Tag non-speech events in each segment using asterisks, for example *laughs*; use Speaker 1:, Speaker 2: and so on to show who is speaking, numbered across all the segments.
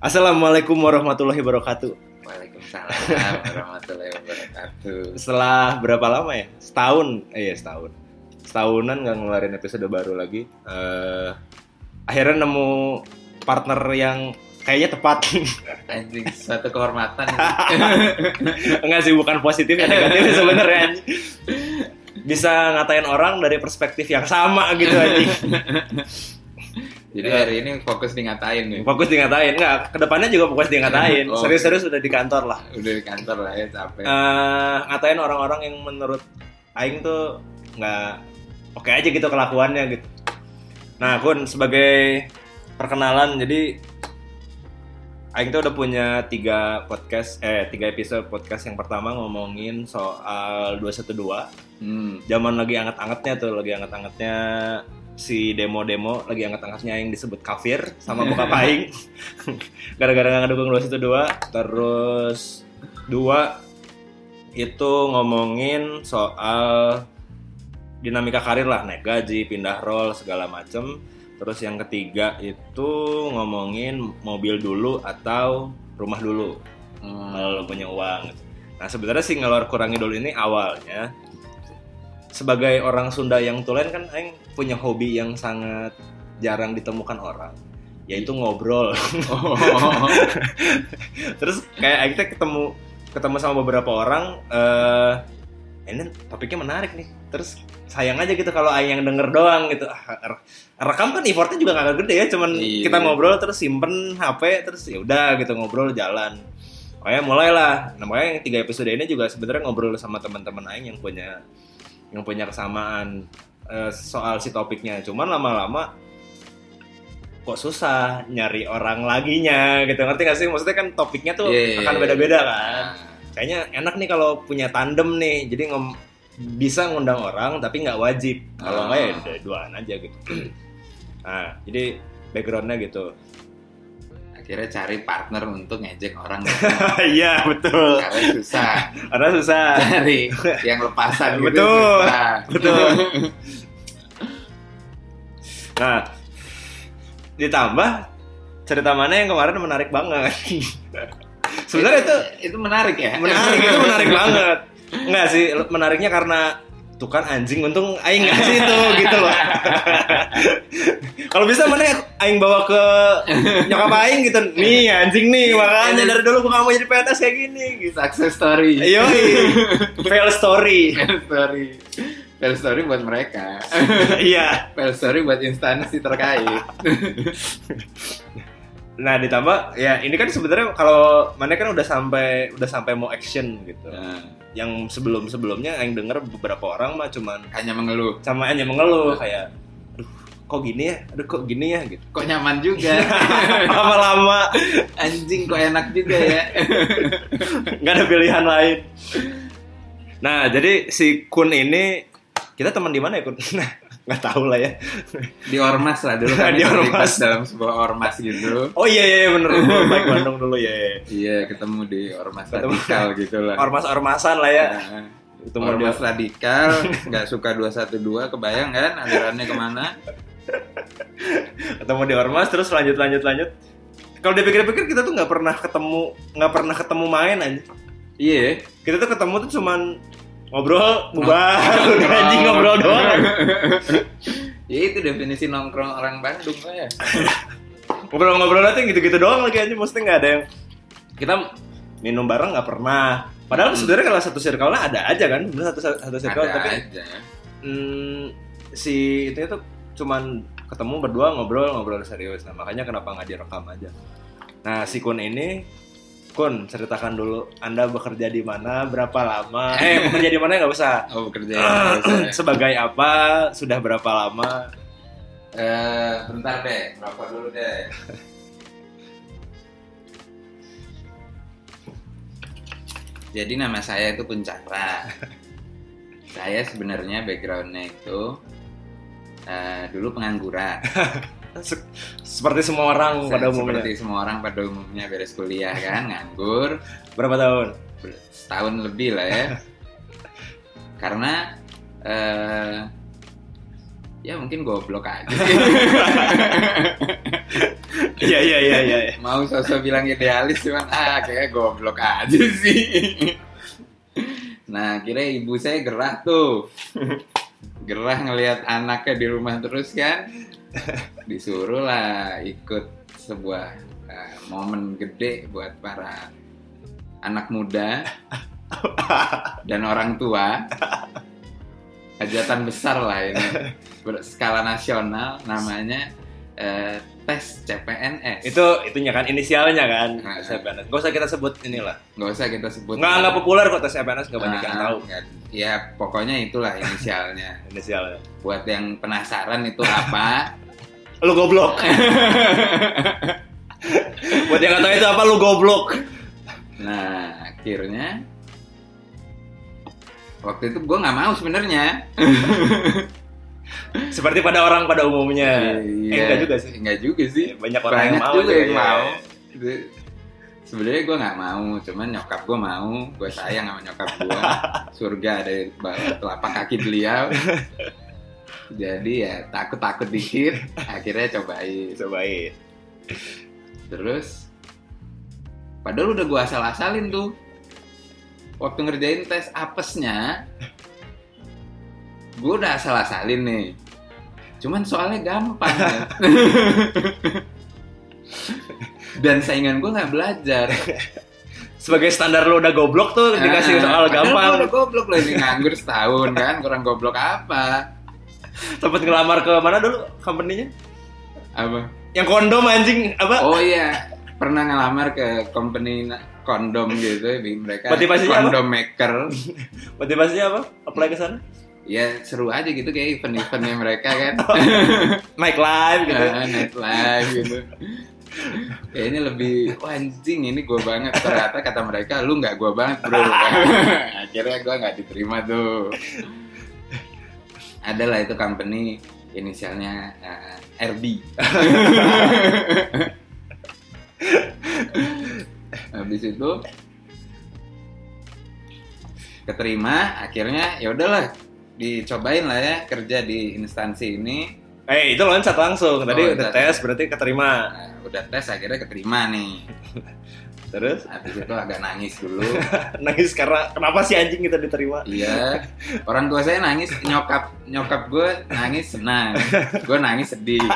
Speaker 1: Assalamualaikum warahmatullahi wabarakatuh.
Speaker 2: Waalaikumsalam warahmatullahi wabarakatuh.
Speaker 1: Setelah berapa lama ya? Setahun, eh, iya setahun. Setahunan nggak ngeluarin episode baru lagi. Eh, akhirnya nemu partner yang kayaknya tepat.
Speaker 2: Anjing suatu kehormatan. *laughs*
Speaker 1: Enggak sih, bukan positif ya negatif sebenarnya. Bisa ngatain orang dari perspektif yang sama gitu aja. *laughs*
Speaker 2: Jadi hari ini fokus di ngatain nih.
Speaker 1: Fokus di ngatain, enggak. Ke depannya juga fokus di ngatain.
Speaker 2: Oh.
Speaker 1: Serius-serius udah di kantor lah.
Speaker 2: Udah di kantor lah ya capek.
Speaker 1: eh ngatain orang-orang yang menurut Aing tuh nggak oke aja gitu kelakuannya gitu. Nah, Kun sebagai perkenalan, jadi Aing tuh udah punya tiga podcast, eh tiga episode podcast yang pertama ngomongin soal 212
Speaker 2: Hmm.
Speaker 1: Zaman lagi anget-angetnya tuh, lagi anget-angetnya si demo-demo, lagi anget-angetnya yang disebut kafir sama buka paing. *laughs* Gara-gara nggak ngedukung 212, terus dua itu ngomongin soal dinamika karir lah, naik gaji, pindah role segala macem. Terus yang ketiga itu ngomongin mobil dulu atau rumah dulu
Speaker 2: Hmm.
Speaker 1: kalau punya uang. Nah sebenarnya sih ngelor kurangi dulu ini awalnya sebagai orang Sunda yang tulen kan Aing punya hobi yang sangat jarang ditemukan orang yaitu ngobrol.
Speaker 2: Oh. *laughs*
Speaker 1: Terus kayak Aing teh ketemu ketemu sama beberapa orang eh ini topiknya menarik nih. Terus sayang aja gitu kalau Aing yang denger doang gitu. Ah, re- Rekam kan effortnya juga gak gede ya, cuman
Speaker 2: Iya.
Speaker 1: kita ngobrol terus simpen HP terus ya udah gitu ngobrol jalan. Makanya mulailah. Nah, makanya yang tiga episode ini juga sebenarnya ngobrol sama teman-teman Aing yang punya yang punya kesamaan eh, soal si topiknya. Cuman lama-lama kok susah nyari orang laginya gitu ngerti gak sih? Maksudnya kan topiknya tuh
Speaker 2: Iya.
Speaker 1: akan beda-beda kan.
Speaker 2: Nah,
Speaker 1: Kayaknya enak nih kalau punya tandem nih. Jadi ngom bisa ngundang orang tapi nggak wajib. Kalau
Speaker 2: Ah.
Speaker 1: nggak ya udah duaan aja gitu. *clears throat* nah, jadi backgroundnya gitu.
Speaker 2: Akhirnya cari partner untuk ngejek orang *laughs*
Speaker 1: Iya betul.
Speaker 2: karena susah
Speaker 1: Karena susah.
Speaker 2: cari *laughs* yang lepasan gitu
Speaker 1: Betul.
Speaker 2: susah.
Speaker 1: Betul. *laughs* Nah, ditambah cerita mana yang kemarin menarik banget. Sebenarnya itu
Speaker 2: itu menarik ya
Speaker 1: menarik itu menarik banget. Enggak sih, menariknya karena tuh kan anjing untung aing ngasih itu gitu loh. *laughs* Kalau bisa mana aing bawa ke nyokap aing gitu. Nih anjing nih makanya dari dulu gua gak mau jadi PNS kayak gini gitu.
Speaker 2: success story
Speaker 1: Ayo, *laughs* fail story.
Speaker 2: Fail story Fail story buat mereka *laughs*
Speaker 1: Iya.
Speaker 2: Fail story buat instansi terkait
Speaker 1: Nah ditambah ya ini kan sebenarnya kalau mana kan udah sampai udah sampai mau action gitu.
Speaker 2: Nah,
Speaker 1: Yang sebelum sebelumnya yang denger beberapa orang mah cuman
Speaker 2: hanya mengeluh.
Speaker 1: sama hanya mengeluh kayak, aduh kok gini ya, aduh kok gini ya? Gitu.
Speaker 2: Kok nyaman juga? *laughs*
Speaker 1: Lama-lama.
Speaker 2: Anjing kok enak juga ya? *laughs*
Speaker 1: Nggak ada pilihan lain. Nah jadi si Kun ini kita teman di mana ya Kun? *laughs* nggak tahu lah ya.
Speaker 2: Di Ormas lah dulu *laughs* kami
Speaker 1: Di
Speaker 2: terlibat
Speaker 1: Ormas.
Speaker 2: dalam sebuah Ormas gitu
Speaker 1: Oh iya iya iya, bener baik Bandung dulu ya. ya.
Speaker 2: Iya ketemu di Ormas
Speaker 1: Ketemu.
Speaker 2: radikal gitu lah
Speaker 1: Ormas-ormasan lah ya.
Speaker 2: Nah,
Speaker 1: Itu mau
Speaker 2: Ormas
Speaker 1: dia-
Speaker 2: radikal *laughs* nggak suka 212 kebayang kan alirannya ke mana
Speaker 1: ketemu di ormas terus lanjut lanjut lanjut kalau dipikir-pikir kita tuh nggak pernah ketemu nggak pernah ketemu main aja
Speaker 2: Iya
Speaker 1: kita tuh ketemu tuh cuman ngobrol bubar. Udah anjing ngobrol doang.
Speaker 2: Ya itu definisi nongkrong orang Bandung ya.
Speaker 1: Ngobrol-ngobrol aja gitu-gitu doang lagi aja mesti nggak ada yang kita minum bareng nggak pernah. Padahal
Speaker 2: Hmm.
Speaker 1: sebenarnya kalau satu circle ada aja kan. Bener satu satu circle
Speaker 2: Ada
Speaker 1: tapi
Speaker 2: aja.
Speaker 1: Hmm, si itu tuh cuman ketemu berdua ngobrol ngobrol serius. Nah makanya kenapa nggak direkam aja. Nah si Kun ini Kun ceritakan dulu Anda bekerja di mana berapa lama *laughs* eh bekerja di mana nggak usah
Speaker 2: Oh bekerja ya, *clears throat*
Speaker 1: sebagai apa sudah berapa lama
Speaker 2: Eh, bentar deh, berapa dulu deh. *laughs* Jadi nama saya itu Puncara. saya sebenarnya backgroundnya itu eh, dulu pengangguran. *laughs*
Speaker 1: Se- seperti semua orang pada umumnya
Speaker 2: Seperti semua orang pada umumnya beres kuliah kan, nganggur.
Speaker 1: berapa tahun
Speaker 2: setahun lebih lah ya *laughs* karena eh, ya mungkin goblok aja sih. *laughs*
Speaker 1: Iya iya iya iya. iya.
Speaker 2: mau sosok bilang idealis cuman ah kayak goblok aja sih nah kira ibu saya gerah tuh *laughs* gerah ngelihat anaknya di rumah terus kan *laughs* disuruh lah ikut sebuah eh, momen gede buat para anak muda *laughs* dan orang tua. Hajatan besar lah ini. Berskala nasional namanya eh, tes CPNS
Speaker 1: Itu itunya kan inisialnya kan.
Speaker 2: Nah.
Speaker 1: Tes CPNS. Gak usah kita sebut inilah.
Speaker 2: nggak usah kita sebut
Speaker 1: Nggak nggak populer kok tes CPNS nggak banyak yang
Speaker 2: Nah,
Speaker 1: tahu
Speaker 2: ya pokoknya itulah inisialnya *laughs*
Speaker 1: inisialnya.
Speaker 2: buat yang penasaran itu apa *laughs*
Speaker 1: Lu goblok. *laughs* Buat yang nggak tahu itu apa lu goblok.
Speaker 2: nah akhirnya waktu itu gue nggak mau sebenarnya *laughs*
Speaker 1: Seperti pada orang pada umumnya. Eh, enggak juga sih.
Speaker 2: Enggak juga sih.
Speaker 1: Banyak orang
Speaker 2: Banyak
Speaker 1: yang mau
Speaker 2: juga yang
Speaker 1: iya.
Speaker 2: mau. Itu- Sebenarnya gue nggak mau, cuman nyokap gue mau, gue sayang sama nyokap gue. *laughs* Surga ada di bawah telapak kaki beliau. Jadi ya takut-takut dikit, akhirnya cobain.
Speaker 1: Cobain.
Speaker 2: Terus, padahal udah gue asal-asalin tuh. Waktu ngerjain tes apesnya, gue udah asal-asalin nih. Cuman soalnya gampang. ya. *laughs* Dan saingan gue nggak belajar.
Speaker 1: Sebagai standar lu udah goblok tuh dikasih
Speaker 2: Ah,
Speaker 1: soal gampang.
Speaker 2: udah goblok loh ini nganggur setahun kan, kurang goblok apa?
Speaker 1: Sempet ngelamar ke mana dulu company-nya?
Speaker 2: Apa?
Speaker 1: Yang kondom anjing apa?
Speaker 2: Oh iya, pernah ngelamar ke company kondom gitu, mereka
Speaker 1: Motivasinya apa?
Speaker 2: kondom maker. *laughs*
Speaker 1: Motivasinya apa? Apply ke sana?
Speaker 2: Ya seru aja gitu kayak event-eventnya mereka kan. *laughs*
Speaker 1: Naik live gitu.
Speaker 2: Ah, night live gitu. Kayaknya lebih wah anjing ini gue banget. Ternyata kata mereka lu nggak gue banget bro. *laughs* Akhirnya gue nggak diterima tuh. Ada lah itu company inisialnya eh, RB *laughs* habis itu keterima akhirnya ya udahlah dicobain lah ya kerja di instansi ini.
Speaker 1: Eh itu loncat langsung. Tadi
Speaker 2: Oh,
Speaker 1: udah tes. berarti keterima.
Speaker 2: Nah, udah tes akhirnya keterima nih. *laughs*
Speaker 1: Terus?
Speaker 2: Habis itu agak nangis dulu. *laughs*
Speaker 1: Nangis karena kenapa sih anjing kita diterima?
Speaker 2: iya. Orang tua saya nangis nyokap nyokap gue nangis senang. Gue nangis sedih. *laughs*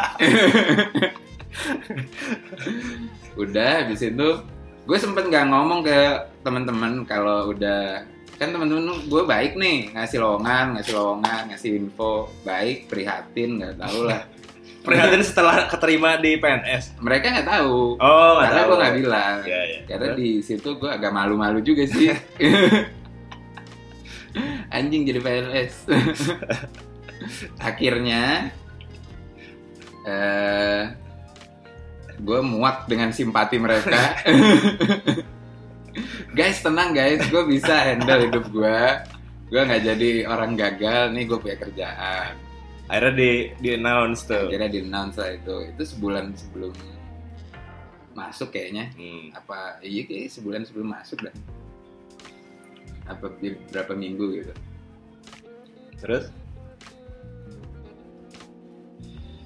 Speaker 2: Udah habis itu gue sempet nggak ngomong ke teman-teman kalau udah kan teman-teman gue baik nih. Ngasih lowongan ngasih lowongan ngasih info. Baik prihatin nggak tahu lah. *laughs*
Speaker 1: Prihatin setelah keterima di PNS.
Speaker 2: mereka nggak tahu.
Speaker 1: Oh,
Speaker 2: karena gue nggak bilang.
Speaker 1: Iya, iya.
Speaker 2: karena di situ gue agak malu-malu juga sih. *laughs* Anjing jadi PNS *laughs* akhirnya eh gue muak dengan simpati mereka guys tenang guys. Gue bisa handle hidup gue gue nggak jadi orang gagal. Nih gue punya kerjaan.
Speaker 1: Akhirnya di di announce tuh.
Speaker 2: akhirnya di announce lah itu. Itu sebulan sebelum masuk kayaknya.
Speaker 1: Hmm.
Speaker 2: apa iya kayak sebulan sebelum masuk dah. Apa di- berapa minggu gitu.
Speaker 1: Terus?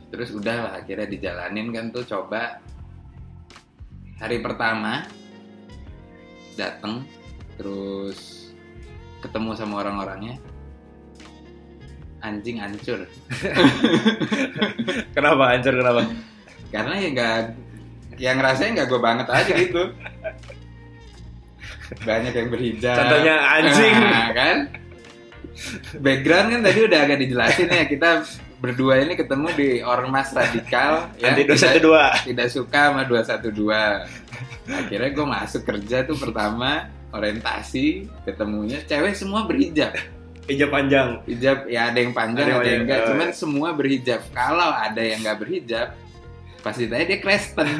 Speaker 2: Terus udah lah akhirnya dijalanin kan tuh. Coba hari pertama dateng terus ketemu sama orang-orangnya. Anjing hancur. *laughs*
Speaker 1: Kenapa? Hancur kenapa?
Speaker 2: karena ya nggak yang ngerasain nggak gue banget aja gitu. Banyak yang berhijab.
Speaker 1: Contohnya anjing. *laughs*
Speaker 2: Nah, kan? Background kan tadi udah agak dijelasin ya. Kita berdua ini ketemu di ormas radikal yang tidak,
Speaker 1: 212.
Speaker 2: tidak suka sama 212 akhirnya gue masuk kerja tuh pertama orientasi ketemunya cewek semua berhijab
Speaker 1: Hijab panjang.
Speaker 2: hijab ya ada yang panjang
Speaker 1: Ada yang
Speaker 2: ada yang enggak
Speaker 1: panjang.
Speaker 2: cuman semua berhijab kalau ada yang nggak berhijab pasti ditanya dia Kristen *laughs*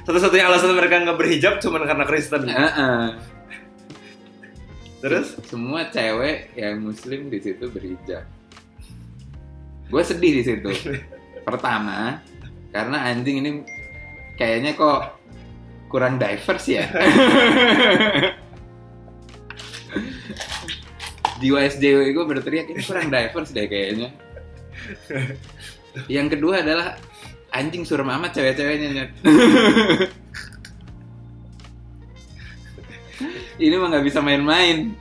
Speaker 1: Satu-satunya alasan mereka nggak berhijab cuma karena Kristen.
Speaker 2: Heeh.
Speaker 1: Terus
Speaker 2: semua cewek yang muslim di situ berhijab gue sedih di situ *laughs* pertama karena anjing ini kayaknya kok kurang diverse ya *laughs* jiwa SJW gue berteriak ini kurang diverse deh kayaknya. Yang kedua adalah anjing suram amat cewek-ceweknya Nyet. *laughs* ini mah nggak bisa main-main.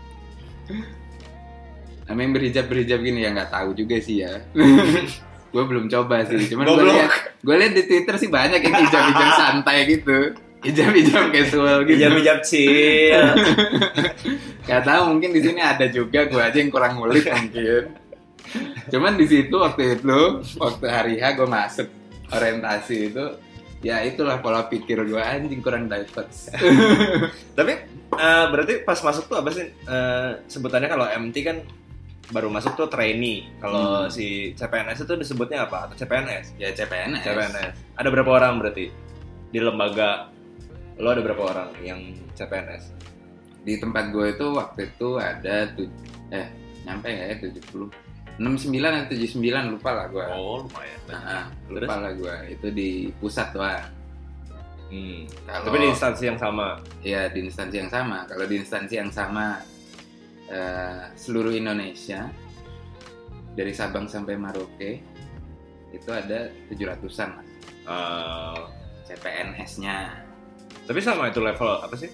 Speaker 2: Nama yang berhijab berhijab gini ya nggak tahu juga sih ya. *laughs* gue belum coba sih, cuman gue lihat gue lihat di Twitter sih banyak yang hijab-hijab *laughs* santai gitu, hijab-hijab casual gitu.
Speaker 1: Hijab-hijab chill. *laughs*
Speaker 2: Gak tahu mungkin di sini ada juga gue aja yang kurang ngulik mungkin. Cuman di situ waktu itu waktu hari H gue masuk orientasi itu ya itulah pola pikir gue anjing kurang diverse.
Speaker 1: Tapi eh, berarti pas masuk tuh apa sih eh, sebutannya kalau MT kan baru masuk tuh trainee. Kalau
Speaker 2: Hmm.
Speaker 1: si CPNS itu disebutnya apa? Atau CPNS?
Speaker 2: ya CPNS.
Speaker 1: CPNS. Ada berapa orang berarti di lembaga lo ada berapa orang yang CPNS?
Speaker 2: Di tempat gue itu waktu itu ada tuh eh nyampe nggak ya 70 69 atau 79 lupa lah gue.
Speaker 1: Oh lumayan.
Speaker 2: Nah, lupa lah gue itu di pusat doang.
Speaker 1: Hmm.
Speaker 2: Kalau
Speaker 1: Tapi di instansi yang sama.
Speaker 2: ya di instansi yang sama. Kalau di instansi yang sama eh, seluruh Indonesia dari Sabang sampai Maroke itu ada 700-an mas
Speaker 1: Eh,
Speaker 2: CPNS-nya
Speaker 1: tapi sama itu level apa sih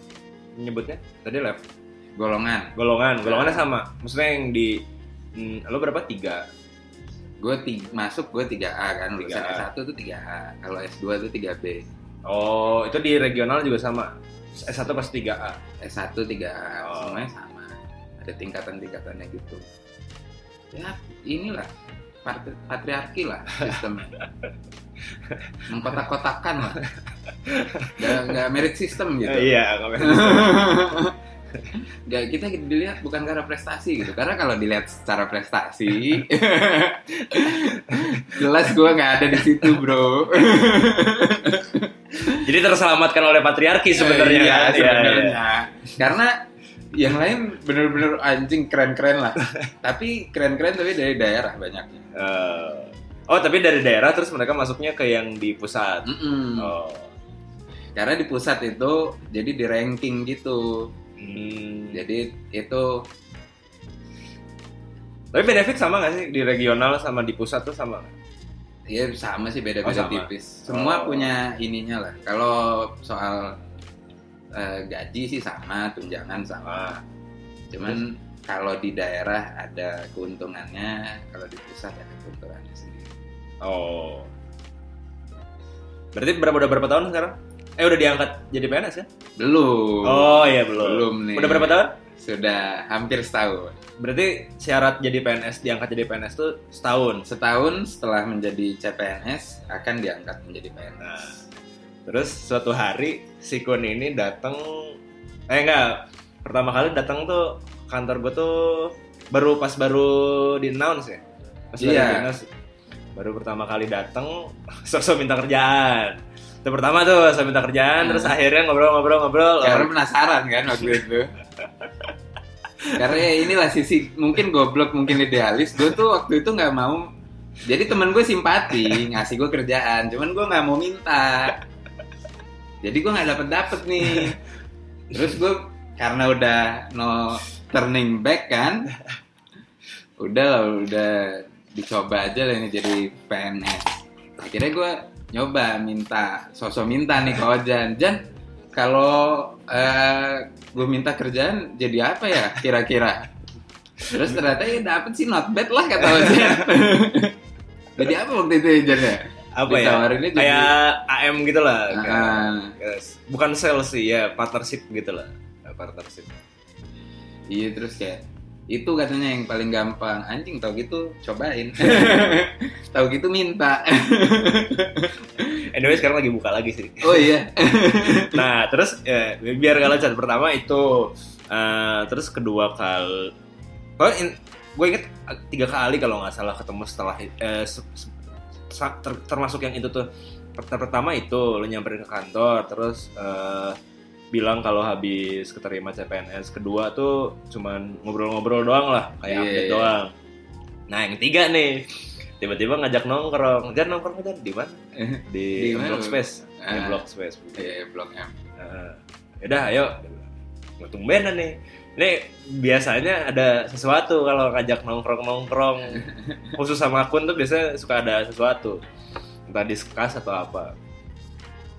Speaker 1: nyebutnya? Tadi level
Speaker 2: golongan.
Speaker 1: golongan. Golongannya sama. Maksudnya yang di hmm, lo berapa? Tiga.
Speaker 2: Gue masuk gue 3A kan, lulusan
Speaker 1: 3A.
Speaker 2: S1 tuh 3A, kalau S2 tuh 3B,
Speaker 1: Oh itu di regional juga sama. S1 pasti 3A.
Speaker 2: S1 3A,
Speaker 1: Oh.
Speaker 2: semuanya sama. Ada tingkatan-tingkatannya gitu. Ya inilah patri- patriarki lah sistemnya. *laughs* Mengkotak-kotakan lah. Gak, gak merit system gitu.
Speaker 1: Iya, nggak
Speaker 2: Gak, *laughs* kita dilihat bukan karena prestasi gitu. Karena kalau dilihat secara prestasi, *laughs* jelas gue nggak ada di situ bro.
Speaker 1: Jadi terselamatkan oleh patriarki sebenarnya.
Speaker 2: Iya,
Speaker 1: kan? Iya,
Speaker 2: sebenarnya.
Speaker 1: iya.
Speaker 2: Karena yang lain bener-bener anjing keren-keren lah. *laughs* tapi keren-keren tapi dari daerah banyaknya.
Speaker 1: Eh, oh tapi dari daerah terus mereka masuknya ke yang di pusat.
Speaker 2: Mm-mm.
Speaker 1: Oh.
Speaker 2: Karena di pusat itu jadi di ranking gitu.
Speaker 1: Hmm.
Speaker 2: Jadi itu
Speaker 1: Tapi benefit sama nggak sih di regional sama di pusat tuh sama?
Speaker 2: ya sama sih beda-beda
Speaker 1: Oh, sama.
Speaker 2: tipis. Semua
Speaker 1: Oh.
Speaker 2: punya ininya lah. Kalau soal eh, gaji sih sama, tunjangan sama. Cuman kalau di daerah ada keuntungannya, kalau di pusat ada keuntungannya sendiri.
Speaker 1: Oh. Berarti berapa udah berapa tahun sekarang? Eh udah diangkat jadi PNS ya?
Speaker 2: Belum.
Speaker 1: Oh iya belum.
Speaker 2: Belum nih.
Speaker 1: Udah berapa tahun?
Speaker 2: Sudah hampir setahun.
Speaker 1: Berarti syarat jadi PNS diangkat jadi PNS tuh setahun.
Speaker 2: Setahun setelah menjadi CPNS akan diangkat menjadi PNS.
Speaker 1: Nah, terus suatu hari si Kun ini datang eh enggak pertama kali datang tuh kantor gue tuh baru pas baru di announce ya pas baru
Speaker 2: Iya.
Speaker 1: di announce baru pertama kali datang *laughs* sosok minta kerjaan itu pertama tuh saya minta kerjaan
Speaker 2: Hmm.
Speaker 1: terus akhirnya ngobrol-ngobrol-ngobrol
Speaker 2: Karena penasaran kan waktu itu. *laughs* Karena ya inilah sisi mungkin goblok mungkin idealis. Gue tuh waktu itu nggak mau. Jadi temen gue simpati ngasih gue kerjaan, cuman gue nggak mau minta. Jadi gue nggak dapet dapet nih. *laughs* Terus gue karena udah no turning back kan, udah lah, udah dicoba aja lah ini jadi PNS. Akhirnya gue nyoba minta, sosok minta nih ke Ojan. Jan, kalau eh, gue minta kerjaan jadi apa ya kira-kira? Terus ternyata ya dapet sih not bad lah kata Ojan. *laughs* jadi apa waktu itu ya Jan ya?
Speaker 1: Apa ya?
Speaker 2: Ditawarinnya
Speaker 1: kayak AM gitu lah kayak-
Speaker 2: Ah.
Speaker 1: kayak- bukan sales sih ya partnership gitu lah partnership.
Speaker 2: Iya terus kayak itu katanya yang paling gampang. Anjing tau gitu cobain. *laughs* Tau gitu minta. *laughs*
Speaker 1: Anyway sekarang lagi buka lagi sih.
Speaker 2: Oh iya. *laughs*
Speaker 1: Nah terus ya, biar gak lancar pertama itu eh, terus kedua kali oh, gue inget eh, tiga kali kalau nggak salah ketemu setelah eh, se- se- sa- ter- termasuk yang itu tuh. Per- pertama itu lo nyamperin ke kantor terus eh, bilang kalau habis keterima CPNS kedua tuh cuman ngobrol-ngobrol doang lah kayak
Speaker 2: Iya,
Speaker 1: update
Speaker 2: iya.
Speaker 1: doang. Nah yang tiga nih tiba-tiba ngajak nongkrong. Jangan nongkrong aja di mana? *laughs* Di,
Speaker 2: Di
Speaker 1: blog space. Di
Speaker 2: Ah.
Speaker 1: blog space
Speaker 2: iya blok M.
Speaker 1: Nah, yaudah ayo. Nggak tumbenan nih Ini biasanya ada sesuatu kalau ngajak nongkrong-nongkrong. Khusus sama akun tuh biasanya suka ada sesuatu. Entah diskus atau apa.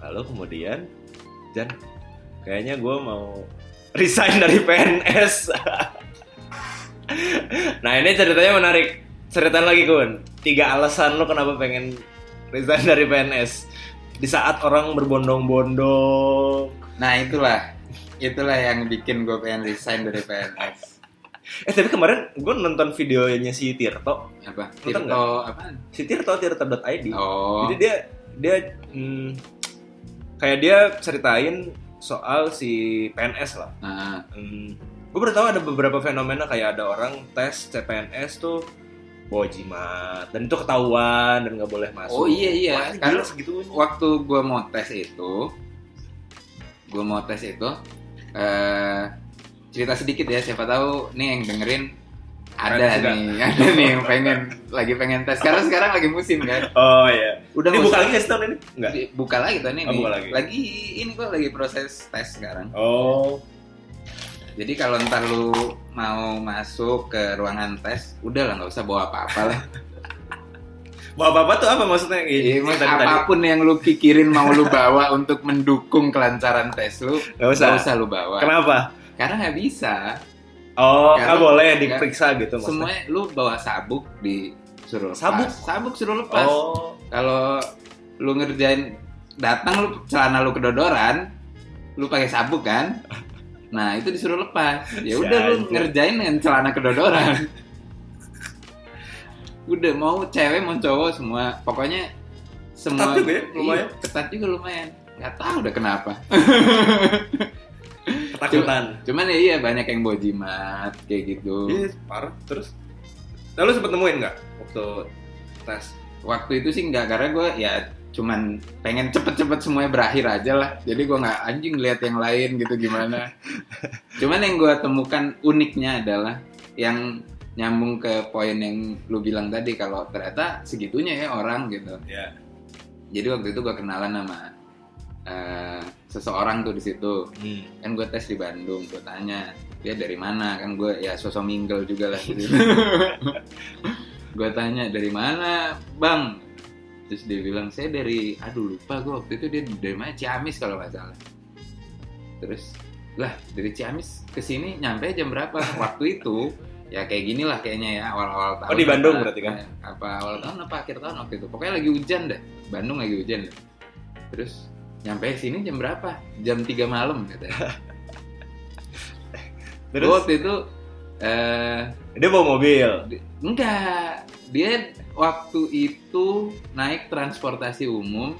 Speaker 1: Lalu kemudian Jan kayaknya gue mau resign dari PNS *laughs* nah ini ceritanya menarik. Ceritain lagi kun. Tiga alasan lo kenapa pengen resign dari PNS di saat orang berbondong-bondong.
Speaker 2: Nah itulah, itulah yang bikin gue pengen resign dari PNS.
Speaker 1: eh tapi kemarin gue nonton videonya si Tirto
Speaker 2: Apa?
Speaker 1: Nonton
Speaker 2: Tirto apaan?
Speaker 1: si Tirto Tirto.id
Speaker 2: Oh,
Speaker 1: jadi dia dia hmm, kayak dia ceritain soal si PNS lah
Speaker 2: nah,
Speaker 1: hmm, gue baru tahu ada beberapa fenomena kayak ada orang tes CPNS tuh bawa jimat dan itu ketahuan dan nggak boleh masuk
Speaker 2: Oh, iya, iya.
Speaker 1: Wah,
Speaker 2: Karena
Speaker 1: segitunya
Speaker 2: waktu gue mau tes itu, gue mau tes itu, eh cerita sedikit ya, siapa tahu nih yang dengerin ada
Speaker 1: enggak?
Speaker 2: nih, *laughs* ada nih yang pengen lagi pengen tes. Karena sekarang lagi musim kan.
Speaker 1: oh iya
Speaker 2: Udah
Speaker 1: ini buka lagi nggak sih tahun ini nggak
Speaker 2: Di- buka lagi tuh nih.
Speaker 1: Oh, buka lagi.
Speaker 2: ini kok lagi proses tes sekarang.
Speaker 1: oh
Speaker 2: Jadi kalau ntar lu mau masuk ke ruangan tes, udah lah nggak usah bawa apa-apa lah. *laughs*
Speaker 1: bawa apa tuh apa maksudnya
Speaker 2: Iya,
Speaker 1: Yang tadi- tadi.
Speaker 2: apa pun yang lu pikirin mau lu bawa *laughs* untuk mendukung kelancaran tes lu,
Speaker 1: nggak usah
Speaker 2: nggak usah lu bawa.
Speaker 1: kenapa
Speaker 2: Karena nggak bisa.
Speaker 1: oh nggak boleh diperiksa gitu maksudnya
Speaker 2: Semuanya lu bawa sabuk disuruh lepas.
Speaker 1: Sabuk?
Speaker 2: Sabuk suruh lepas.
Speaker 1: oh
Speaker 2: Kalau lu ngerjain datang lu celana lu kedodoran, lu pakai sabuk kan? *laughs* Nah, itu disuruh lepas. Ya udah lu ngerjain dengan celana kedodoran. *laughs* udah mau cewek mau cowok semua. Pokoknya semua
Speaker 1: Ketat juga ya, lumayan.
Speaker 2: Iya, ketat juga lumayan. Nggak tahu udah kenapa. *laughs*
Speaker 1: Ketakutan.
Speaker 2: Cuman ya iya banyak yang bawa jimat kayak gitu.
Speaker 1: Iya, parah. Terus, lalu sempet nemuin nggak waktu tes?
Speaker 2: waktu itu sih nggak karena gue ya cuman pengen cepet-cepet semuanya berakhir aja lah. Jadi gue nggak anjing lihat yang lain gitu gimana. *laughs* Cuman yang gue temukan uniknya adalah yang nyambung ke poin yang lu bilang tadi kalau ternyata segitunya ya orang gitu.
Speaker 1: Ya.
Speaker 2: jadi waktu itu gue kenalan sama eh, seseorang tuh di situ.
Speaker 1: Hmm.
Speaker 2: kan gue tes di Bandung gue tanya dia dari mana? Kan gue ya sosok mingle juga lah gitu. *laughs* gue tanya dari mana bang? Terus dia bilang saya dari aduh lupa gue waktu itu dia dari mana? Ciamis kalau nggak salah. Terus lah dari Ciamis ke sini nyampe jam berapa? Waktu itu ya kayak gini lah kayaknya ya awal-awal tahun
Speaker 1: Oh, di Bandung
Speaker 2: apa-
Speaker 1: berarti kan?
Speaker 2: apa awal tahun apa akhir tahun waktu itu. Pokoknya lagi hujan deh Bandung lagi hujan. Deh terus nyampe sini jam berapa? Jam 3 malam katanya. *laughs*
Speaker 1: Terus?
Speaker 2: waktu itu eh
Speaker 1: dia bawa mobil.
Speaker 2: di- enggak. Dia waktu itu naik transportasi umum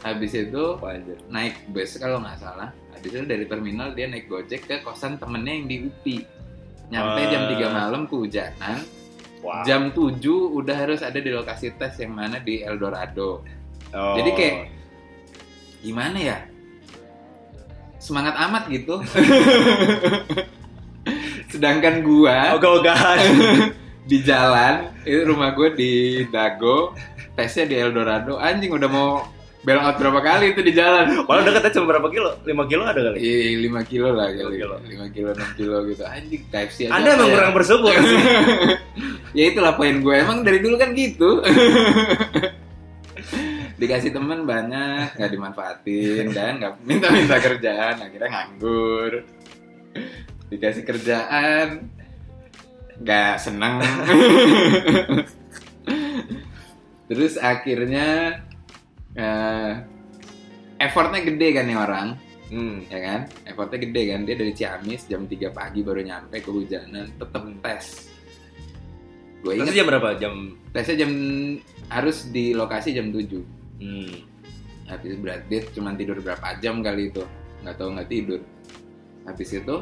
Speaker 2: habis itu
Speaker 1: aja?
Speaker 2: naik bus kalau nggak salah. Habis itu dari terminal dia naik gojek ke kosan temennya yang di UPI nyampe jam 3 malam kehujanan
Speaker 1: Wah.
Speaker 2: jam 7 udah harus ada di lokasi tes yang mana di Eldorado
Speaker 1: Oh.
Speaker 2: jadi kayak gimana ya semangat amat gitu *laughs* sedangkan gua
Speaker 1: ogah-ogahan. *laughs*
Speaker 2: di jalan itu rumah gue di Dago tesnya di Eldorado anjing udah mau bail out berapa kali itu di jalan
Speaker 1: Walau dekatnya cuma berapa kilo? 5 kilo ada kali.
Speaker 2: Iya, 5 kilo lah kali.
Speaker 1: Lima kilo.
Speaker 2: 5 kilo, 6 kilo gitu. Anjing, KFC aja.
Speaker 1: Anda emang
Speaker 2: ya.
Speaker 1: kurang bersyukur *laughs*
Speaker 2: ya itulah poin gue. Emang dari dulu kan gitu. *laughs* Dikasih temen banyak, nggak dimanfaatin dan nggak minta-minta kerjaan, akhirnya nganggur. Dikasih kerjaan, nggak seneng. *laughs* Terus akhirnya eh, effortnya gede kan nih orang.
Speaker 1: Hmm.
Speaker 2: ya kan? Effortnya gede kan? Dia dari Ciamis jam 3 pagi baru nyampe kehujanan tetep tes. Gue ingat
Speaker 1: jam berapa? Jam
Speaker 2: tesnya jam harus di lokasi jam 7
Speaker 1: hmm.
Speaker 2: habis berarti dia cuma tidur berapa jam kali itu? Nggak tahu nggak tidur. Habis itu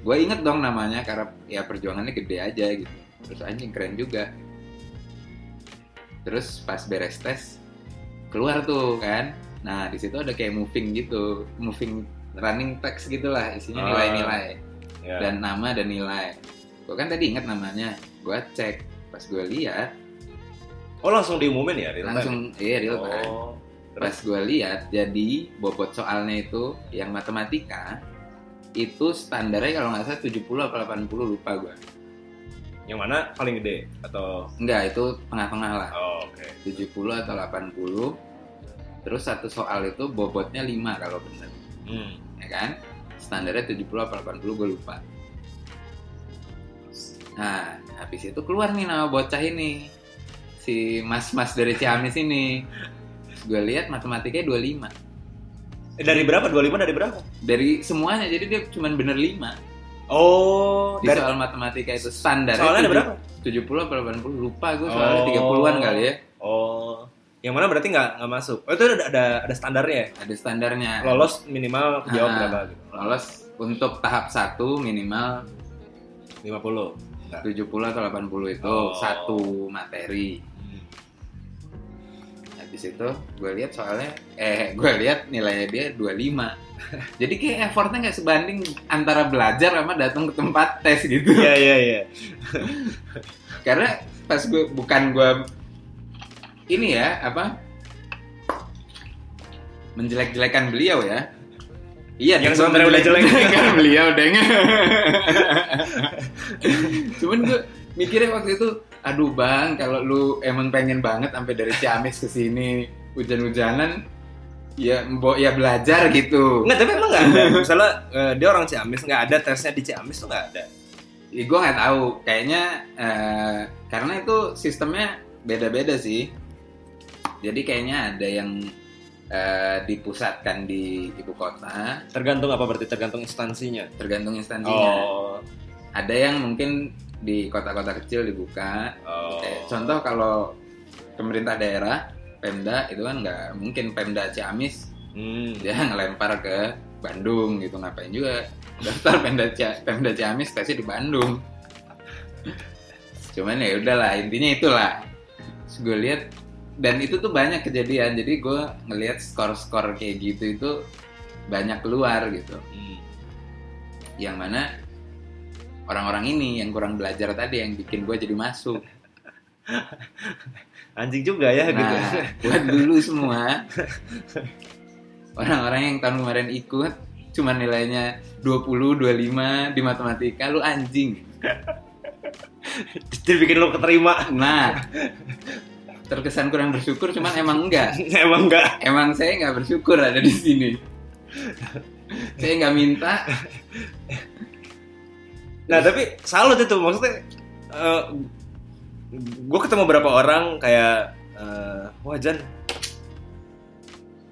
Speaker 2: gue inget dong namanya karena ya perjuangannya gede aja gitu. Terus anjing keren juga. Terus pas beres tes keluar tuh kan nah di situ ada kayak moving gitu moving running text gitulah isinya
Speaker 1: Ah.
Speaker 2: nilai-nilai
Speaker 1: Ya.
Speaker 2: dan nama dan nilai gue kan tadi inget namanya gue cek pas gue lihat
Speaker 1: Oh langsung diumumin ya? real time?
Speaker 2: langsung iya real time
Speaker 1: Oh.
Speaker 2: pas gue lihat jadi bobot soalnya itu yang matematika itu standarnya kalau nggak salah 70 atau 80 lupa gue.
Speaker 1: Yang mana paling gede atau
Speaker 2: Enggak, itu tengah-tengah lah.
Speaker 1: oh, oke.
Speaker 2: 70 atau 80. Terus satu soal itu bobotnya 5 kalau bener.
Speaker 1: Hmm.
Speaker 2: Ya kan? Standarnya 70 atau 80 gue lupa. Nah, habis itu keluar nih nama bocah ini. Si mas-mas dari Ciamis ini. Gue lihat matematikanya 25.
Speaker 1: Eh, dari berapa? 25 dari berapa?
Speaker 2: Dari semuanya, jadi dia cuma bener 5.
Speaker 1: Oh,
Speaker 2: Di
Speaker 1: dari
Speaker 2: soal matematika itu standar.
Speaker 1: soalnya ada berapa?
Speaker 2: 70 atau 80 lupa gue soalnya
Speaker 1: Oh.
Speaker 2: 30-an kali ya.
Speaker 1: Oh, yang mana berarti nggak nggak masuk? Oh itu ada ada, ada standarnya ya?
Speaker 2: Ada standarnya.
Speaker 1: Lolos minimal kejawab
Speaker 2: Ah,
Speaker 1: berapa gitu?
Speaker 2: Lolos untuk tahap 1 minimal
Speaker 1: 50. Enggak.
Speaker 2: 70 atau 80 itu
Speaker 1: Oh.
Speaker 2: satu materi.
Speaker 1: Hmm.
Speaker 2: Habis itu gue lihat soalnya eh gue lihat nilainya dia 25. *laughs* Jadi kayak effortnya nggak sebanding antara belajar sama datang ke tempat tes gitu.
Speaker 1: Iya iya iya. *laughs*
Speaker 2: Karena pas gue bukan gue ini ya apa menjelek-jelekan beliau ya. Iya,
Speaker 1: Yang sebenarnya udah jelek.
Speaker 2: menjelek-jelekan beliau deng. *laughs* Cuman gue mikirnya waktu itu, aduh bang, kalau lu emang pengen banget sampai dari Ciamis ke sini hujan-hujanan, ya mbok ya belajar gitu.
Speaker 1: Enggak, tapi emang nggak ada. Misalnya eh, dia orang Ciamis nggak ada tesnya di Ciamis tuh nggak ada.
Speaker 2: Ya, gue nggak tahu, kayaknya eh, karena itu sistemnya beda-beda sih. Jadi kayaknya ada yang eh, dipusatkan di ibu kota,
Speaker 1: Tergantung apa berarti tergantung instansinya.
Speaker 2: tergantung instansinya.
Speaker 1: Oh.
Speaker 2: Ada yang mungkin di kota-kota kecil dibuka.
Speaker 1: Oh.
Speaker 2: Kayak contoh kalau pemerintah daerah, Pemda itu kan nggak mungkin Pemda Ciamis
Speaker 1: Hmm.
Speaker 2: dia ngelempar ke Bandung gitu ngapain juga daftar Pemda Cia- Pemda Ciamis tesnya di Bandung. Cuman ya udahlah intinya itulah. Terus gue lihat dan itu tuh banyak kejadian. Jadi gue ngelihat skor-skor kayak gitu itu banyak keluar gitu.
Speaker 1: Hmm.
Speaker 2: Yang mana orang-orang ini yang kurang belajar tadi yang bikin gue jadi masuk. *laughs*
Speaker 1: Anjing juga ya gitu.
Speaker 2: Nah, buat dulu semua *laughs* orang-orang yang tahun kemarin ikut cuma nilainya 20, 25 di matematika lu anjing. *laughs*
Speaker 1: Jadi bikin lo keterima.
Speaker 2: Nah, terkesan kurang bersyukur cuman emang enggak.
Speaker 1: emang enggak.
Speaker 2: Emang saya nggak bersyukur ada di sini. saya nggak minta.
Speaker 1: Nah tapi salut itu maksudnya gue ketemu beberapa orang kayak eh, wah Jan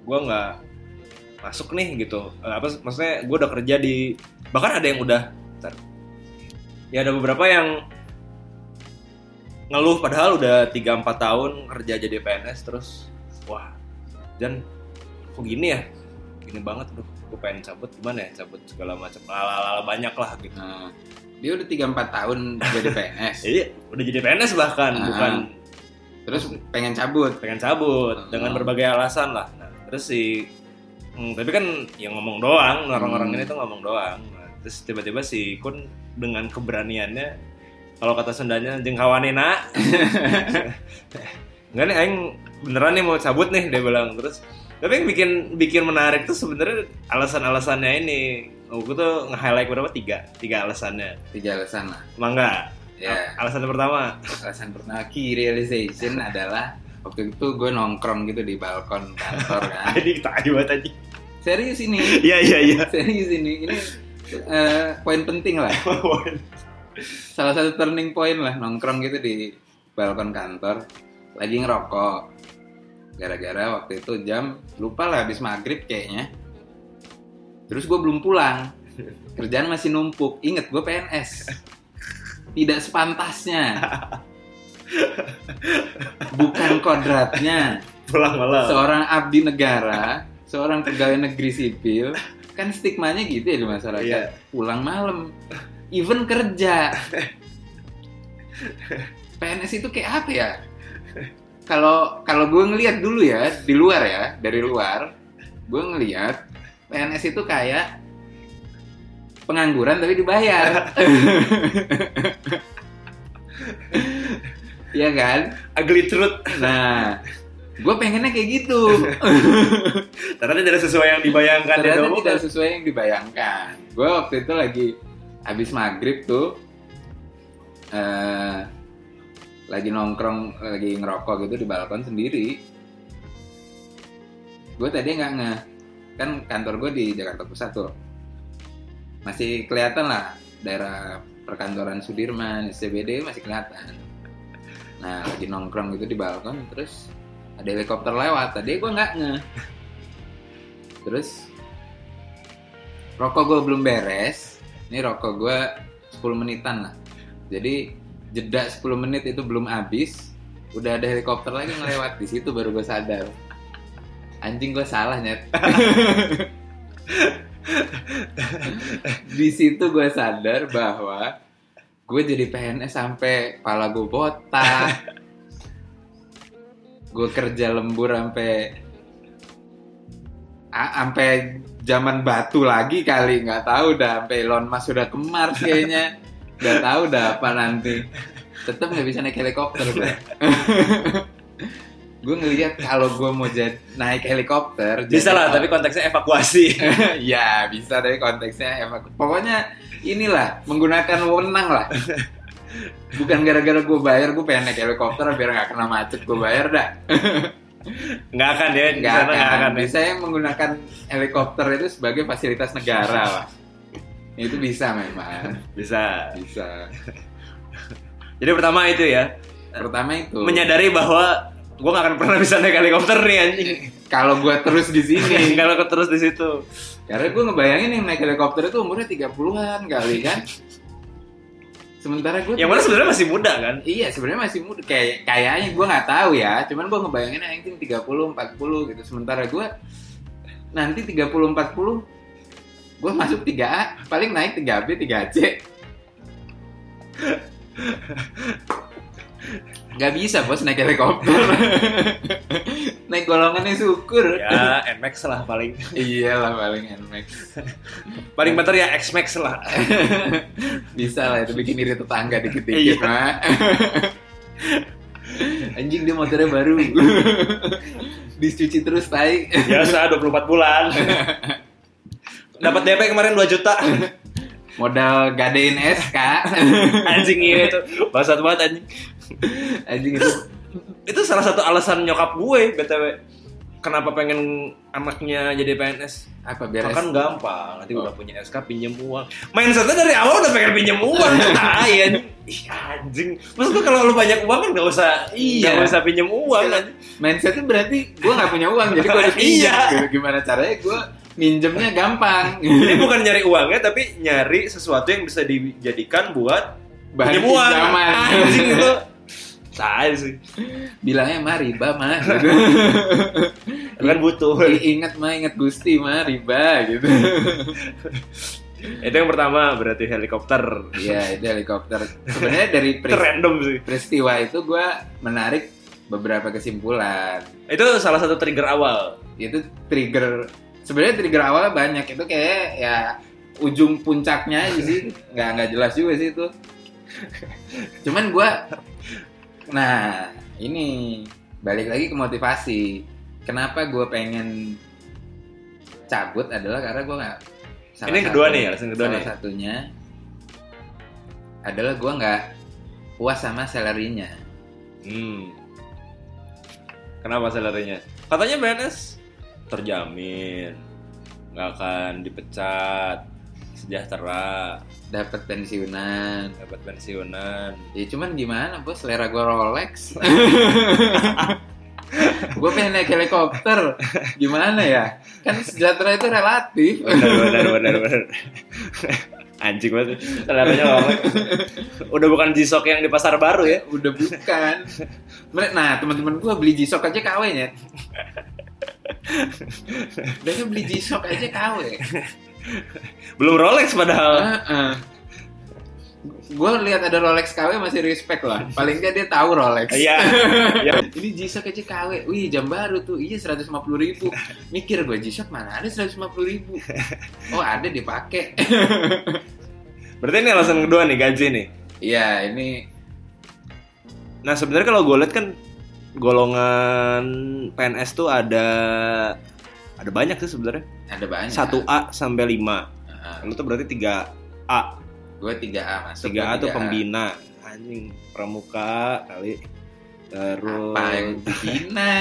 Speaker 1: gue nggak masuk nih gitu. Eh, apa maksudnya gue udah kerja di bahkan ada yang udah bentar. ya ada beberapa yang ngeluh padahal udah 3-4 tahun kerja jadi PNS terus wah Jan kok gini ya? Gini banget tuh gue pengen cabut gimana ya cabut segala macam lala banyak lah gitu.
Speaker 2: Nah, dia udah 3-4 tahun jadi PNS. *laughs*
Speaker 1: Iya, udah jadi PNS bahkan,
Speaker 2: Ah.
Speaker 1: bukan
Speaker 2: Terus pengen cabut.
Speaker 1: pengen cabut
Speaker 2: Ah.
Speaker 1: dengan berbagai alasan lah. Nah, terus si hmm, tapi kan yang ngomong doang, orang-orang
Speaker 2: Hmm.
Speaker 1: ini tuh ngomong doang. Nah, terus tiba-tiba si Kun dengan keberaniannya kalau kata Sundanya jengkawanina. *laughs* Enggak nih aing beneran nih mau cabut nih dia bilang terus tapi yang bikin bikin menarik tuh sebenarnya alasan-alasannya ini aku tuh nge-highlight berapa tiga tiga alasannya
Speaker 2: Tiga alasan lah.
Speaker 1: mangga
Speaker 2: Ya,
Speaker 1: alasan pertama
Speaker 2: alasan pertama key realization *laughs* adalah waktu itu gue nongkrong gitu di balkon kantor kan. *laughs*
Speaker 1: Ini banget aja.
Speaker 2: Serius ini, *laughs*
Speaker 1: Iya iya iya.
Speaker 2: serius ini. Ini eh, poin penting lah. Salah satu turning point lah nongkrong gitu di balkon kantor. Lagi ngerokok. Gara-gara waktu itu jam lupa lah habis maghrib kayaknya. Terus gue belum pulang. Kerjaan masih numpuk. Ingat gue PNS. Tidak sepantasnya. Bukan kodratnya
Speaker 1: Pulang malam.
Speaker 2: seorang abdi negara, seorang pegawai negeri sipil, kan stigmanya gitu ya di masyarakat.
Speaker 1: Iya.
Speaker 2: Pulang malam, even kerja. PNS itu kayak apa ya? Kalau kalau gue ngelihat dulu ya di luar ya dari luar, gue ngelihat PNS itu kayak pengangguran tapi dibayar. *laughs* Iya kan?
Speaker 1: Ugly truth.
Speaker 2: Nah, gue pengennya kayak gitu *laughs*
Speaker 1: Ternyata tidak sesuai yang dibayangkan ya
Speaker 2: ternyata tidak sesuai yang dibayangkan gue waktu itu lagi habis maghrib tuh eh lagi nongkrong lagi ngerokok gitu di balkon sendiri gue tadi nggak nge kan kantor gue di Jakarta Pusat tuh. Masih kelihatan lah daerah perkantoran Sudirman SCBD masih kelihatan. Nah lagi nongkrong gitu di balkon terus ada helikopter lewat. Tadi gue nggak nge. Terus rokok gue belum beres. Ini rokok gue 10 menitan lah. Jadi jeda 10 menit itu belum habis. Udah ada helikopter lagi ngelewat di situ baru gue sadar anjing gue salah nyet. *laughs* Di situ gue sadar bahwa gue jadi PNS sampai kepala gue botak. Gue kerja lembur sampai sampai zaman batu lagi kali. Nggak tahu dah sampai Elon Musk sudah kemar kayaknya. Nggak tahu dah apa nanti. Tetap nggak bisa naik helikopter gue *laughs* gue ngeliat kalau gue mau jadi naik helikopter
Speaker 1: Bisa
Speaker 2: jadi-
Speaker 1: lah, tapi konteksnya evakuasi. *laughs*
Speaker 2: ya bisa dari konteksnya emang pokoknya inilah menggunakan wewenang lah. Bukan gara-gara gue bayar gue pengen naik helikopter biar nggak kena macet gue bayar dah. *laughs*
Speaker 1: Nggak akan ya, di
Speaker 2: nggak akan,
Speaker 1: nggak akan. ya.
Speaker 2: bisa yang menggunakan helikopter itu sebagai fasilitas negara lah itu bisa memang.
Speaker 1: Bisa.
Speaker 2: bisa.
Speaker 1: Jadi pertama itu ya,
Speaker 2: pertama itu.
Speaker 1: menyadari bahwa gue gak akan pernah bisa naik helikopter nih anjing.
Speaker 2: kalau gue terus di sini *laughs*
Speaker 1: Kalau aku terus di situ.
Speaker 2: Karena gue ngebayangin yang naik helikopter itu umurnya 30-an kali kan. Sementara gue
Speaker 1: Yang mana sebenarnya masih muda kan?
Speaker 2: Iya, sebenarnya masih muda. Kayak kayaknya gue nggak tahu ya. Cuman gue ngebayangin yang penting 30 40 gitu. Sementara gue nanti 30 40 gue masuk 3A, paling naik 3B, 3C. *laughs* Gak bisa bos naik helikopter. *laughs* naik golongannya syukur.
Speaker 1: Ya, Nmax lah paling.
Speaker 2: Iyalah paling NMAX.
Speaker 1: Paling bener ya X-Max lah. *laughs*
Speaker 2: Bisa lah itu bikin iri tetangga dikit-dikit
Speaker 1: Iya.
Speaker 2: mah. *laughs* Anjing dia motornya baru. Dicuci terus tai.
Speaker 1: Biasa 24 bulan. Dapat DP kemarin 2 juta.
Speaker 2: Modal gadein SK.
Speaker 1: Anjing iya itu. Bangsat banget anjing. *laughs*
Speaker 2: Anjing itu
Speaker 1: Itu salah satu alasan nyokap gue BTW. Kenapa pengen anaknya jadi PNS?
Speaker 2: apa biar
Speaker 1: Kan gampang, nanti
Speaker 2: Oh.
Speaker 1: udah punya SK pinjem uang. Mindsetnya dari awal udah pengen pinjem uang. *laughs* Nah, anjing. Ih, anjing. Maksud gue kalau lu banyak uang kan gak usah
Speaker 2: Iya.
Speaker 1: Gak usah pinjem uang anjing.
Speaker 2: mindsetnya berarti gue nggak punya uang jadi gue harus *laughs* pinjam.
Speaker 1: Iya.
Speaker 2: Gimana caranya gue minjemnya gampang.
Speaker 1: Ini bukan nyari uangnya tapi nyari sesuatu yang bisa dijadikan buat
Speaker 2: Bahan pinjaman.
Speaker 1: Anjing itu. Saya sih.
Speaker 2: Bilangnya mah riba mah. Gitu. *laughs*
Speaker 1: Kan butuh.
Speaker 2: Ingat mah ingat Gusti mah riba gitu. *laughs*
Speaker 1: Itu yang pertama berarti helikopter.
Speaker 2: Iya itu helikopter. Sebenarnya dari *laughs*
Speaker 1: random sih.
Speaker 2: peristiwa itu gue menarik beberapa kesimpulan.
Speaker 1: Itu salah satu trigger awal.
Speaker 2: Itu trigger sebenarnya trigger awalnya banyak itu kayak ya ujung puncaknya aja sih nggak nggak jelas juga sih itu. Cuman gue, nah ini balik lagi ke motivasi. Kenapa gue pengen cabut adalah karena gue nggak.
Speaker 1: Ini yang kedua
Speaker 2: satu-
Speaker 1: nih, alasan kedua
Speaker 2: salah
Speaker 1: nih.
Speaker 2: satunya adalah gue nggak puas sama salary-nya.
Speaker 1: Hmm. Kenapa salarinya? Katanya BNS terjamin, nggak akan dipecat, sejahtera,
Speaker 2: dapat pensiunan.
Speaker 1: dapat pensiunan.
Speaker 2: Ya cuman gimana bos, selera gue Rolex. *laughs* gue pengen naik helikopter, gimana ya? Kan sejahtera itu relatif.
Speaker 1: Benar, benar, benar, benar. Anjing banget. Seleranya Rolex. Udah bukan G-Shock yang di pasar baru ya.
Speaker 2: Udah bukan. Nah teman-teman gue beli G-Shock aja KW nya. Mereka beli G-Shock aja KW.
Speaker 1: Belum Rolex padahal.
Speaker 2: Gue lihat ada Rolex KW masih respect lah. Paling nggak dia tahu Rolex.
Speaker 1: Iya. Iya. *laughs*
Speaker 2: Ini G-Shock aja KW. Wih, jam baru tuh. Iya, 150 ribu. Mikir gue, G-Shock mana ada 150 ribu? *laughs* Oh, ada dipakai. *laughs*
Speaker 1: Berarti ini alasan kedua nih gaji nih.
Speaker 2: Iya, ini
Speaker 1: Nah sebenarnya kalau gue lihat kan golongan PNS tuh ada ada banyak sih sebenarnya.
Speaker 2: Ada banyak.
Speaker 1: 1A sampai 5.
Speaker 2: Heeh.
Speaker 1: Lu tuh berarti 3A.
Speaker 2: Gue 3A masuk.
Speaker 1: 3A
Speaker 2: gua
Speaker 1: tuh pembina. Anjing, pramuka kali. Terus
Speaker 2: Apa yang dibina?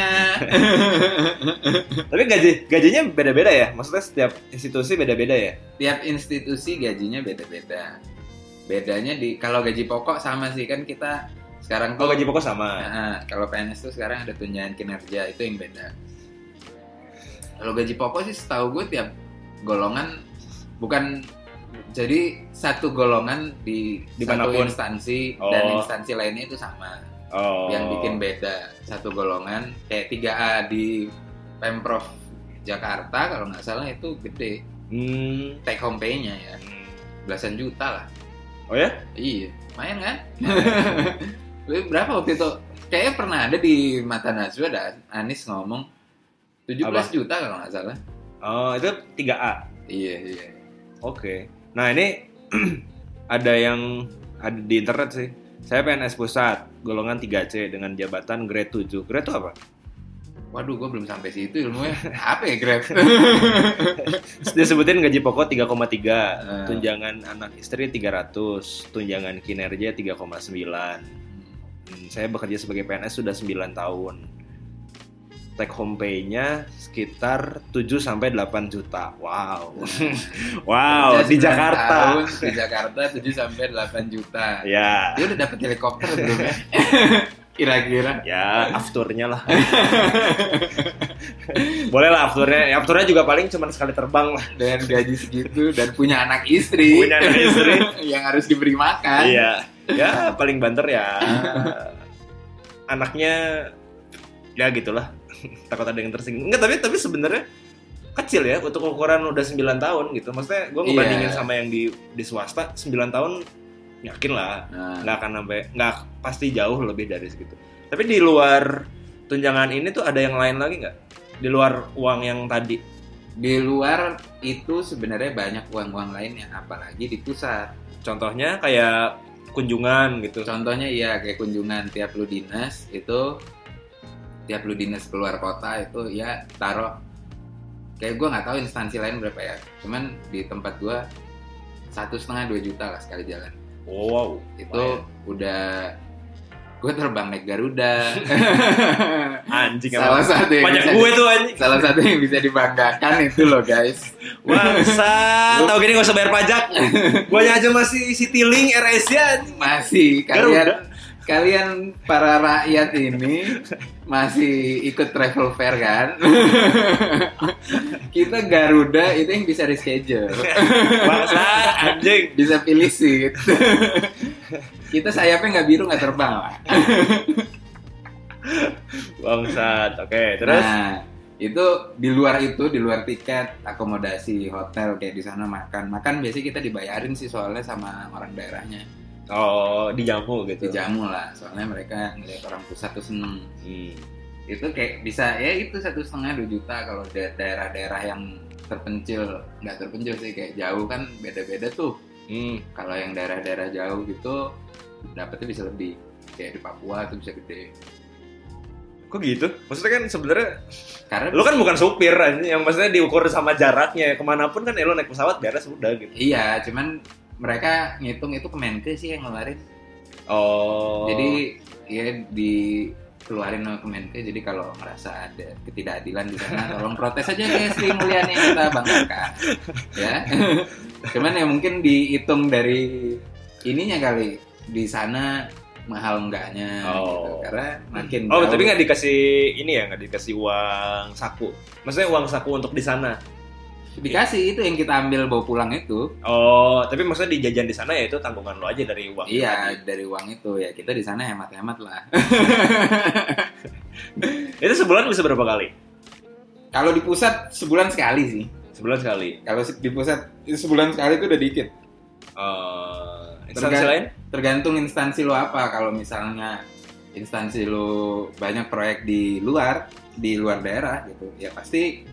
Speaker 2: *laughs*
Speaker 1: Tapi gaji gajinya beda-beda ya? Maksudnya setiap institusi beda-beda ya?
Speaker 2: Tiap institusi gajinya beda-beda. Bedanya di kalau gaji pokok sama sih kan kita sekarang
Speaker 1: Oh,
Speaker 2: tuh
Speaker 1: gaji pokok sama.
Speaker 2: Nah, kalau PNS tuh sekarang ada tunjangan kinerja itu yang beda. Kalau gaji pokok sih setahu gue tiap golongan bukan jadi satu golongan di satu
Speaker 1: Di mana pun.
Speaker 2: instansi dan
Speaker 1: Oh.
Speaker 2: instansi lainnya itu sama.
Speaker 1: Oh.
Speaker 2: Yang bikin beda satu golongan kayak 3A di Pemprov Jakarta kalau nggak salah itu gede
Speaker 1: Hmm.
Speaker 2: take home pay-nya ya belasan juta lah.
Speaker 1: Oh ya?
Speaker 2: Iya, lumayan kan? *laughs* Berapa waktu itu? Kayaknya pernah ada di mata Najwa ada Anis ngomong 17
Speaker 1: Apa?
Speaker 2: juta kalau nggak salah.
Speaker 1: Oh, itu 3A.
Speaker 2: Iya, iya.
Speaker 1: Oke. Nah, ini *clears throat* ada yang ada di internet sih. Saya PNS pusat, golongan 3C dengan jabatan grade 7. Grade itu apa?
Speaker 2: Waduh, gue belum sampai situ ilmunya. *laughs* Apa ya Grab? *laughs*
Speaker 1: Disebutin gaji pokok 3,3,
Speaker 2: Eh.
Speaker 1: tunjangan anak istri 300, tunjangan kinerja 3,9. Hmm, saya bekerja sebagai PNS sudah 9 tahun. Take home pay-nya sekitar 7 sampai 8 juta. Wow. *laughs* wow, di
Speaker 2: 9
Speaker 1: Jakarta.
Speaker 2: tahun, di Jakarta 7 sampai 8 juta.
Speaker 1: Ya.
Speaker 2: Dia udah dapet helikopter belum ya? *laughs* Kira-kira.
Speaker 1: Ya, afturnya lah. *laughs* Boleh lah afturnya. Ya, afturnya juga paling cuma sekali terbang lah.
Speaker 2: Dengan gaji segitu dan punya anak istri.
Speaker 1: Punya anak istri.
Speaker 2: yang harus diberi makan.
Speaker 1: Iya. Ya, paling banter ya. Anaknya ya gitulah. *laughs* Takut ada yang tersinggung. Enggak, tapi tapi sebenarnya kecil ya untuk ukuran udah 9 tahun gitu. Maksudnya gue ngebandingin
Speaker 2: Iya.
Speaker 1: sama yang di di swasta 9 tahun yakin lah
Speaker 2: Nah,
Speaker 1: nggak akan sampai nggak pasti jauh lebih dari segitu. Tapi di luar tunjangan ini tuh ada yang lain lagi nggak? Di luar uang yang tadi.
Speaker 2: di luar itu sebenarnya banyak uang-uang lainnya, apalagi di pusat.
Speaker 1: Contohnya kayak kunjungan gitu.
Speaker 2: Contohnya iya kayak kunjungan tiap lu dinas itu tiap lu dinas keluar kota itu ya taruh kayak gue nggak tahu instansi lain berapa ya cuman di tempat gue satu setengah dua juta lah sekali jalan
Speaker 1: Oh, wow.
Speaker 2: itu
Speaker 1: Lumayan.
Speaker 2: udah gue terbang naik Garuda *laughs*
Speaker 1: Anjing
Speaker 2: salah
Speaker 1: emang.
Speaker 2: satu yang
Speaker 1: Banyak gue tuh anjing.
Speaker 2: salah satu yang bisa dibanggakan itu loh guys
Speaker 1: Bangsa, *laughs* tahu gini gak usah bayar pajak. Guanya aja masih Citylink, AirAsia. anjing.
Speaker 2: masih kalian
Speaker 1: Garuda.
Speaker 2: Kalian para rakyat ini masih ikut travel fair kan? Kita Garuda itu yang bisa reschedule.
Speaker 1: Bangsa, anjing.
Speaker 2: bisa pilih seat. Kita sayapnya nggak biru nggak terbang lah
Speaker 1: Bangsat. Oke, terus?
Speaker 2: Nah itu di luar itu di luar tiket akomodasi hotel kayak di sana makan. Makan biasanya kita dibayarin sih soalnya sama orang daerahnya
Speaker 1: oh dijamu gitu.
Speaker 2: dijamu lah soalnya mereka ngeliat orang pusat tuh seneng
Speaker 1: Hmm.
Speaker 2: itu kayak bisa ya itu satu setengah dua juta kalau da- daerah-daerah yang terpencil nggak terpencil sih kayak jauh kan beda-beda tuh
Speaker 1: Hmm.
Speaker 2: kalau yang daerah-daerah jauh gitu dapetnya bisa lebih kayak di Papua tuh bisa gede
Speaker 1: Kok gitu? Maksudnya kan sebenarnya
Speaker 2: karena
Speaker 1: lu kan bukan supir yang maksudnya diukur sama jaraknya. Ke mana pun kan ya lu naik pesawat beres udah gitu.
Speaker 2: iya cuman mereka ngitung itu Kemenkes sih yang ngeluarin
Speaker 1: Oh.
Speaker 2: jadi ya di keluarin sama Kemenkes jadi kalau merasa ada ketidakadilan di sana *laughs* tolong protes aja ke Sri Mulyani kita banggakan ya *laughs* cuman ya mungkin dihitung dari ininya kali di sana mahal enggaknya
Speaker 1: Oh.
Speaker 2: gitu. karena makin
Speaker 1: Oh,
Speaker 2: jauh-
Speaker 1: tapi nggak dikasih ini ya, nggak dikasih uang saku. Maksudnya uang saku untuk di sana.
Speaker 2: Dikasih itu yang kita ambil bawa pulang itu
Speaker 1: Oh, tapi maksudnya di jajan di sana ya itu tanggungan lo aja dari uang.
Speaker 2: iya dari uang itu ya kita di sana hemat-hemat lah *laughs*
Speaker 1: Itu sebulan bisa berapa kali?
Speaker 2: kalau di pusat sebulan sekali sih
Speaker 1: Sebulan sekali.
Speaker 2: kalau di pusat itu sebulan sekali itu udah dikit
Speaker 1: Eh, instansi
Speaker 2: Tergan-
Speaker 1: lain?
Speaker 2: tergantung instansi lo apa kalau misalnya instansi lo banyak proyek di luar di luar daerah gitu ya pasti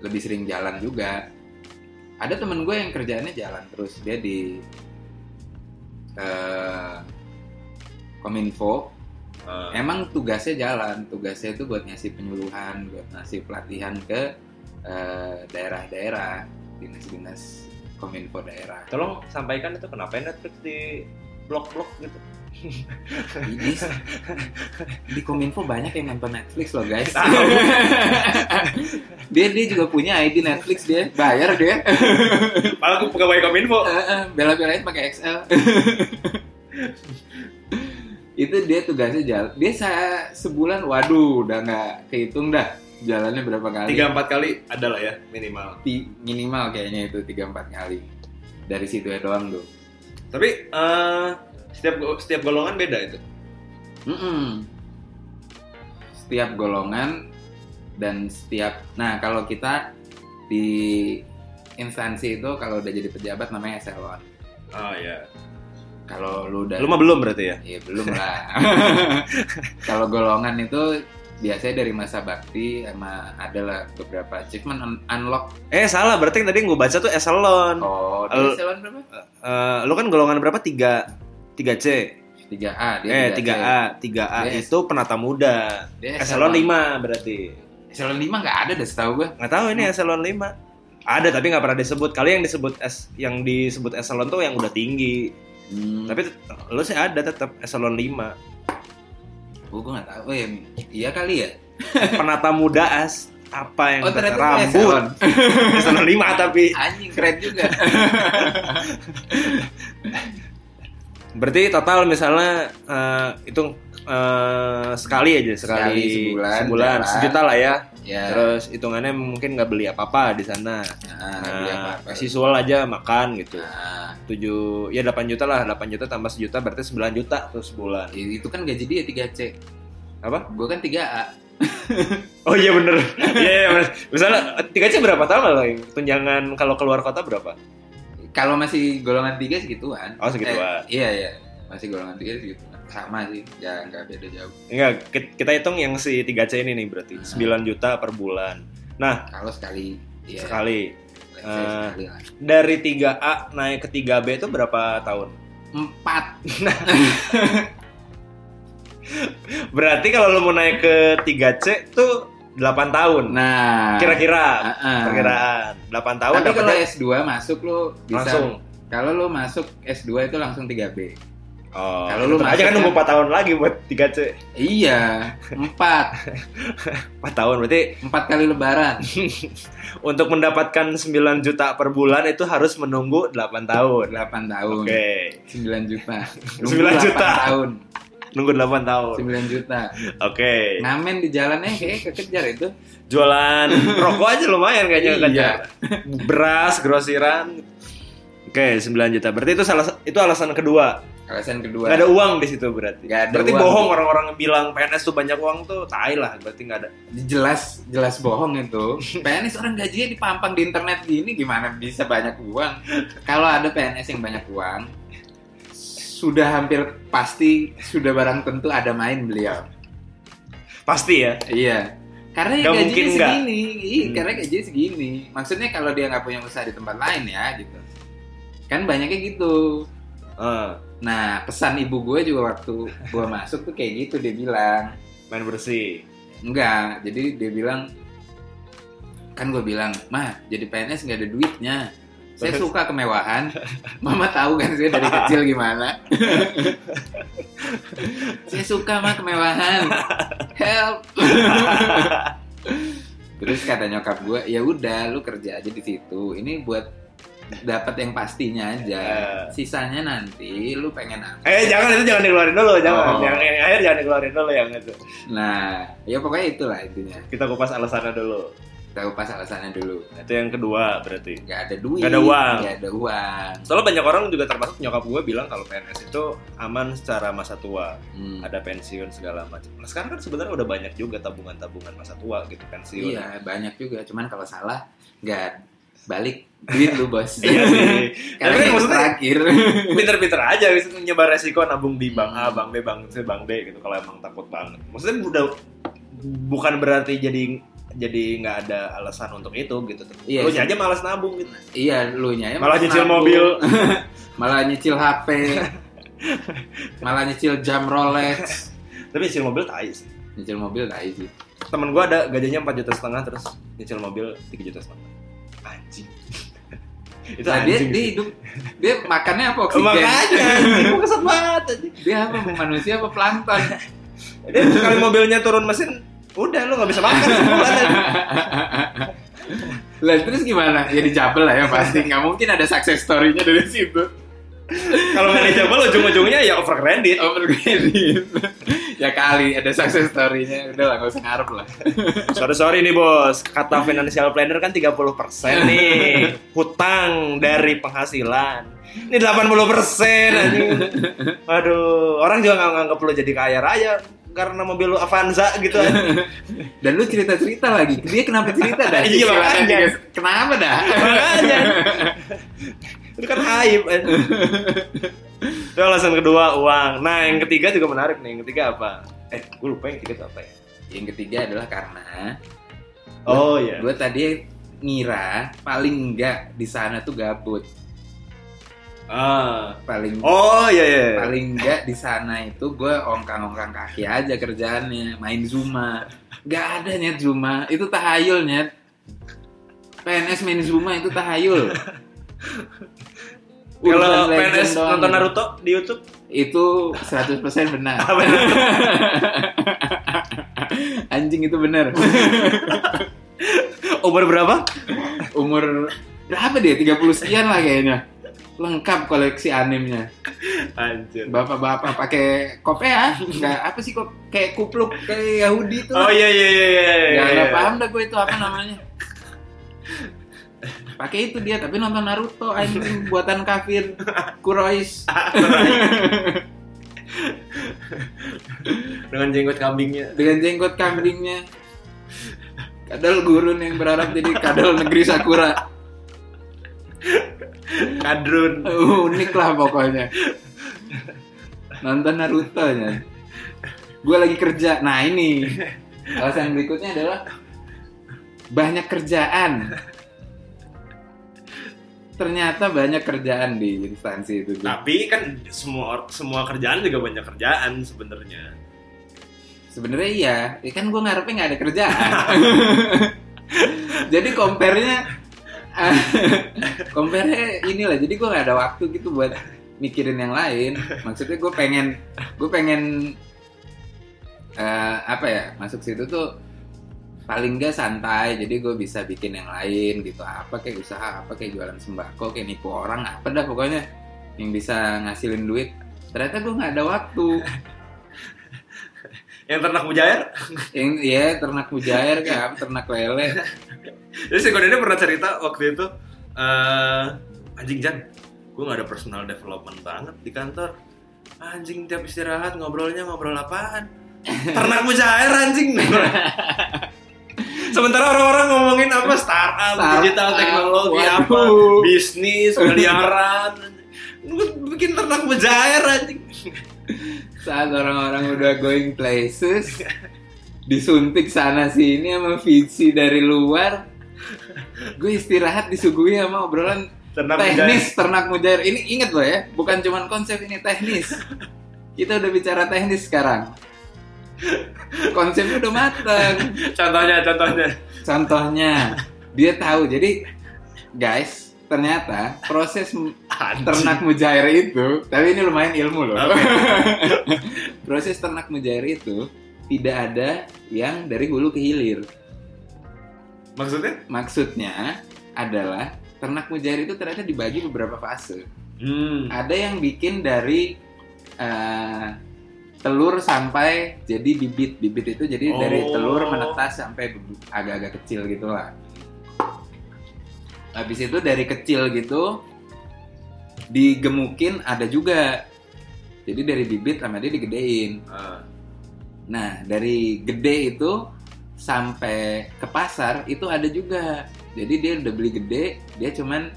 Speaker 2: lebih sering jalan juga ada temen gue yang kerjaannya jalan terus dia di eh, kominfo
Speaker 1: Ah.
Speaker 2: Emang tugasnya jalan, tugasnya itu buat ngasih penyuluhan, buat ngasih pelatihan ke eh, daerah-daerah, dinas-dinas kominfo daerah.
Speaker 1: Tolong sampaikan itu kenapa Netflix di blok-blok gitu.
Speaker 2: Di kominfo banyak yang nonton Netflix loh guys. Dia dia juga punya ID Netflix dia, bayar dia.
Speaker 1: Malah aku pegawai Kominfo.
Speaker 2: Eh, eh, Bela-belain pakai XL. itu dia tugasnya jalan. Dia se- sebulan, waduh, udah nggak kehitung dah jalannya berapa kali.
Speaker 1: Tiga empat kali ada lah ya minimal.
Speaker 2: Ti- minimal kayaknya itu tiga empat kali dari situ ya doang tuh.
Speaker 1: Tapi eh, setiap setiap golongan beda itu.
Speaker 2: Mm-mm. Setiap golongan dan setiap nah kalau kita di instansi itu kalau udah jadi pejabat namanya eselon.
Speaker 1: Oh ya.
Speaker 2: Kalau lu udah
Speaker 1: Lu mah belum berarti ya?
Speaker 2: ya belum lah. *laughs* kalau golongan itu biasanya dari masa bakti sama adalah beberapa achievement un- unlock.
Speaker 1: Eh salah berarti yang tadi gue baca tuh eselon.
Speaker 2: Oh, eselon berapa?
Speaker 1: Eh, lu kan golongan berapa? 3 3C.
Speaker 2: 3A dia
Speaker 1: Eh
Speaker 2: 3C.
Speaker 1: 3A, 3A
Speaker 2: Yes.
Speaker 1: itu penata muda.
Speaker 2: Dia
Speaker 1: Eselon 5 berarti.
Speaker 2: Eselon 5 nggak ada deh setahu gue.
Speaker 1: Nggak tahu ini eselon 5. Ada tapi nggak pernah disebut. Kali yang disebut es yang disebut eselon tuh yang udah tinggi.
Speaker 2: Hmm.
Speaker 1: Tapi lu sih ada tetap eselon 5.
Speaker 2: Oh, gue nggak tahu. Ya, iya kali ya.
Speaker 1: Penata muda as apa yang
Speaker 2: Oh, ternyata
Speaker 1: rambut
Speaker 2: eselon.
Speaker 1: eselon 5 tapi
Speaker 2: Anjing keren juga. *laughs*
Speaker 1: berarti total misalnya eh, itu eh, sekali aja sekali,
Speaker 2: Sekali sebulan,
Speaker 1: sebulan
Speaker 2: jalan.
Speaker 1: sejuta lah ya
Speaker 2: ya.
Speaker 1: terus hitungannya mungkin nggak beli apa-apa di sana
Speaker 2: nah,
Speaker 1: nah, visual aja makan gitu
Speaker 2: Nah,
Speaker 1: 7 ya 8 juta lah 8 juta tambah sejuta berarti 9 juta tuh sebulan
Speaker 2: itu kan gaji dia 3C.
Speaker 1: apa
Speaker 2: Gue kan 3A. *laughs*
Speaker 1: oh iya bener iya iya bener. misalnya 3 c berapa tahun lah tunjangan kalau keluar kota berapa
Speaker 2: Kalau masih golongan 3 segituan.
Speaker 1: Oh, segituan.
Speaker 2: Eh, iya, iya. Masih golongan 3 segituan. Sama sih. Ya, nggak beda jauh.
Speaker 1: enggak ki- kita hitung yang si 3 c ini nih berarti 9 juta per bulan nah
Speaker 2: Kalau sekali iya,
Speaker 1: sekali
Speaker 2: lah.
Speaker 1: dari 3A naik ke 3B itu berapa tahun?
Speaker 2: Empat. *laughs*
Speaker 1: Berarti kalau lo mau naik ke 3C tuh 8 tahun.
Speaker 2: Nah,
Speaker 1: Kira-kira
Speaker 2: Ah-ah.
Speaker 1: perkiraan 8 tahun
Speaker 2: Tapi kalau
Speaker 1: dapetnya
Speaker 2: S2 masuk lu bisa
Speaker 1: langsung.
Speaker 2: Kalau lu masuk S2 itu langsung 3B.
Speaker 1: Oh,
Speaker 2: Kalau lu
Speaker 1: aja kan nunggu
Speaker 2: kan-
Speaker 1: 4 tahun lagi buat 3C.
Speaker 2: Iya, 4.
Speaker 1: 4 *laughs* tahun berarti
Speaker 2: 4 kali lebaran. *laughs*
Speaker 1: untuk mendapatkan 9 juta per bulan itu harus menunggu 8 tahun.
Speaker 2: 8 tahun.
Speaker 1: Oke.
Speaker 2: 9 juta. *laughs*
Speaker 1: 9 juta.
Speaker 2: 8 tahun.
Speaker 1: Nunggu 8 tahun.
Speaker 2: 9 juta.
Speaker 1: Oke.
Speaker 2: Ngamen di jalannya kayak kekejar itu.
Speaker 1: Jualan rokok aja lumayan kayaknya
Speaker 2: Iya.
Speaker 1: kejar. Beras, grosiran. Oke, 9 juta. Berarti itu salah itu alasan kedua.
Speaker 2: Alasan kedua.
Speaker 1: Nggak ada uang di situ berarti.
Speaker 2: Nggak ada
Speaker 1: berarti
Speaker 2: uang.
Speaker 1: bohong orang-orang yang bilang PNS tuh banyak uang tuh tai lah. Berarti nggak ada.
Speaker 2: Jelas jelas bohong itu. PNS orang gajinya dipampang di internet gini gimana bisa banyak uang? Kalau ada PNS yang banyak uang, sudah hampir pasti sudah barang tentu ada main beliau.
Speaker 1: Pasti ya.
Speaker 2: Iya. Karena ya
Speaker 1: Nggak
Speaker 2: gajinya
Speaker 1: mungkin
Speaker 2: segini. Iya,
Speaker 1: Hmm.
Speaker 2: karena gajinya segini. Maksudnya kalau dia nggak punya usaha di tempat lain ya gitu. Kan banyaknya gitu.
Speaker 1: Eh,
Speaker 2: Nah, pesan ibu gue juga waktu gue masuk tuh kayak gitu dia bilang.
Speaker 1: main bersih.
Speaker 2: Enggak, jadi dia bilang kan gue bilang, "Mah, jadi PNS nggak ada duitnya." Saya suka kemewahan. Mama tahu kan saya dari kecil gimana. saya suka mah kemewahan. Help. Terus kata nyokap gue, "Ya udah, lu kerja aja di situ. Ini buat dapat yang pastinya aja.
Speaker 1: Ya.
Speaker 2: Sisanya nanti lu pengen apa?"
Speaker 1: Eh jangan itu jangan dikeluarin dulu, jangan.
Speaker 2: Oh.
Speaker 1: Yang, yang akhir jangan dikeluarin dulu yang itu.
Speaker 2: Nah, ya pokoknya itulah intinya.
Speaker 1: Kita kupas alasannya dulu.
Speaker 2: Tahu pas alasannya dulu.
Speaker 1: Itu yang kedua berarti.
Speaker 2: nggak ada duit,
Speaker 1: Nggak ada uang.
Speaker 2: nggak ada uang.
Speaker 1: Soalnya banyak orang juga termasuk nyokap gue bilang kalau PNS itu aman secara masa tua.
Speaker 2: Hmm.
Speaker 1: Ada pensiun segala macam. Nah, sekarang kan sebenarnya udah banyak juga tabungan-tabungan masa tua gitu pensiun.
Speaker 2: Iya banyak juga, cuman kalau salah nggak balik duit lu bos. *laughs*
Speaker 1: Iya sih. *laughs*
Speaker 2: Karena
Speaker 1: Tapi
Speaker 2: yang
Speaker 1: maksudnya
Speaker 2: terakhir. *laughs*
Speaker 1: pinter-pinter aja bisa nyebar resiko nabung di bank A, bank B, bank C, bank D gitu kalau emang takut banget. Maksudnya udah bukan berarti jadi jadi nggak ada alasan untuk itu gitu.
Speaker 2: Iya
Speaker 1: Lu
Speaker 2: sih.
Speaker 1: aja malas nabung gitu.
Speaker 2: iya lu nya *laughs*
Speaker 1: Malah nyicil mobil.
Speaker 2: malah nyicil HP, malah nyicil jam Rolex. *laughs*
Speaker 1: Tapi nyicil mobil tai sih.
Speaker 2: Nyicil mobil tai sih.
Speaker 1: Temen gue ada gajinya 4 juta setengah terus nyicil mobil 3 juta setengah. Anjing. *laughs* Itu
Speaker 2: Nah, dia,
Speaker 1: anjing.
Speaker 2: dia hidup, dia makannya apa oksigen?
Speaker 1: Makanya, gua kesel banget
Speaker 2: dia apa manusia apa plankton?
Speaker 1: Dia sekali mobilnya turun mesin, udah lu nggak bisa makan sebulan. *laughs*
Speaker 2: Lah terus gimana? Ya dijabel lah ya pasti. *laughs* Nggak mungkin ada success story-nya dari situ.
Speaker 1: Kalau nggak dijabal ujung-ujungnya ya over credit.
Speaker 2: Over credit. ya kali ada success story-nya. Udah lah, nggak usah ngarep lah. *laughs*
Speaker 1: Sorry sorry nih bos, kata financial planner kan 30% nih hutang dari penghasilan. Ini 80% anjing. Aduh, orang juga nggak nganggap lu jadi kaya raya karena mobil lu Avanza gitu. *laughs*
Speaker 2: Dan lu cerita-cerita lagi. Dia kenapa cerita dah? *laughs*
Speaker 1: Iya, makanya.
Speaker 2: Kenapa dah?
Speaker 1: Makanya. *laughs* Itu kan aib. anjing. Itu alasan kedua uang. Nah, yang ketiga juga menarik nih. Yang ketiga apa? Eh, gue lupa yang ketiga itu apa ya?
Speaker 2: Yang ketiga adalah karena
Speaker 1: Oh iya.
Speaker 2: gue tadi ngira paling enggak di sana tuh gabut.
Speaker 1: Ah.
Speaker 2: Paling
Speaker 1: Oh iya iya.
Speaker 2: paling enggak di sana itu gue ongkang-ongkang kaki aja kerjaannya main zuma nggak ada nyet zuma itu tahayul nyet PNS main zuma itu tahayul *laughs*
Speaker 1: Kalau PNS
Speaker 2: doang
Speaker 1: nonton
Speaker 2: itu.
Speaker 1: Naruto di YouTube
Speaker 2: itu 100% benar *laughs*
Speaker 1: ya? *laughs*
Speaker 2: anjing itu benar
Speaker 1: Umur berapa?
Speaker 2: umur berapa dia 30 sekian lah kayaknya lengkap koleksi animnya
Speaker 1: Anjir.
Speaker 2: bapak-bapak pakai kopea nggak apa sih kok kayak kupluk kayak Yahudi tuh
Speaker 1: Oh iya iya iya iya. iya,
Speaker 2: Gak,
Speaker 1: iya.
Speaker 2: gak paham dah gue itu apa namanya. Pakai itu dia tapi nonton Naruto anjing buatan kafir Kurois. *laughs*
Speaker 1: Dengan jenggot kambingnya.
Speaker 2: dengan jenggot kambingnya. Kadal gurun yang berharap jadi kadal negeri Sakura. *laughs*
Speaker 1: Kadrun.
Speaker 2: Uh, unik lah pokoknya. Nonton Naruto nya. Gue lagi kerja. Nah ini alasan berikutnya adalah banyak kerjaan. Ternyata banyak kerjaan di instansi itu.
Speaker 1: Tapi kan semua semua kerjaan juga banyak kerjaan sebenarnya.
Speaker 2: Sebenarnya iya, ya kan gue ngarepnya nggak ada kerjaan. *laughs* jadi compare-nya, *laughs* compare-nya inilah. Jadi gue nggak ada waktu gitu buat mikirin yang lain. Maksudnya gue pengen, gue pengen eh, apa ya? Masuk situ tuh paling nggak santai. Jadi gue bisa bikin yang lain gitu. Apa kayak usaha, apa kayak jualan sembako, kayak nipu orang, apa dah pokoknya yang bisa ngasilin duit. Ternyata gue nggak ada waktu.
Speaker 1: Yang ternak mujair.
Speaker 2: yang ya ternak mujair apa ternak lele
Speaker 1: Jadi si Kodene pernah cerita waktu itu eh anjing Jan, gue gak ada personal development banget di kantor. Anjing tiap istirahat ngobrolnya ngobrol apaan? Ternak mujair anjing. Sementara orang-orang ngomongin apa startup,
Speaker 2: Startup,
Speaker 1: digital teknologi
Speaker 2: waduh.
Speaker 1: apa, bisnis, miliaran. Gue bikin ternak mujair anjing.
Speaker 2: saat orang-orang udah going places disuntik sana sini sama visi dari luar gue istirahat disuguhi sama obrolan
Speaker 1: Ternak
Speaker 2: teknis ternak mujair. Ini inget loh ya bukan cuman konsep ini teknis. Kita udah bicara teknis sekarang. Konsepnya udah matang
Speaker 1: Contohnya, contohnya.
Speaker 2: contohnya. Dia tahu jadi guys ternyata proses
Speaker 1: Anjing.
Speaker 2: ternak mujair itu tapi ini lumayan ilmu loh.
Speaker 1: Oke. *laughs*
Speaker 2: proses ternak mujair itu tidak ada yang dari hulu ke hilir
Speaker 1: Maksudnya?
Speaker 2: maksudnya adalah ternak mujair itu ternyata dibagi beberapa fase
Speaker 1: Hmm.
Speaker 2: ada yang bikin dari eh, telur sampai jadi bibit bibit itu jadi dari
Speaker 1: Oh.
Speaker 2: telur menetas sampai agak-agak kecil gitu lah habis itu dari kecil gitu digemukin ada juga jadi dari bibit sama dia digedein
Speaker 1: Ah.
Speaker 2: nah dari gede itu sampai ke pasar itu ada juga. Jadi dia udah beli gede dia cuman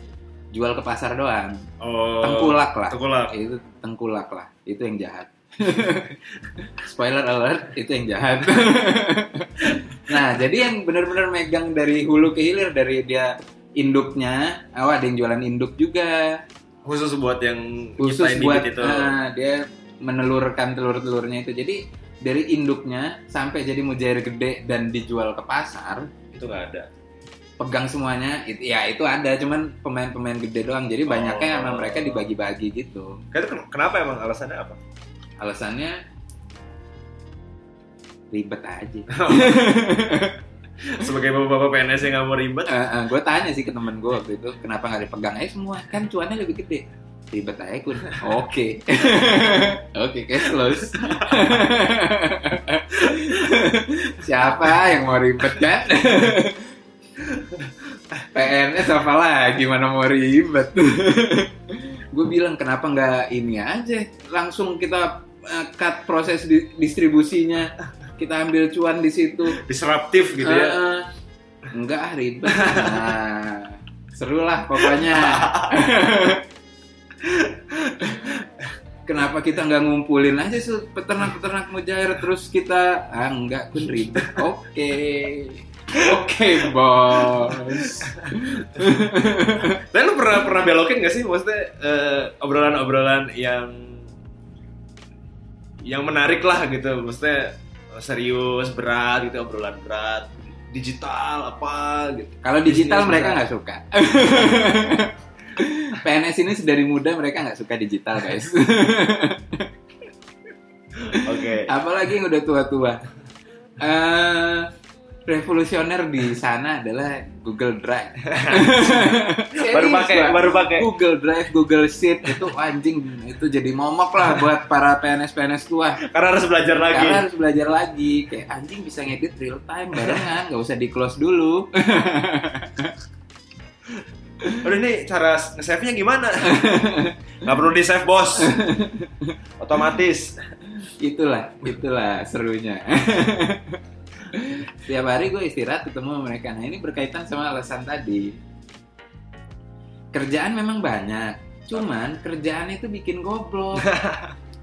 Speaker 2: jual ke pasar doang.
Speaker 1: Oh.
Speaker 2: tengkulak lah.
Speaker 1: Tengkulak.
Speaker 2: itu tengkulak lah. Itu yang jahat. *laughs* Spoiler alert itu yang jahat. *laughs* Nah jadi yang benar-benar megang dari hulu ke hilir dari dia induknya oh ada yang jualan induk juga.
Speaker 1: Khusus buat yang
Speaker 2: khusus buat
Speaker 1: itu.
Speaker 2: nah, dia menelurkan telur-telurnya itu. Jadi dari induknya sampai jadi mujair gede dan dijual ke pasar
Speaker 1: Itu nggak ada.
Speaker 2: pegang semuanya itu ya itu ada cuman pemain-pemain gede doang jadi banyaknya
Speaker 1: Oh.
Speaker 2: emang mereka dibagi-bagi gitu
Speaker 1: itu ken- kenapa emang alasannya apa?
Speaker 2: alasannya ribet aja *laughs*
Speaker 1: Sebagai bapak-bapak PNS yang nggak mau ribet.
Speaker 2: gue tanya sih ke temen gue waktu itu kenapa nggak dipegang aja semua kan cuannya lebih gede ribet aja kun oke. *laughs* Oke cash close siapa yang mau ribet kan? PNS apa lagi? Mana mau ribet? Gue bilang kenapa nggak ini aja? Langsung kita eh, cut proses di- distribusinya. Kita ambil cuan di situ.
Speaker 1: Disruptif gitu ya.
Speaker 2: Eh, enggak ribet. Nah, seru lah pokoknya. *laughs* Kenapa kita nggak ngumpulin aja peternak-peternak mujair terus kita ah enggak pun ribet. Oke. Oke, bos.
Speaker 1: Tapi lu pernah pernah belokin gak sih maksudnya eh, obrolan-obrolan yang yang menarik lah gitu, maksudnya serius, berat gitu, obrolan berat, digital apa gitu.
Speaker 2: Kalau digital mereka nggak suka. *laughs* PNS ini dari muda mereka nggak suka digital guys.
Speaker 1: Oke.
Speaker 2: Apalagi yang udah tua-tua. Eh, revolusioner di sana adalah Google Drive. *laughs*
Speaker 1: baru pakai,
Speaker 2: Pak.
Speaker 1: baru pakai.
Speaker 2: Google Drive, Google Sheet itu anjing itu jadi momok lah buat para PNS-PNS tua.
Speaker 1: Karena harus belajar lagi.
Speaker 2: Karena harus belajar lagi. Kayak anjing bisa ngedit real time barengan, nggak usah di close dulu. *laughs*
Speaker 1: Udah ini cara nge-save-nya gimana? *laughs* Nggak perlu di-save, Bos. Otomatis.
Speaker 2: itulah, itulah serunya. *laughs* Setiap hari gue istirahat ketemu mereka. Nah ini berkaitan sama alasan tadi. Kerjaan memang banyak, cuman kerjaan itu bikin goblok.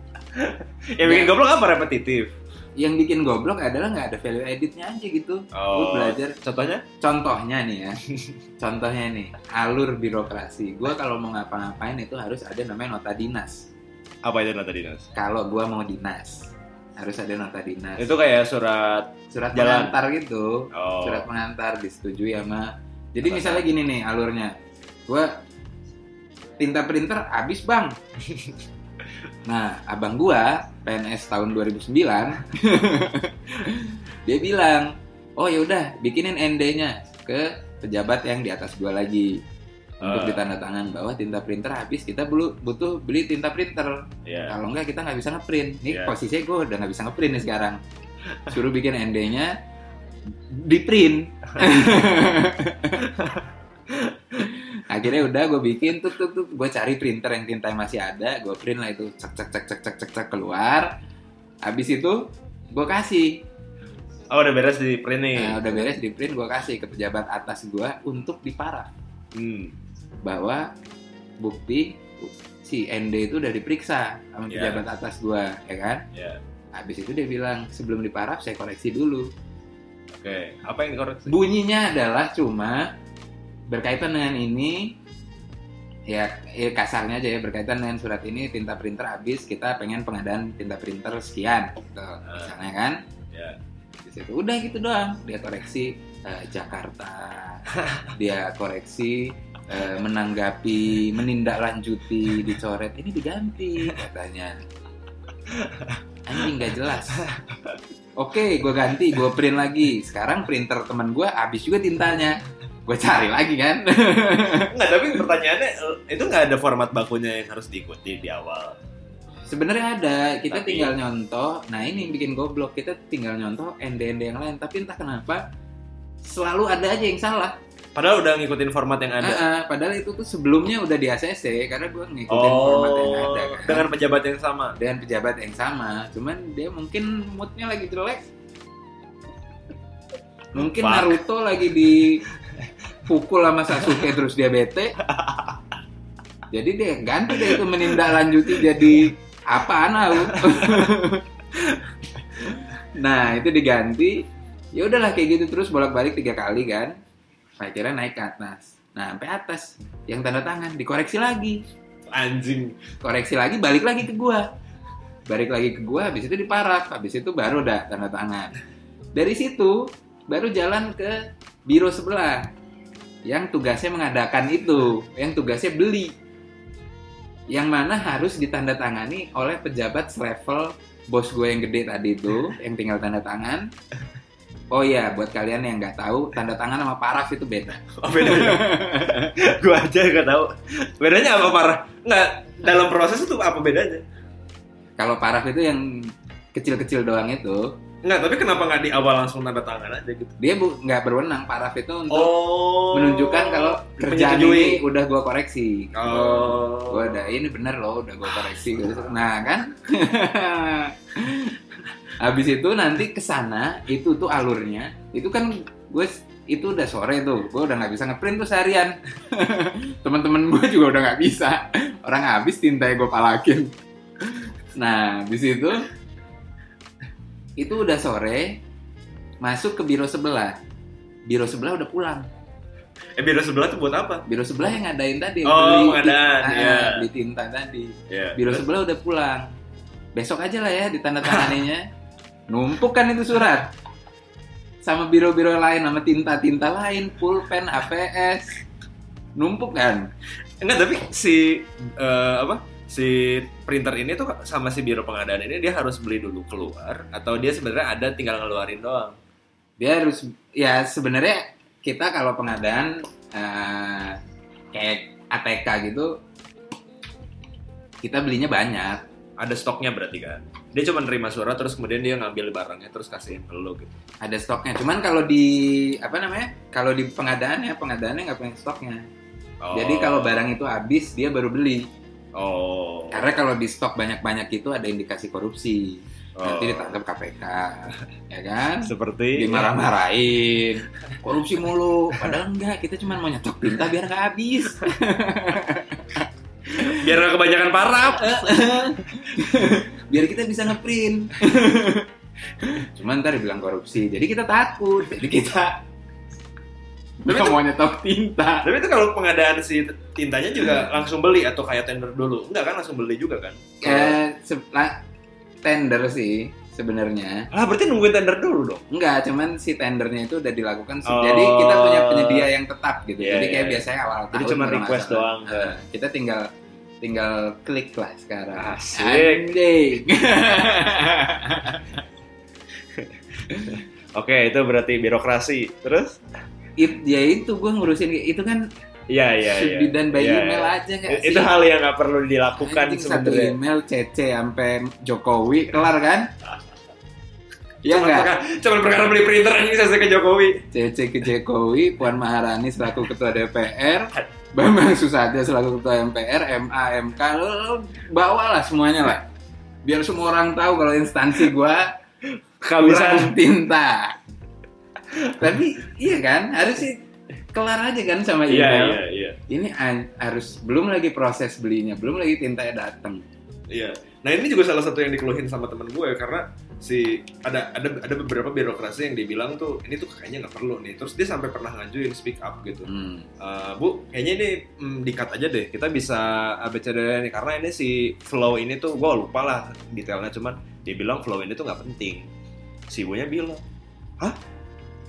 Speaker 2: *laughs*
Speaker 1: Yang bikin goblok apa repetitif?
Speaker 2: Yang bikin goblok adalah nggak ada value editnya aja gitu. Gue belajar
Speaker 1: Contohnya?
Speaker 2: contohnya nih ya *laughs* contohnya nih alur birokrasi gue kalau mau ngapa-ngapain itu harus ada namanya nota dinas
Speaker 1: Apa itu nota dinas?
Speaker 2: kalau gue mau dinas harus ada nota dinas
Speaker 1: Itu kayak surat
Speaker 2: surat
Speaker 1: jalan.
Speaker 2: pengantar gitu
Speaker 1: oh.
Speaker 2: surat pengantar disetujui sama jadi misalnya gini nih alurnya gue tinta printer habis bang *laughs* nah abang gua PNS tahun 2009 *laughs* dia bilang oh yaudah bikinin ND-nya ke pejabat yang di atas gua lagi untuk
Speaker 1: Ah.
Speaker 2: ditandatangan bahwa tinta printer habis kita perlu butuh beli tinta printer
Speaker 1: Iya.
Speaker 2: kalau enggak kita nggak bisa ngeprint ini
Speaker 1: Iya.
Speaker 2: posisinya gue udah nggak bisa ngeprint nih sekarang suruh bikin ND-nya di print *laughs* *laughs* akhirnya udah gue bikin tuh tuh tuh gue cari printer yang tinta masih ada gue print lah itu cek cek cek cek cek cek cek keluar habis itu gue kasih
Speaker 1: Oh, udah beres di print nih.
Speaker 2: nah, udah beres di print gue kasih ke pejabat atas gue untuk diparaf
Speaker 1: Hmm.
Speaker 2: bahwa bukti si ND itu udah diperiksa sama
Speaker 1: Iya.
Speaker 2: pejabat atas gue ya kan
Speaker 1: Ya.
Speaker 2: habis itu dia bilang sebelum diparaf saya koreksi dulu
Speaker 1: Oke. Apa yang dikoreksi?
Speaker 2: bunyinya adalah cuma berkaitan dengan ini ya, ya kasarnya aja ya berkaitan dengan surat ini tinta printer habis kita pengen pengadaan tinta printer sekian gitu misalnya kan? Di situ udah gitu doang dia koreksi eh, Jakarta dia koreksi eh, menanggapi menindaklanjuti dicoret ini diganti katanya. Anjing nggak jelas. Oke gue ganti gue print lagi. Sekarang printer teman gue habis juga tintanya gue cari lagi kan *laughs*
Speaker 1: Enggak, tapi pertanyaannya itu nggak ada format bakunya yang harus diikuti di awal.
Speaker 2: sebenarnya ada kita
Speaker 1: Tapi-
Speaker 2: tinggal nyontoh nah ini yang bikin goblok kita tinggal nyontoh ND-ND yang lain tapi entah kenapa selalu ada aja yang salah
Speaker 1: Padahal udah ngikutin format yang ada.
Speaker 2: Ah, ah, padahal itu tuh sebelumnya udah di ACC karena gue ngikutin format yang ada kan.
Speaker 1: Oh, dengan pejabat yang sama.
Speaker 2: dengan pejabat yang sama cuman dia mungkin moodnya lagi jelek mungkin
Speaker 1: Fuck.
Speaker 2: Naruto lagi di *laughs* pukul sama Sasuke terus dia bete. Jadi dia ganti deh itu menindaklanjuti jadi apaan tahu nah itu diganti. Ya udahlah kayak gitu terus bolak-balik tiga kali kan? Akhirnya naik ke atas. Nah sampai atas. Yang tanda tangan dikoreksi lagi.
Speaker 1: Anjing.
Speaker 2: koreksi lagi balik lagi ke gua. Balik lagi ke gua habis itu diparaf habis itu baru udah tanda tangan. Dari situ baru jalan ke biro sebelah yang tugasnya mengadakan itu yang tugasnya beli yang mana harus ditandatangani oleh pejabat selevel bos gue yang gede tadi itu *laughs* yang tinggal tanda tangan oh iya buat kalian yang nggak tahu tanda tangan sama paraf itu beda
Speaker 1: Oh, bedanya. *laughs* gue aja nggak tahu. Bedanya apa parah? Nggak dalam proses itu apa bedanya?
Speaker 2: kalau paraf itu yang kecil-kecil doang itu
Speaker 1: Nggak, tapi kenapa nggak di awal langsung tanda tangan aja gitu?
Speaker 2: dia bu- nggak berwenang paraf itu untuk
Speaker 1: Oh.
Speaker 2: menunjukkan kalau kerjaan ini udah gua koreksi
Speaker 1: Oh.
Speaker 2: gua udah ini bener loh udah gua koreksi gitu. nah kan *laughs* habis itu nanti ke sana itu tuh alurnya itu kan gue itu udah sore tuh gue udah nggak bisa ngeprint tuh seharian *laughs* teman-teman gue juga udah nggak bisa orang habis tinta gue palakin nah di situ itu udah sore masuk ke biro sebelah. Biro sebelah udah pulang.
Speaker 1: Eh biro sebelah tuh buat apa?
Speaker 2: biro sebelah yang ngadain tadi.
Speaker 1: Oh,
Speaker 2: beli
Speaker 1: pengadaan,
Speaker 2: ah,
Speaker 1: iya.
Speaker 2: beli tinta tadi.
Speaker 1: Ya.
Speaker 2: biro sebelah udah pulang. Besok aja lah ya ditandatanganinya. Numpuk kan itu surat. Sama biro-biro lain sama tinta-tinta lain pulpen APS numpuk kan?
Speaker 1: Enggak, tapi si eh, apa? Si printer ini tuh sama si biro pengadaan ini dia harus beli dulu keluar atau dia sebenarnya ada tinggal ngeluarin doang.
Speaker 2: dia harus ya sebenarnya kita kalau pengadaan eh, kayak ATK gitu kita belinya banyak
Speaker 1: Ada stoknya berarti kan. Dia cuma nerima surat terus kemudian dia ngambil barangnya terus kasihin ke lo gitu.
Speaker 2: ada stoknya cuman kalau di apa namanya kalau di pengadaan ya pengadaannya nggak punya stoknya
Speaker 1: Oh.
Speaker 2: jadi kalau barang itu habis dia baru beli
Speaker 1: Oh.
Speaker 2: Karena kalau di stok banyak-banyak itu ada indikasi korupsi. Nanti
Speaker 1: Oh.
Speaker 2: ditangkap KPK, ya kan?
Speaker 1: seperti
Speaker 2: Dimarah-marahin, korupsi mulu. Padahal enggak, kita cuma mau nyetok tinta biar nggak habis. *laughs*
Speaker 1: biar gak kebanyakan paraf.
Speaker 2: biar kita bisa ngeprint. *laughs* Cuman ntar dibilang korupsi, jadi kita takut. Jadi kita
Speaker 1: Tapi itu-
Speaker 2: mau nyetok tinta.
Speaker 1: Tapi itu kalau pengadaan si tintanya juga langsung beli atau kayak tender dulu? Enggak kan langsung beli juga kan?
Speaker 2: Eh, nah, tender sih sebenarnya.
Speaker 1: Ah, berarti nungguin tender dulu dong.
Speaker 2: Enggak, cuman si tendernya itu udah dilakukan.
Speaker 1: Oh.
Speaker 2: Jadi kita punya penyedia yang tetap gitu.
Speaker 1: Iya,
Speaker 2: Jadi
Speaker 1: iya,
Speaker 2: kayak
Speaker 1: iya.
Speaker 2: biasanya awal
Speaker 1: Jadi
Speaker 2: tahun
Speaker 1: cuma request
Speaker 2: salah.
Speaker 1: doang.
Speaker 2: Eh, kita tinggal tinggal klik lah sekarang.
Speaker 1: Asik.
Speaker 2: Anjing. *laughs*
Speaker 1: Oke, itu berarti birokrasi. Terus?
Speaker 2: It, ya itu gue ngurusin itu kan
Speaker 1: Iya, iya, iya.
Speaker 2: dan by
Speaker 1: Iya,
Speaker 2: email
Speaker 1: iya.
Speaker 2: aja nggak sih?
Speaker 1: Itu hal yang nggak perlu dilakukan
Speaker 2: Anjing, satu
Speaker 1: sebenarnya.
Speaker 2: email CC sampai Jokowi kelar kan? *laughs* Iya
Speaker 1: Cuma
Speaker 2: nggak?
Speaker 1: perkara, cuma perkara beli printer aja bisa ke Jokowi.
Speaker 2: CC ke Jokowi, Puan Maharani selaku ketua DPR, Bambang Susatyo selaku ketua MPR, MA, MK, lo, bawalah semuanya lah. Biar semua orang tahu kalau instansi gua
Speaker 1: Kehabisan.
Speaker 2: tinta. Tapi iya kan, harus sih kelar aja kan sama
Speaker 1: Iya,
Speaker 2: email.
Speaker 1: iya, iya.
Speaker 2: Ini an- harus belum lagi proses belinya, belum lagi tintanya datang.
Speaker 1: Iya. Nah ini juga salah satu yang dikeluhin sama temen gue karena si ada ada ada beberapa birokrasi yang dibilang tuh ini tuh kayaknya nggak perlu nih. Terus dia sampai pernah ngajuin speak up gitu.
Speaker 2: Hmm.
Speaker 1: Eh, bu, kayaknya ini mm, di-cut aja deh. Kita bisa ABCD nih karena ini si flow ini tuh gue lupa lah detailnya cuman dia bilang flow ini tuh nggak penting. Si ibunya bilang, hah?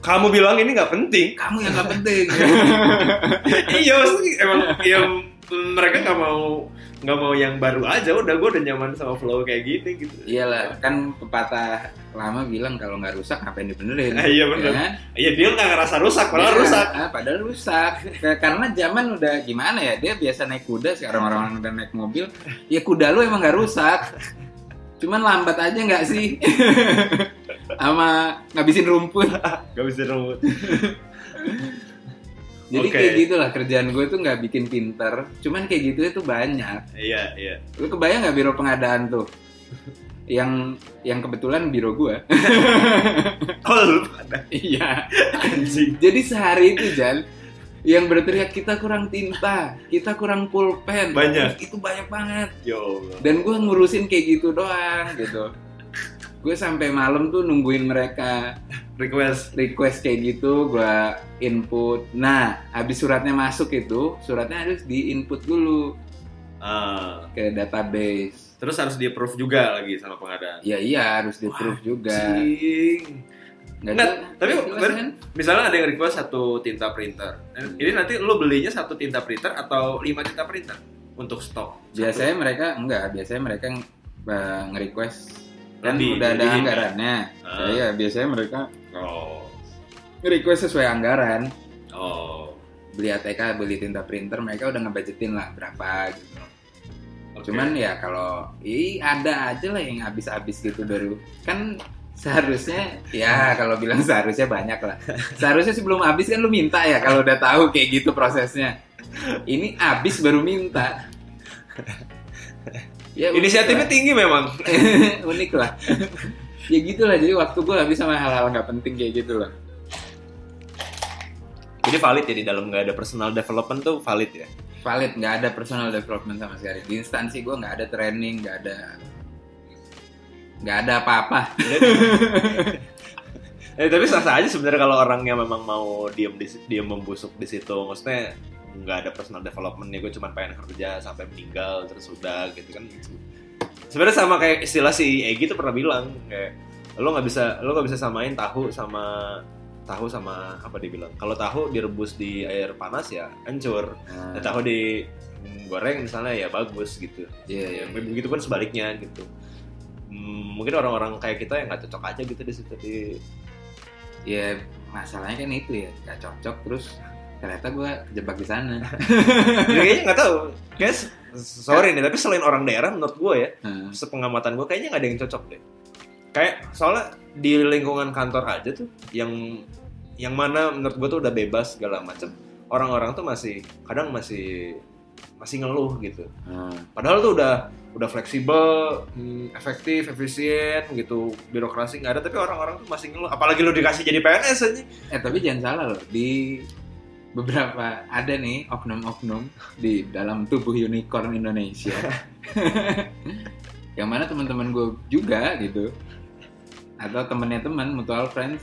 Speaker 1: Kamu bilang ini nggak penting?
Speaker 2: Kamu yang nggak penting. *laughs*
Speaker 1: iya, maksudnya emang yang mereka nggak mau nggak mau yang baru aja. Udah gue udah nyaman sama flow kayak gini gitu.
Speaker 2: Iyalah, kan pepatah lama bilang kalau nggak rusak ngapain dibenerin.
Speaker 1: Ah, iya, bener.
Speaker 2: Ya kan?
Speaker 1: Iya dia nggak ngerasa rusak, malah
Speaker 2: Iya,
Speaker 1: rusak.
Speaker 2: ah, padahal rusak. Ka- Karena zaman udah gimana ya? Dia biasa naik kuda, sekarang orang-orang udah naik mobil. Ya kuda lu emang nggak rusak. Cuman lambat aja nggak sih? *laughs* Sama ngabisin rumput. *laughs*
Speaker 1: Gak bisa rumput.
Speaker 2: Jadi
Speaker 1: Oke.
Speaker 2: kayak gitulah kerjaan gue tuh nggak bikin pinter. Cuman kayak gitu itu banyak.
Speaker 1: Iya iya.
Speaker 2: Lu kebayang nggak biro pengadaan tuh? Yang yang kebetulan biro gue. *laughs*
Speaker 1: Oh lu pada
Speaker 2: Iya.
Speaker 1: anjing.
Speaker 2: Jadi sehari itu Jan yang berteriak kita kurang tinta, kita kurang pulpen.
Speaker 1: Banyak.
Speaker 2: Itu banyak banget.
Speaker 1: Yo.
Speaker 2: Dan gue ngurusin kayak gitu doang gitu. Gue sampai malam tuh nungguin mereka
Speaker 1: Request.
Speaker 2: request kayak gitu, gue input. Nah, habis suratnya masuk itu, suratnya harus di input dulu
Speaker 1: Ah.
Speaker 2: ke database.
Speaker 1: Terus harus di approve juga lagi sama pengadaan.
Speaker 2: Ya iya harus di proof juga.
Speaker 1: Cing.
Speaker 2: Nggak
Speaker 1: Nggak,
Speaker 2: jelas-
Speaker 1: tapi ber-
Speaker 2: kan?
Speaker 1: Misalnya ada yang request satu tinta printer.
Speaker 2: Hmm.
Speaker 1: Ini nanti lo belinya satu tinta printer atau lima tinta printer untuk stok.
Speaker 2: biasanya mereka enggak, biasanya mereka uh, nge-request kan
Speaker 1: Di-
Speaker 2: udah ada anggarannya.
Speaker 1: Ah.
Speaker 2: Iya, biasanya mereka
Speaker 1: Oh.
Speaker 2: nge-request sesuai anggaran.
Speaker 1: Oh.
Speaker 2: Beli ATK, beli tinta printer, mereka udah ngebudgetin lah berapa gitu.
Speaker 1: Oke.
Speaker 2: Cuman ya kalau i ada aja lah yang habis-habis gitu dari kan seharusnya ya kalau bilang seharusnya banyak lah. Seharusnya sebelum habis kan lu minta ya kalau udah tahu kayak gitu prosesnya. Ini habis baru minta. *laughs* Ya,
Speaker 1: inisiatifnya
Speaker 2: lah.
Speaker 1: tinggi memang. *laughs*
Speaker 2: unik lah. ya gitulah jadi waktu gue habis sama hal-hal nggak penting kayak gitu lah.
Speaker 1: Jadi valid ya di dalam nggak ada personal development tuh valid ya.
Speaker 2: Valid nggak ada personal development sama sekali. Di instansi gue nggak ada training, nggak ada nggak ada apa-apa.
Speaker 1: Eh tapi sah sah aja sebenarnya kalau orangnya memang mau diem di diem membusuk di situ. Maksudnya nggak ada personal development nih gue cuma pengen kerja sampai meninggal terus udah gitu kan. Sebenarnya sama kayak istilah si Egi tuh pernah bilang kayak lo nggak bisa lo nggak bisa samain tahu sama tahu sama apa dibilang kalau tahu direbus di air panas ya hancur.
Speaker 2: Nah,
Speaker 1: Dan tahu di goreng misalnya ya bagus gitu.
Speaker 2: Iya, iya.
Speaker 1: ya begitu pun sebaliknya gitu. Hmm, mungkin orang-orang kayak kita yang nggak cocok aja gitu di situ di
Speaker 2: ya masalahnya kan itu ya nggak cocok terus ternyata gue kejebak di sana.
Speaker 1: Ya, *laughs* kayaknya nggak tahu. Guys sorry nih tapi selain orang daerah menurut gue ya
Speaker 2: Nah,
Speaker 1: sepengamatan gue kayaknya nggak ada yang cocok deh. Kayak soalnya di lingkungan kantor aja tuh yang yang mana menurut gue tuh udah bebas segala macem. Orang-orang tuh masih kadang masih masih ngeluh gitu.
Speaker 2: Nah.
Speaker 1: padahal tuh udah udah fleksibel hmm, efektif efisien gitu. Birokrasi nggak ada tapi orang-orang tuh masih ngeluh. Apalagi lu dikasih jadi PNS aja
Speaker 2: eh tapi jangan salah loh. Di beberapa ada nih oknum-oknum di dalam tubuh unicorn Indonesia. *laughs* Yang mana teman-teman gue juga gitu. Atau temennya teman mutual friends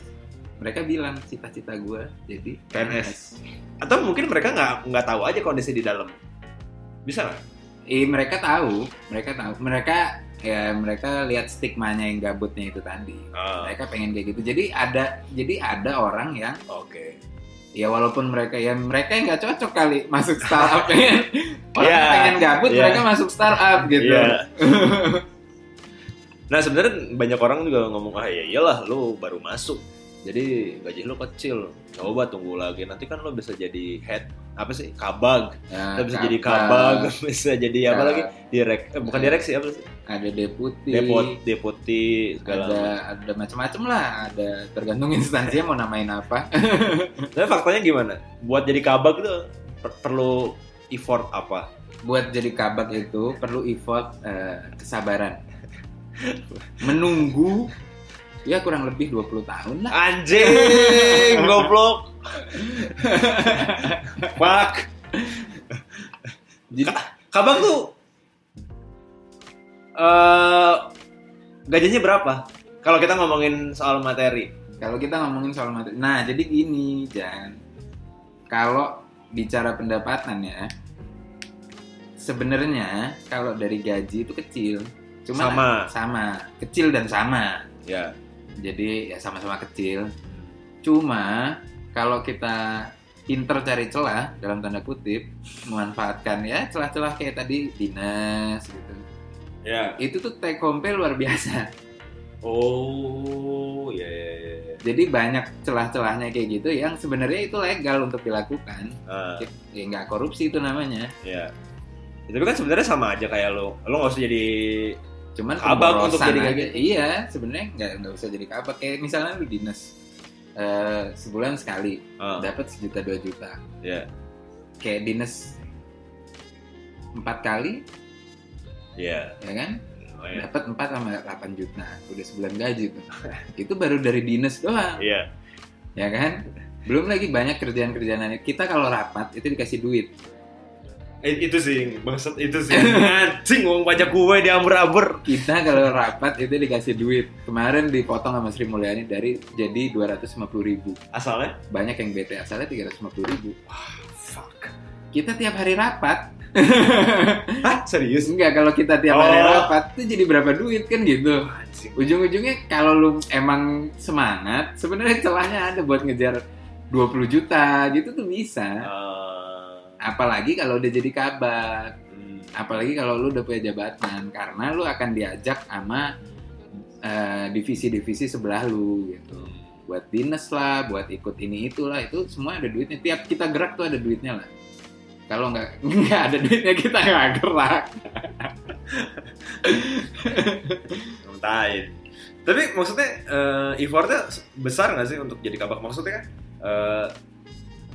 Speaker 2: mereka bilang cita-cita gue jadi
Speaker 1: PNS. atau mungkin mereka nggak nggak tahu aja kondisi di dalam. Bisa nggak?
Speaker 2: Eh mereka tahu, mereka tahu, mereka ya mereka lihat stigmanya yang gabutnya itu tadi.
Speaker 1: Ah,
Speaker 2: Mereka pengen kayak gitu. Jadi ada, jadi ada orang yang
Speaker 1: oke
Speaker 2: ya walaupun mereka ya mereka yang nggak cocok kali masuk startup pengen *laughs* orang
Speaker 1: Iya,
Speaker 2: pengen gabut
Speaker 1: iya.
Speaker 2: mereka masuk startup gitu.
Speaker 1: Iya. *laughs* nah sebenarnya banyak orang juga ngomong ah ya iyalah lu baru masuk jadi gaji lu kecil. Coba tunggu lagi. Nanti kan lu bisa jadi head apa sih? Kabag.
Speaker 2: Ya,
Speaker 1: lu bisa jadi
Speaker 2: kabag,
Speaker 1: kabag *laughs* bisa jadi apa
Speaker 2: Ka-
Speaker 1: lagi? Direk eh, bukan direksi apa sih?
Speaker 2: Ada deputi,
Speaker 1: depot deputi segala
Speaker 2: ada
Speaker 1: macam.
Speaker 2: ada macam-macam lah, ada tergantung instansinya mau namain apa. *laughs*
Speaker 1: tapi faktanya gimana? Buat jadi kabag itu per- perlu effort apa?
Speaker 2: Buat jadi kabak itu perlu effort eh, kesabaran. Menunggu ya kurang lebih 20 tahun lah.
Speaker 1: anjing goblok fuck
Speaker 2: Jadi
Speaker 1: kabag tuh eh gajinya berapa kalau kita ngomongin soal materi
Speaker 2: kalau kita ngomongin soal materi, nah jadi gini, Jan. Kalau bicara pendapatan ya, sebenarnya kalau dari gaji itu kecil. Cuma
Speaker 1: Sama.
Speaker 2: sama, kecil dan sama.
Speaker 1: ya
Speaker 2: Jadi ya sama-sama kecil. Cuma kalau kita pinter cari celah dalam tanda kutip, memanfaatkan ya celah-celah kayak tadi dinas gitu.
Speaker 1: ya
Speaker 2: Itu tuh take home pay luar biasa.
Speaker 1: oh ya ya ya, ya.
Speaker 2: Jadi banyak celah-celahnya kayak gitu yang sebenarnya itu legal untuk dilakukan.
Speaker 1: Ah,
Speaker 2: Ya nggak korupsi itu namanya.
Speaker 1: ya tapi kan sebenarnya sama aja kayak lo lo nggak usah jadi
Speaker 2: Cuman
Speaker 1: Kabak untuk jadi kayak
Speaker 2: Iya, sebenarnya nggak nggak usah jadi kabak. Kayak misalnya lu dinas eh, sebulan sekali
Speaker 1: ah,
Speaker 2: dapat sejuta dua juta.
Speaker 1: ya
Speaker 2: Kayak dinas empat kali,
Speaker 1: ya
Speaker 2: ya kan?
Speaker 1: oh, ya
Speaker 2: Dapat 4 sama 8 juta. Udah sebulan gaji tuh. *laughs* itu baru dari dinas doang,
Speaker 1: Iya.
Speaker 2: ya kan? Belum lagi banyak kerjaan-kerjaan lain. Kita kalau rapat itu dikasih duit.
Speaker 1: Eh, itu sih maksud itu sih *laughs* anjing uang pajak gue diamber-amber
Speaker 2: Kita kalau rapat itu dikasih duit. Kemarin dipotong sama Sri Mulyani dari jadi 250 ribu.
Speaker 1: asalnya
Speaker 2: Banyak yang bete asalnya 350 ribu.
Speaker 1: fuck
Speaker 2: Kita tiap hari rapat *laughs*
Speaker 1: Hah serius?
Speaker 2: Enggak, kalau kita tiap hari
Speaker 1: Oh.
Speaker 2: rapat tuh jadi berapa duit kan gitu. Ujung-ujungnya kalau lu emang semangat, sebenarnya celahnya ada buat ngejar 20 juta gitu tuh bisa.
Speaker 1: Eh,
Speaker 2: Apalagi kalau udah jadi kabak. Apalagi kalau lu udah punya jabatan karena lu akan diajak sama eh, divisi-divisi sebelah lu gitu. Buat dinas lah, buat ikut ini itulah, itu semua ada duitnya. Tiap kita gerak tuh ada duitnya lah. Kalau nggak *laughs* nggak ada duitnya kita nggak gerak.
Speaker 1: Tapi maksudnya eh, effortnya besar nggak sih untuk jadi kabak? Maksudnya kan eh,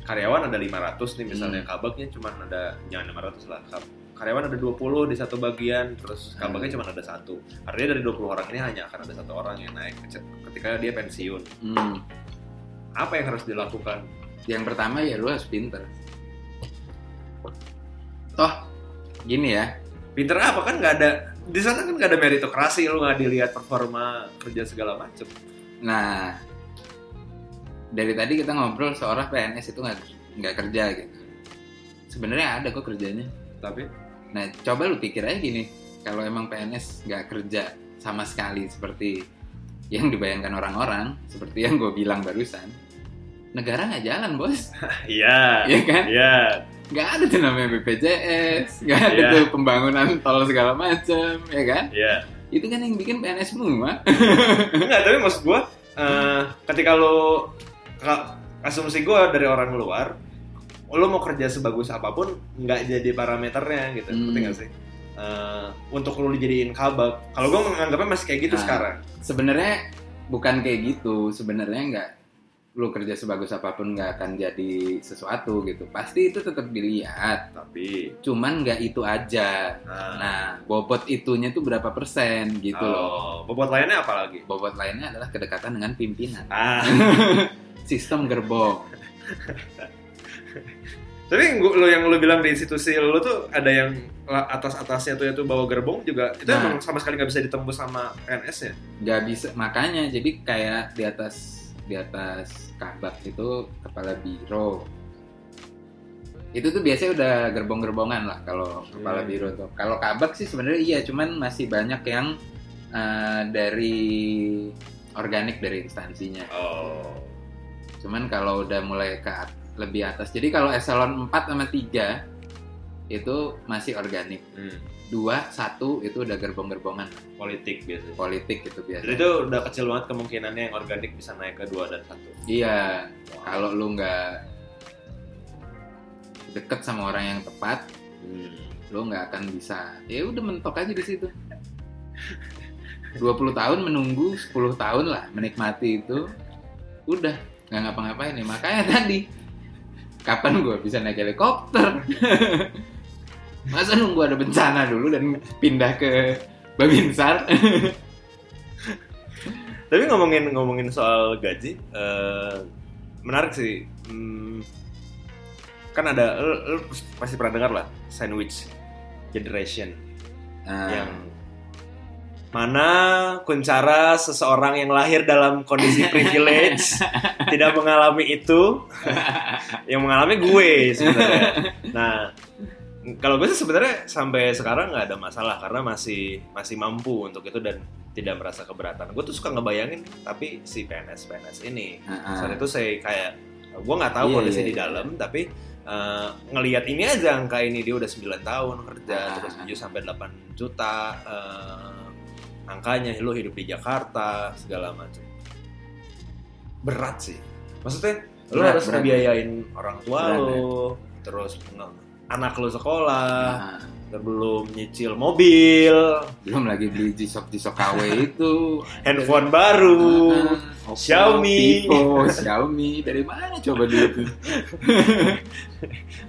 Speaker 1: karyawan ada 500 nih misalnya,
Speaker 2: Hmm.
Speaker 1: kabaknya cuma ada jangan 500 lah. Kab- Karyawan ada 20 di satu bagian, terus kabaknya
Speaker 2: Hmm.
Speaker 1: cuma ada satu. Artinya dari 20 orang ini hanya akan ada satu orang yang naik ketika dia pensiun.
Speaker 2: Hmm.
Speaker 1: Apa yang harus dilakukan?
Speaker 2: Yang pertama ya lu harus pinter. Toh gini ya,
Speaker 1: Pinter apa kan nggak ada di sana kan nggak ada meritokrasi, lu nggak dilihat performa kerja segala macem.
Speaker 2: Nah, dari tadi kita ngobrol seorang PNS itu nggak nggak kerja gitu. Sebenarnya ada kok kerjanya.
Speaker 1: Tapi
Speaker 2: Nah, coba lu pikir aja gini, kalau emang PNS nggak kerja sama sekali seperti yang dibayangkan orang-orang, seperti yang gue bilang barusan, negara nggak jalan bos, *laughs*
Speaker 1: iya,
Speaker 2: Iya kan?
Speaker 1: iya.
Speaker 2: Nggak ada tuh namanya BPJS, nggak ada
Speaker 1: Iya.
Speaker 2: tuh pembangunan tol segala macem, ya kan?
Speaker 1: Iya.
Speaker 2: Itu kan yang bikin PNS semua.
Speaker 1: Enggak, tapi maksud gue, eh, ketika lo asumsi gue dari orang luar, lo mau kerja sebagus apa pun nggak jadi parameternya gitu,
Speaker 2: Hmm.
Speaker 1: ngerti nggak sih? Eh, untuk lo dijadiin kabak, kalau gue menganggapnya masih kayak gitu
Speaker 2: Ah.
Speaker 1: sekarang.
Speaker 2: Sebenarnya bukan kayak gitu, sebenarnya nggak lu kerja sebagus apa pun nggak akan jadi sesuatu gitu. Pasti itu tetap dilihat,
Speaker 1: Tapi,
Speaker 2: cuman nggak itu aja.
Speaker 1: nah,
Speaker 2: Nah, bobot itunya tuh berapa persen gitu loh.
Speaker 1: oh, bobot lainnya apa lagi?
Speaker 2: Bobot lainnya adalah kedekatan dengan pimpinan.
Speaker 1: Ah, *laughs*
Speaker 2: Sistem gerbong.
Speaker 1: tapi lo yang lo bilang di institusi lo tuh ada yang la- atas-atasnya tuh itu bawa gerbong juga, itu
Speaker 2: Nah.
Speaker 1: emang sama sekali nggak bisa ditembus sama PNS ya?
Speaker 2: Nggak bisa, makanya jadi kayak di atas di atas kabak itu kepala biro. Itu tuh biasanya udah gerbong-gerbongan lah kalau kepala
Speaker 1: Hmm.
Speaker 2: biro tuh. Kalau kabak sih sebenarnya iya, cuman masih banyak yang eh, dari organik dari instansinya.
Speaker 1: Oh,
Speaker 2: Cuman kalau udah mulai ke at- lebih atas. Jadi kalau eselon 4 sama 3 itu masih organik.
Speaker 1: hmm.
Speaker 2: Dua, satu itu udah gerbong-gerbongan
Speaker 1: politik biasanya.
Speaker 2: politik gitu biasa.
Speaker 1: Jadi itu udah kecil banget kemungkinannya yang organik bisa naik ke dua dan satu.
Speaker 2: Iya, kalau lu nggak deket sama orang yang tepat,
Speaker 1: Hmm.
Speaker 2: lu nggak akan bisa. Ya udah mentok aja di situ. 20 tahun menunggu, 10 tahun lah menikmati itu. Udah, nggak ngapa-ngapain nih. Makanya *laughs* tadi, kapan gue bisa naik helikopter? *laughs* Masa nunggu ada bencana dulu dan pindah ke Babinsar? *laughs*
Speaker 1: Tapi ngomongin ngomongin soal gaji, eh, menarik sih. Hmm, kan ada, lu, lu pasti pernah dengar lah, sandwich generation
Speaker 2: Nah,
Speaker 1: yang mana kuncara seseorang yang lahir dalam kondisi *laughs* privilege tidak mengalami itu, yang mengalami gue sebenarnya. Nah, kalau gue sih sebenarnya sampai sekarang nggak ada masalah karena masih masih mampu untuk itu dan tidak merasa keberatan. Gue tuh suka ngebayangin tapi si PNS PNS ini
Speaker 2: ah,
Speaker 1: saat itu saya kayak gue nggak tahu
Speaker 2: Iya,
Speaker 1: kondisi
Speaker 2: iya,
Speaker 1: di
Speaker 2: iya.
Speaker 1: dalam tapi eh, ngelihat ini aja angka ini dia udah 9 tahun kerja
Speaker 2: Ah.
Speaker 1: terus 7 sampai 8 juta eh, angkanya lo hidup di Jakarta segala macam berat sih. Maksudnya lo
Speaker 2: Berat,
Speaker 1: harus
Speaker 2: berat.
Speaker 1: ngebiayain orang tua
Speaker 2: Berat,
Speaker 1: lo terus nge- anak lo sekolah
Speaker 2: ah.
Speaker 1: belum nyicil mobil.
Speaker 2: Belum lagi beli G-Shock G-Shock KW itu. *laughs*
Speaker 1: Handphone baru.
Speaker 2: Ah, Oppo,
Speaker 1: Xiaomi.
Speaker 2: Vivo, Xiaomi. Dari mana coba duit? Itu *laughs*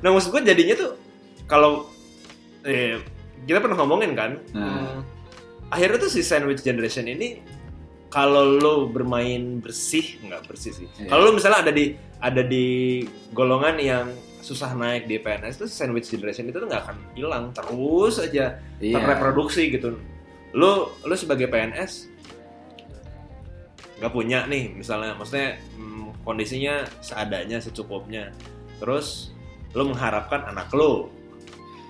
Speaker 1: Nah maksud gue jadinya tuh kalau eh, kita pernah ngomongin kan,
Speaker 2: Nah.
Speaker 1: Akhirnya tuh si sandwich generation ini kalau lo bermain bersih nggak bersih sih.
Speaker 2: Iya.
Speaker 1: Kalau lo misalnya ada di ada di golongan yang susah naik di PNS itu sandwich generation itu tuh nggak akan hilang terus aja
Speaker 2: iya.
Speaker 1: terreproduksi gitu. Lo lo sebagai PNS nggak punya nih misalnya, maksudnya hmm, kondisinya seadanya secukupnya. Terus lo mengharapkan anak lo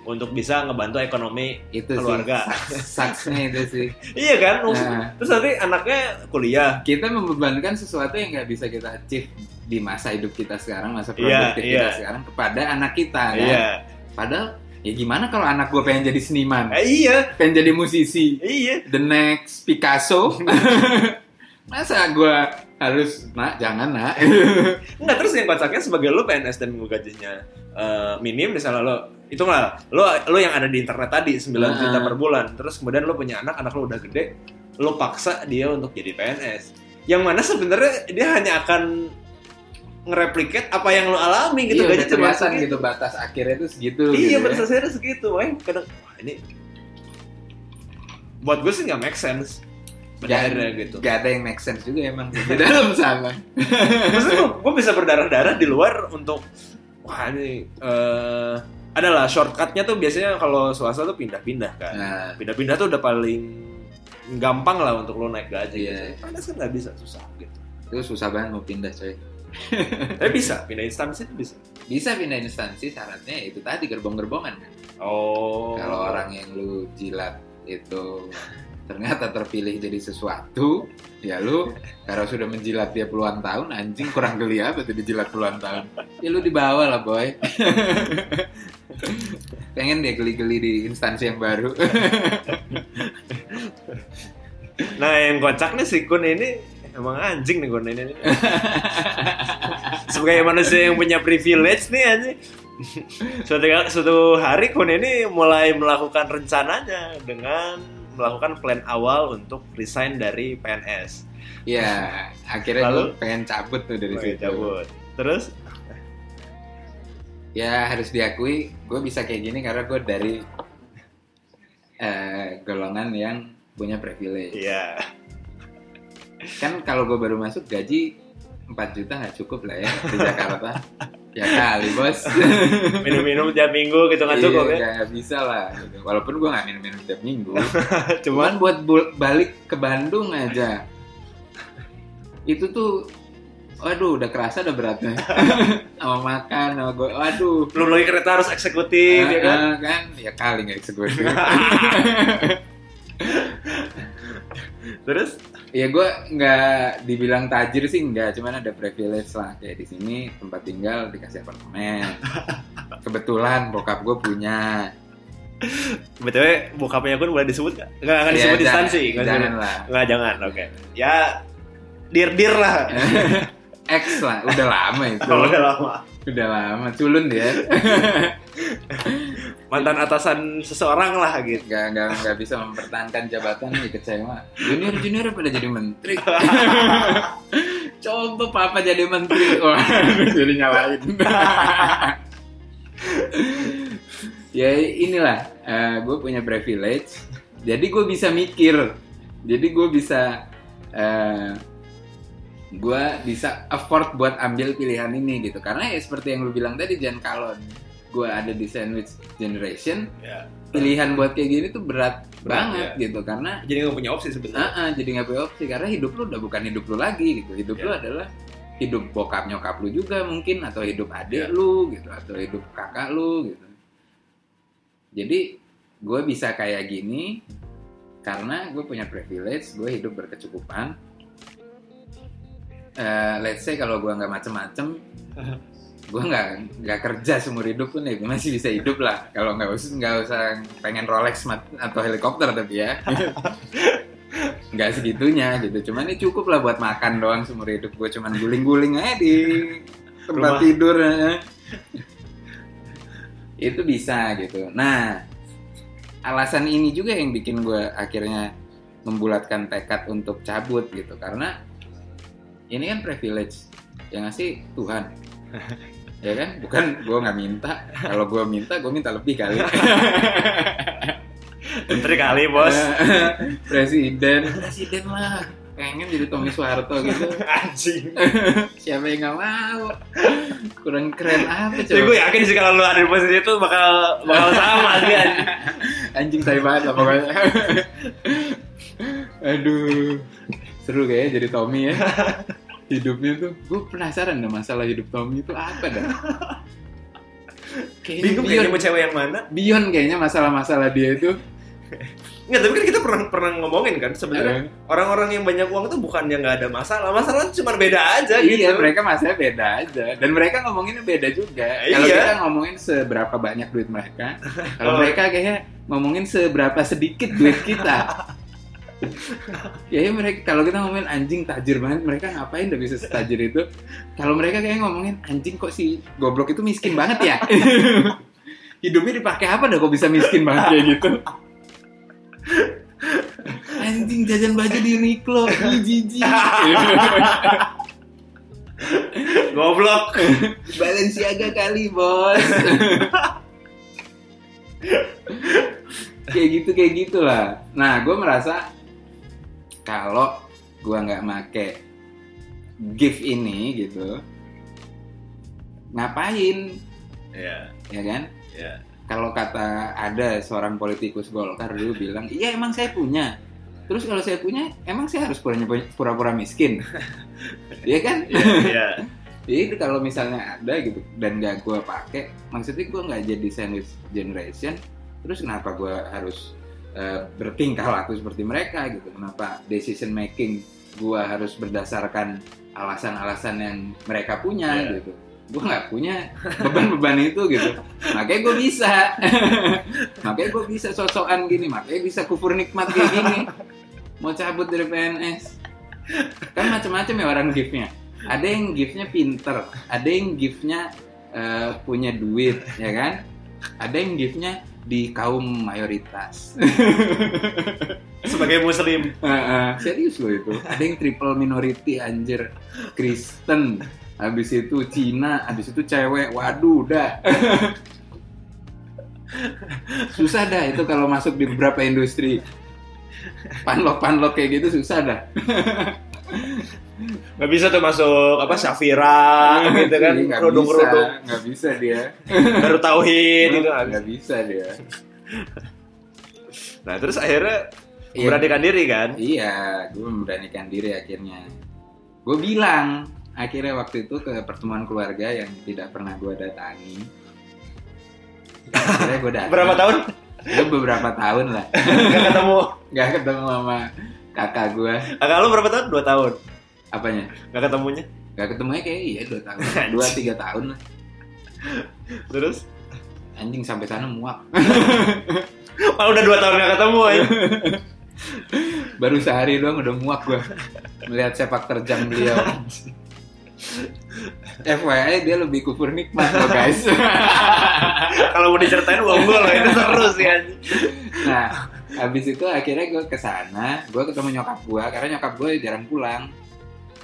Speaker 1: untuk bisa ngebantu ekonomi
Speaker 2: itu
Speaker 1: keluarga.
Speaker 2: sih *laughs* saksnya itu sih *laughs*
Speaker 1: iya kan?
Speaker 2: Nah.
Speaker 1: Terus nanti anaknya kuliah.
Speaker 2: kita membebankan sesuatu yang nggak bisa kita achieve di masa hidup kita sekarang masa
Speaker 1: Iya,
Speaker 2: produktif kita
Speaker 1: iya.
Speaker 2: sekarang kepada anak kita kan
Speaker 1: Iya.
Speaker 2: padahal ya gimana kalau anak gue pengen jadi seniman
Speaker 1: Eh, iya.
Speaker 2: pengen jadi musisi
Speaker 1: Iya.
Speaker 2: the next Picasso *laughs* masa gue harus nak jangan nak *laughs*
Speaker 1: Enggak terus yang kocaknya sebagai lo PNS dan gue gajinya eh, minim misalnya lo itu lah lo lo yang ada di internet tadi 9
Speaker 2: Ah.
Speaker 1: juta per bulan terus kemudian lo punya anak anak lo udah gede lo paksa dia untuk jadi PNS yang mana sebenarnya dia hanya akan ngereplikat apa yang lo alami gitu
Speaker 2: iya,
Speaker 1: gaji cuma segitu.
Speaker 2: gitu batas akhirnya itu segitu
Speaker 1: iya
Speaker 2: gitu
Speaker 1: batas
Speaker 2: ya.
Speaker 1: akhirnya segitu makanya kadang wah ini buat gue sih nggak make sense
Speaker 2: Gak-
Speaker 1: akhirnya gitu
Speaker 2: Gak ada yang make sense juga emang di dalam sana *laughs*
Speaker 1: Maksudnya gue bisa berdarah-darah di luar untuk wah ini eh adalah shortcutnya tuh biasanya kalau swasta tuh pindah-pindah kan.
Speaker 2: nah,
Speaker 1: Pindah-pindah tuh udah paling gampang lah untuk lo naik gaji.
Speaker 2: Iya.
Speaker 1: Gitu. Kan nggak bisa susah gitu.
Speaker 2: itu susah banget mau pindah coy *laughs*
Speaker 1: Tapi bisa pindah instansi itu bisa.
Speaker 2: bisa pindah instansi syaratnya itu tadi gerbong-gerbongan kan
Speaker 1: Oh.
Speaker 2: kalau orang yang lu jilat itu ternyata terpilih jadi sesuatu ya lu karena sudah menjilat dia puluhan tahun anjing kurang geli apa tuh dijilat puluhan tahun ya lu dibawa lah boy *laughs* pengen deh geli-geli di instansi yang baru *laughs*
Speaker 1: Nah yang kocaknya si Kun ini emang anjing nih Kun ini. *laughs* Sebagai manusia yang punya privilege nih anjing. suatu, suatu hari Kun ini mulai melakukan rencananya dengan melakukan plan awal untuk resign dari PNS.
Speaker 2: ya akhirnya
Speaker 1: Lalu?
Speaker 2: gue pengen cabut tuh dari
Speaker 1: Oke,
Speaker 2: situ
Speaker 1: cabut. Terus
Speaker 2: ya harus diakui gue bisa kayak gini karena gue dari eh, golongan yang punya privilege
Speaker 1: iya.
Speaker 2: kan kalau gue baru masuk gaji 4 juta nggak cukup lah ya di Jakarta. *laughs* Ya kali bos.
Speaker 1: Minum-minum tiap minggu gitu nggak cukup ya.
Speaker 2: Iya, nggak bisa lah gitu. walaupun gue nggak minum-minum tiap minggu. *laughs*
Speaker 1: Cuman
Speaker 2: cuman buat balik ke Bandung aja. Itu tuh waduh udah kerasa udah beratnya. *laughs* Sama makan sama gue waduh.
Speaker 1: Belum lagi kereta harus eksekutif ya kan.
Speaker 2: Kan? Ya kali nggak eksekutif
Speaker 1: Terus
Speaker 2: ya gue nggak dibilang tajir sih nggak cuman ada privilege lah kayak di sini tempat tinggal dikasih apartemen *laughs* kebetulan bokap gue punya
Speaker 1: btw bokapnya Kun boleh disebut nggak? Nggak
Speaker 2: Ya,
Speaker 1: disebut
Speaker 2: jangan-
Speaker 1: instansi. nggak
Speaker 2: jangan
Speaker 1: disebut.
Speaker 2: lah
Speaker 1: Nggak jangan. Oke. Ya dir dir lah. *laughs*
Speaker 2: X lah udah lama itu
Speaker 1: Kalau *laughs* udah lama.
Speaker 2: udah lama culun dia
Speaker 1: Mantan atasan seseorang lah gitu.
Speaker 2: nggak nggak nggak bisa mempertahankan jabatan nih kecewa junior junior pada jadi menteri? *laughs* Coba papa jadi menteri. Wah jadi nyalain. *laughs* Ya inilah gue punya privilege. Jadi gue bisa mikir. Jadi gue bisa gue bisa afford buat ambil pilihan ini gitu. Karena ya seperti yang lu bilang tadi jangan kalau gue ada di sandwich generation
Speaker 1: Ya.
Speaker 2: pilihan buat kayak gini tuh berat,
Speaker 1: Berat,
Speaker 2: banget
Speaker 1: ya.
Speaker 2: gitu karena
Speaker 1: Jadi nggak punya opsi sebenarnya.
Speaker 2: ah, ah, jadi nggak punya opsi karena hidup lu udah bukan hidup lu lagi gitu hidup lu
Speaker 1: Ya.
Speaker 2: adalah hidup bokap nyokap lu juga mungkin atau hidup adik
Speaker 1: Ya.
Speaker 2: lu gitu atau hidup kakak lu gitu jadi gue bisa kayak gini karena gue punya privilege gue hidup berkecukupan Eh, let's say kalau gue nggak macem-macem *laughs* gue nggak nggak kerja seumur hidup pun ya gue masih bisa hidup lah. Kalau nggak usah nggak usah pengen Rolex atau helikopter tapi ya. *laughs* Nggak segitunya gitu. Cuman ini cukup lah buat makan doang seumur hidup gue cuman guling-guling aja di tempat
Speaker 1: Rumah.
Speaker 2: tidur eh. itu bisa gitu. Nah alasan ini juga yang bikin gue akhirnya membulatkan tekad untuk cabut gitu. Karena ini kan privilege yang ngasih Tuhan *laughs* ya kan? Bukan gue nggak minta. Kalau gue minta gue minta lebih kali. *laughs*
Speaker 1: Menteri kali bos. *laughs*
Speaker 2: presiden. Presiden mah pengen jadi Tommy Soeharto gitu. *laughs*
Speaker 1: Anjing.
Speaker 2: siapa yang nggak mau? Kurang keren apa
Speaker 1: gue
Speaker 2: coba?
Speaker 1: yakin sih kalau lu ada di posisi itu bakal bakal sama sih anjing.
Speaker 2: anjing tai banget lah pokoknya. Aduh. Seru kayaknya jadi Tommy ya hidupnya tuh gue penasaran deh masalah hidup Tommy itu apa dah *laughs* kayaknya
Speaker 1: Bingung kayaknya mau cewek yang mana.
Speaker 2: beyond kayaknya masalah-masalah dia itu.
Speaker 1: Nggak, tapi kan kita pernah pernah ngomongin kan sebenarnya
Speaker 2: Eh,
Speaker 1: orang-orang yang banyak uang tuh bukan yang nggak ada masalah, masalah cuma beda aja gitu.
Speaker 2: Iya, mereka masalahnya beda aja. Dan mereka ngomonginnya beda juga. Kalau
Speaker 1: Iya.
Speaker 2: kita ngomongin seberapa banyak duit mereka, *laughs* kalau
Speaker 1: Oh.
Speaker 2: mereka kayaknya ngomongin seberapa sedikit duit kita. *laughs* Kayaknya mereka kalau kita ngomongin anjing tajir banget, mereka ngapain udah bisa setajir itu? Kalau mereka kayak ngomongin anjing kok si goblok itu miskin banget ya? *laughs* Hidupnya dipakai apa dah kok bisa miskin banget kayak gitu? Anjing jajan baju di Uniqlo, jijik. *laughs*
Speaker 1: Goblok.
Speaker 2: Balenciaga kali bos *laughs* kayak gitu kayak gitulah nah gue merasa kalau gue nggak make gift ini gitu ngapain?
Speaker 1: Iya,
Speaker 2: ya kan?
Speaker 1: Iya.
Speaker 2: kalau kata ada seorang politikus Golkar dulu bilang iya emang saya punya. Terus kalau saya punya emang saya harus pura- pura-pura miskin? *laughs* Iya kan?
Speaker 1: Iya, iya. *laughs*
Speaker 2: Jadi kalau misalnya ada gitu dan gak gue pakai, maksudnya gue nggak jadi sandwich generation, terus kenapa gue harus eh, bertingkah laku seperti mereka gitu? Kenapa decision making gue harus berdasarkan alasan-alasan yang mereka punya
Speaker 1: Iya.
Speaker 2: gitu? Gue nggak punya beban-beban itu gitu. Makanya gue bisa, *laughs* makanya gue bisa sosokan gini, makanya bisa kufur nikmat kayak gini. Mau cabut dari PNS, kan macam-macam ya orang giftnya ada yang giftnya pinter ada yang giftnya eh, punya duit ya kan ada yang giftnya di kaum mayoritas. *laughs*
Speaker 1: Sebagai muslim.
Speaker 2: Heeh, serius loh itu. Ada yang triple minority anjir. Kristen habis itu Cina habis itu cewek. Waduh dah. Susah dah itu kalau masuk di beberapa industri. Panlok-panlok kayak gitu susah dah
Speaker 1: Gak bisa tuh masuk apa Syafira gitu kan,
Speaker 2: Iya,
Speaker 1: kerudung-kerudung
Speaker 2: bisa, nggak bisa dia
Speaker 1: baru tauhid gitu.
Speaker 2: nggak bisa dia *laughs*
Speaker 1: Nah terus akhirnya
Speaker 2: Iya.
Speaker 1: memberanikan diri kan?
Speaker 2: Iya, gue memberanikan diri akhirnya. Gue bilang akhirnya waktu itu ke pertemuan keluarga yang tidak pernah gue datangi. Akhirnya gue datang.
Speaker 1: Berapa tahun?
Speaker 2: Ya, beberapa tahun lah. *laughs*
Speaker 1: Gak ketemu.
Speaker 2: Gak ketemu sama kakak gue.
Speaker 1: Kakak lu berapa tahun? Dua tahun.
Speaker 2: Apanya?
Speaker 1: Gak ketemunya.
Speaker 2: Gak ketemunya kayak iya dua tahun, *laughs* dua tiga tahun lah.
Speaker 1: Terus?
Speaker 2: Anjing sampai sana muak. *laughs*
Speaker 1: Kalau udah dua tahun gak ketemu ya. *laughs*
Speaker 2: Baru sehari doang udah muak gue melihat sepak terjang beliau. FYI dia lebih kufur nikmat loh guys.
Speaker 1: Kalau mau diceritain monggo lah itu seru sih anjing.
Speaker 2: Nah, habis itu akhirnya gue ke sana, gue ketemu nyokap gue karena nyokap gue jarang pulang.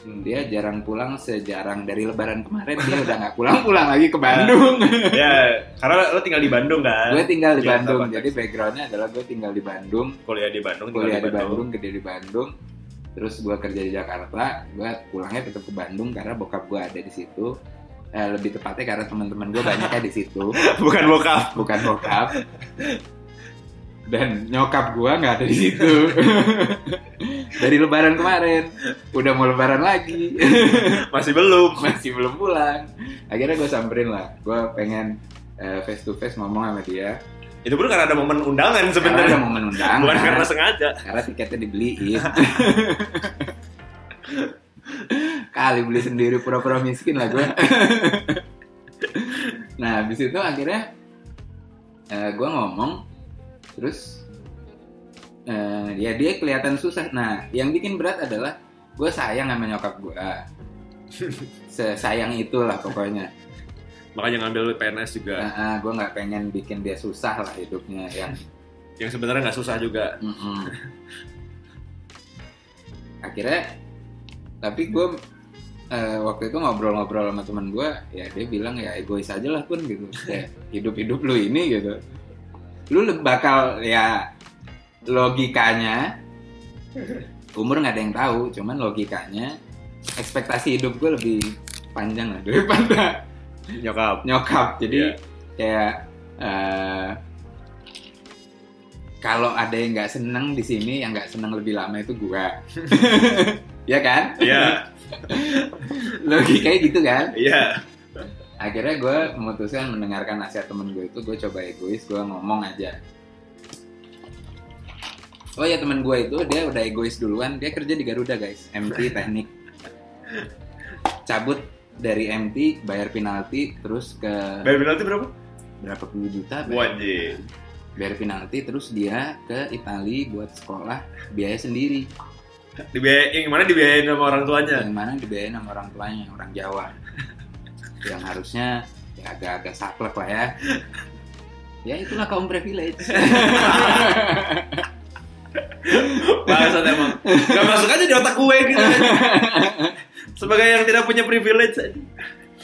Speaker 2: Hmm, Dia jarang pulang sejarang dari lebaran kemarin dia udah nggak pulang-pulang lagi ke Bandung. *laughs*
Speaker 1: Ya, karena lo tinggal di Bandung kan?
Speaker 2: gue tinggal di
Speaker 1: Iya,
Speaker 2: Bandung, jadi backgroundnya adalah gue tinggal di Bandung,
Speaker 1: kuliah di Bandung,
Speaker 2: kuliah di Bandung, gede di Bandung. Terus gue kerja di Jakarta, gue pulangnya tetap ke Bandung karena bokap gue ada di situ. Eh, lebih tepatnya karena teman-teman gue banyaknya di situ, *laughs*
Speaker 1: Bukan bokap.
Speaker 2: bukan bokap. Dan nyokap gue nggak ada di situ. *laughs* Dari Lebaran kemarin, udah mau Lebaran lagi, *laughs*
Speaker 1: Masih belum.
Speaker 2: masih belum pulang. Akhirnya gue samperin lah, gue pengen face to face ngomong sama dia.
Speaker 1: Itu pun karena ada momen undangan
Speaker 2: Karena ada
Speaker 1: sebenarnya.
Speaker 2: momen undangan.
Speaker 1: Bukan karena sengaja.
Speaker 2: karena tiketnya dibeliin. *laughs* Kali beli sendiri pura-pura miskin lah gue. nah, habis itu akhirnya eh, gue ngomong, terus eh, ya dia kelihatan susah. Nah, yang bikin berat adalah gue sayang sama nyokap gue. *laughs* Sesayang itulah pokoknya.
Speaker 1: Makanya ngambil PNS juga.
Speaker 2: Nah, gue nggak pengen bikin dia susah lah hidupnya yang *laughs*
Speaker 1: Yang sebenarnya nggak susah juga.
Speaker 2: Mm-mm. *laughs* Akhirnya, tapi gue eh, waktu itu ngobrol-ngobrol sama teman gue, ya dia bilang ya egois aja lah pun gitu, kayak hidup-hidup lu ini gitu, lu bakal ya logikanya *laughs* umur nggak ada yang tahu, cuman logikanya ekspektasi hidup gue lebih panjang lah daripada *laughs*
Speaker 1: Nyokap.
Speaker 2: nyokap jadi
Speaker 1: Iya.
Speaker 2: kayak eh, kalau ada yang nggak seneng di sini yang nggak seneng lebih lama itu gua *laughs* ya kan
Speaker 1: Iya,
Speaker 2: logikanya gitu kan
Speaker 1: iya.
Speaker 2: Akhirnya gue memutuskan mendengarkan nasihat temen gue itu gue coba egois gue ngomong aja. Oh ya temen gue itu dia udah egois duluan dia kerja di Garuda guys. MT *laughs* teknik. Cabut dari MT bayar penalti terus ke
Speaker 1: Bayar penalti berapa?
Speaker 2: berapa puluh juta?
Speaker 1: Wajib.
Speaker 2: bayar penalti terus dia ke Itali buat sekolah biaya sendiri.
Speaker 1: Dibiayain, yang mana dibiayain sama orang tuanya?
Speaker 2: yang mana dibiayain sama orang tuanya orang Jawa *laughs* yang harusnya ya agak-agak saklek lah ya *laughs* ya itulah kaum privilege *laughs*
Speaker 1: Bangsat emang. Gak masuk aja di otak gue gitu. kan. Sebagai yang tidak punya privilege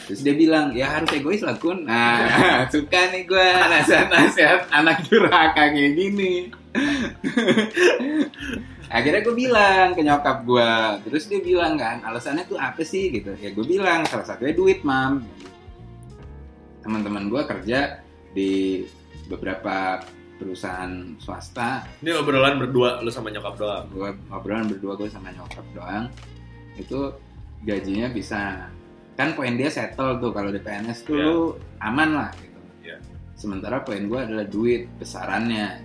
Speaker 2: terus dia bilang ya harus egois lah kun nah *laughs* suka nih gue nasihat-nasihat anak durhaka kayak gini akhirnya gue bilang ke nyokap gue terus dia bilang kan alasannya tuh apa sih? Gitu. Ya gue bilang salah satunya duit mam. Teman-teman gue kerja di beberapa perusahaan swasta.
Speaker 1: Ini obrolan berdua lu sama nyokap doang.
Speaker 2: gue obrolan berdua gue sama nyokap doang. Itu gajinya bisa kan poin dia settle tuh kalau di PNS tuh lu aman lah gitu.
Speaker 1: Iya.
Speaker 2: sementara poin gue adalah duit besarannya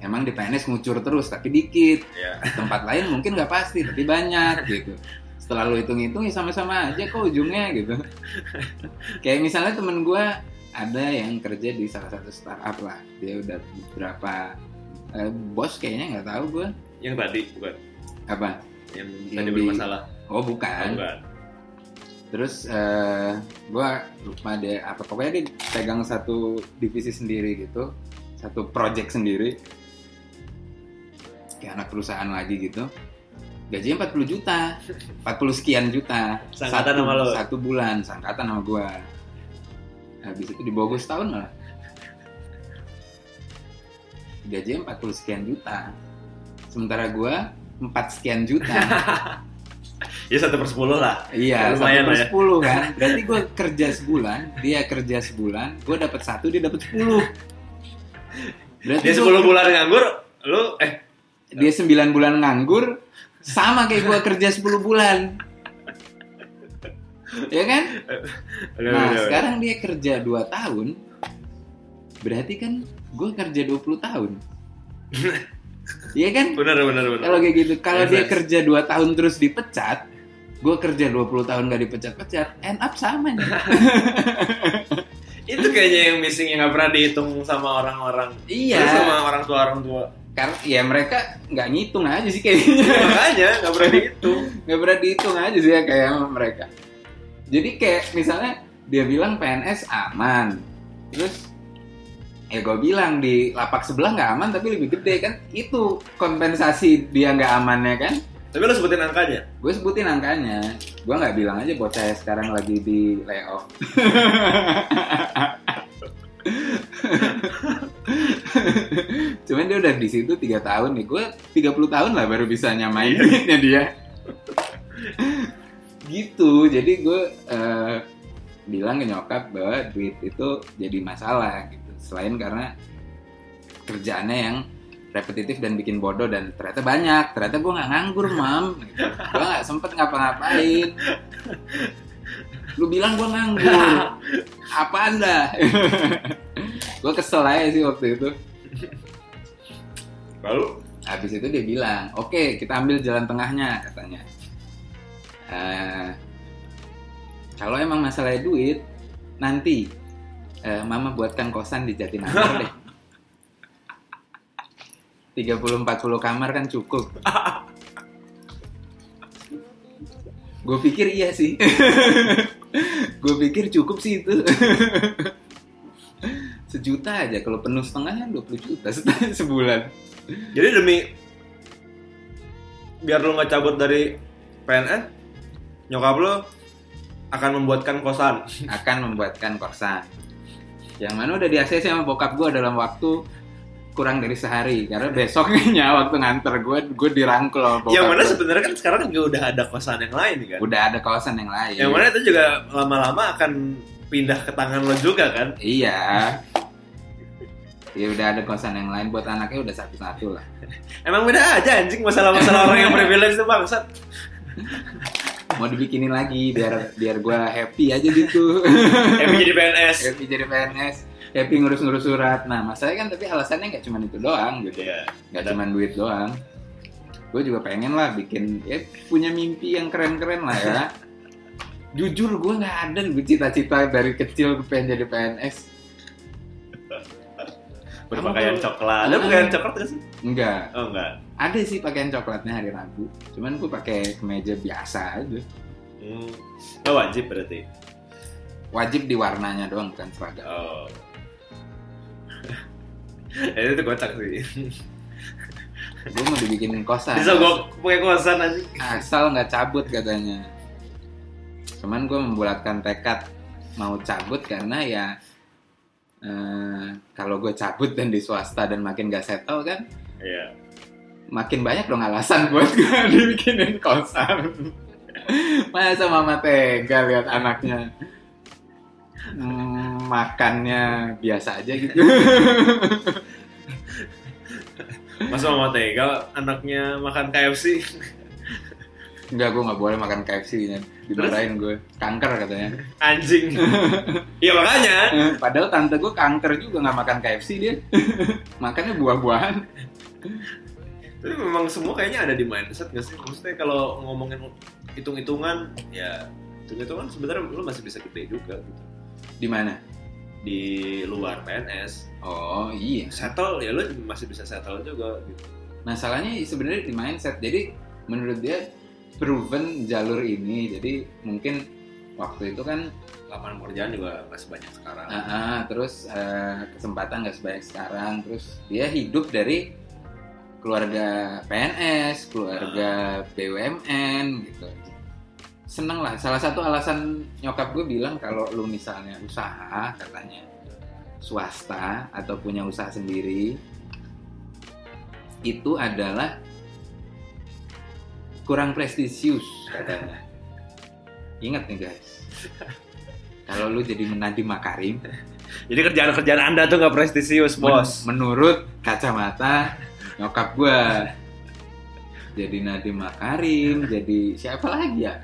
Speaker 2: emang di PNS ngucur terus tapi dikit. Di tempat lain mungkin nggak pasti tapi banyak *laughs* gitu. Setelah lu hitung-hitung ya sama-sama aja kok ujungnya gitu. Kayak misalnya temen gue ada yang kerja di salah satu startup lah. Dia udah beberapa eh, bos kayaknya nggak tahu gue
Speaker 1: Yang tadi bukan.
Speaker 2: apa?
Speaker 1: Yang,
Speaker 2: Yang
Speaker 1: tadi
Speaker 2: di-
Speaker 1: bermasalah.
Speaker 2: oh bukan.
Speaker 1: Bukan.
Speaker 2: terus eh gue lupa deh apa. Pokoknya dia pegang satu divisi sendiri gitu satu project sendiri kayak anak perusahaan lagi gitu gajinya 40 juta 40 sekian juta
Speaker 1: Sangkatan
Speaker 2: satu,
Speaker 1: sama lo?
Speaker 2: satu bulan sangkatan sama gue habis itu di Bogor setahun malah gajinya 40 sekian juta sementara gue 4 sekian juta *laughs*
Speaker 1: Ya satu per sepuluh lah.
Speaker 2: Iya,
Speaker 1: Lumayan
Speaker 2: satu per
Speaker 1: ya.
Speaker 2: sepuluh *laughs* kan. Berarti gue kerja sebulan, dia kerja sebulan, gue dapat satu, dia dapat sepuluh. *laughs* Berarti
Speaker 1: Dia
Speaker 2: gua-
Speaker 1: 10 bulan nganggur, lu eh
Speaker 2: dia sembilan bulan nganggur, sama kayak gue kerja 10 bulan. Ya kan? Nah, sekarang dia kerja 2 tahun, berarti kan gue kerja 20 tahun. Iya kan?
Speaker 1: bener bener bener.
Speaker 2: Kalau kayak gitu, kalau
Speaker 1: Yes,
Speaker 2: dia
Speaker 1: yes.
Speaker 2: kerja 2 tahun terus dipecat, gue kerja 20 tahun gak dipecat-pecat, end up sama nih. *laughs*
Speaker 1: itu kayaknya yang missing yang nggak pernah dihitung sama orang-orang.
Speaker 2: Iya.
Speaker 1: Terus sama orang tua orang tua.
Speaker 2: Karena ya mereka nggak ngitung aja sih kayaknya
Speaker 1: Ya, makanya nggak pernah dihitung.
Speaker 2: nggak pernah dihitung aja sih ya kayak mereka. Jadi kayak misalnya dia bilang PNS aman. Terus ya gue bilang di lapak sebelah nggak aman tapi lebih gede kan. Itu kompensasi dia nggak amannya kan.
Speaker 1: Tapi lu sebutin angkanya.
Speaker 2: gue sebutin angkanya. Gue nggak bilang aja bocah sekarang lagi di layoff *laughs* *laughs* cuman dia udah di situ tiga tahun nih. Gue 30 tahun lah baru bisa nyamain duitnya dia. Gitu. Jadi gue eh, bilang ke nyokap bahwa duit itu jadi masalah gitu. Selain karena kerjaannya yang repetitif dan bikin bodoh dan ternyata banyak. Ternyata gue nggak nganggur mam. Gitu. gue nggak sempet ngapa-ngapain lu bilang gue nganggur. Apa anda gue kesel aja sih waktu itu.
Speaker 1: Lalu?
Speaker 2: Habis itu dia bilang oke kita ambil jalan tengahnya katanya. Eh, kalau emang masalah duit nanti eh, mama buatkan kosan di Jatinangor deh. *laughs* 30-40 kamar kan cukup. Gue pikir iya sih *laughs* gue pikir cukup sih itu. Sejuta aja kalau penuh setengahnya 20 juta *laughs* sebulan.
Speaker 1: Jadi demi biar lu nggak cabut dari PNS, nyokap lu akan membuatkan kosan.
Speaker 2: akan membuatkan kosan. Yang mana udah di ACC sama bokap gue dalam waktu kurang dari sehari karena besoknya *laughs* waktu nganter gue gue dirangkul sama bokap
Speaker 1: yang mana
Speaker 2: gua.
Speaker 1: sebenarnya kan sekarang juga udah ada kosan yang lain kan.
Speaker 2: udah ada kawasan yang lain
Speaker 1: Yang mana itu juga lama-lama akan pindah ke tangan lo juga kan.
Speaker 2: iya ya udah ada kosan yang lain buat anaknya udah satu-satu lah *laughs*
Speaker 1: Emang beda aja anjing masalah-masalah orang yang privilege itu bangsat. *laughs*
Speaker 2: mau dibikinin lagi biar biar gue happy aja gitu
Speaker 1: Happy jadi PNS.
Speaker 2: happy jadi PNS happy ngurus-ngurus surat nah masalahnya kan tapi alasannya nggak cuma itu doang gitu
Speaker 1: Iya.
Speaker 2: nggak cuma duit doang gue juga pengen lah bikin ya punya mimpi yang keren-keren lah ya *laughs* jujur gue nggak ada gue cita-cita dari kecil gue pengen jadi PNS *laughs*
Speaker 1: Berpakaian coklat. Ada pakaian coklat gak sih?
Speaker 2: enggak
Speaker 1: Oh enggak.
Speaker 2: ada sih pakaian coklatnya hari Rabu cuman gue pakai kemeja biasa aja
Speaker 1: Hmm. Oh, wajib berarti.
Speaker 2: wajib di warnanya doang bukan seragam
Speaker 1: Oh. Eh, itu kocak sih.
Speaker 2: gue mau dibikin kosan
Speaker 1: Bisa gua pakai kosan aja.
Speaker 2: asal nggak cabut katanya cuman gue membulatkan tekad mau cabut karena ya eh, kalau gue cabut dan di swasta dan makin gak settle kan
Speaker 1: Iya.
Speaker 2: makin banyak dong alasan buat gue *laughs* dibikinin kosan masa mama tega lihat anaknya mm, makannya biasa aja gitu *laughs*
Speaker 1: Masa mama tega anaknya makan KFC?
Speaker 2: Enggak, gue nggak boleh makan KFC nya dimarahin gue kanker katanya
Speaker 1: Anjing. *laughs* Iya makanya.
Speaker 2: Padahal tante gue kanker juga nggak makan KFC dia. *laughs* Makannya buah-buahan.
Speaker 1: Tapi memang semua kayaknya ada di mindset gak sih? Maksudnya kalau ngomongin hitung-hitungan, ya hitung-hitungan sebenarnya lu masih bisa gede juga gitu.
Speaker 2: Di mana?
Speaker 1: Di luar PNS.
Speaker 2: Oh iya.
Speaker 1: Settle ya lu masih bisa settle juga gitu.
Speaker 2: Masalahnya sebenarnya di mindset. Jadi menurut dia proven jalur ini. Jadi mungkin waktu itu kan,
Speaker 1: Lapangan pekerjaan juga gak sebanyak sekarang.
Speaker 2: ah, ah, terus eh, kesempatan nggak sebanyak sekarang. Terus dia hidup dari keluarga PNS, keluarga BUMN gitu. Seneng lah. Salah satu alasan nyokap gue bilang kalau lu misalnya usaha katanya swasta atau punya usaha sendiri itu adalah kurang prestisius katanya. Ingat nih guys. Kalau lu jadi menadi makarim,
Speaker 1: Jadi kerjaan-kerjaan anda tuh gak prestisius
Speaker 2: men-
Speaker 1: bos.
Speaker 2: menurut kacamata nyokap gua jadi Nadiem Makarim, jadi siapa lagi ya?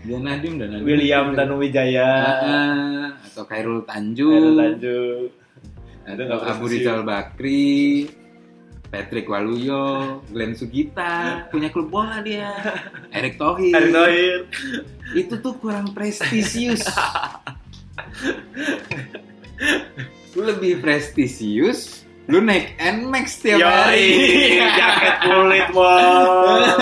Speaker 2: Dia Nadiem dan Nadiem.
Speaker 1: William Tanuwijaya.
Speaker 2: Ah, atau Khairul Tanjung,
Speaker 1: Khairul Tanjung.
Speaker 2: Atau Abu. Rizal Bakri, Patrick Waluyo, Glenn Sugita, punya klub bola dia, *laughs* Erick Thohir.
Speaker 1: Erick Thohir.
Speaker 2: Itu tuh kurang prestisius. *laughs* lebih prestisius, lu naik Nmax tiap hari.
Speaker 1: Yoi, jaket kulit bos,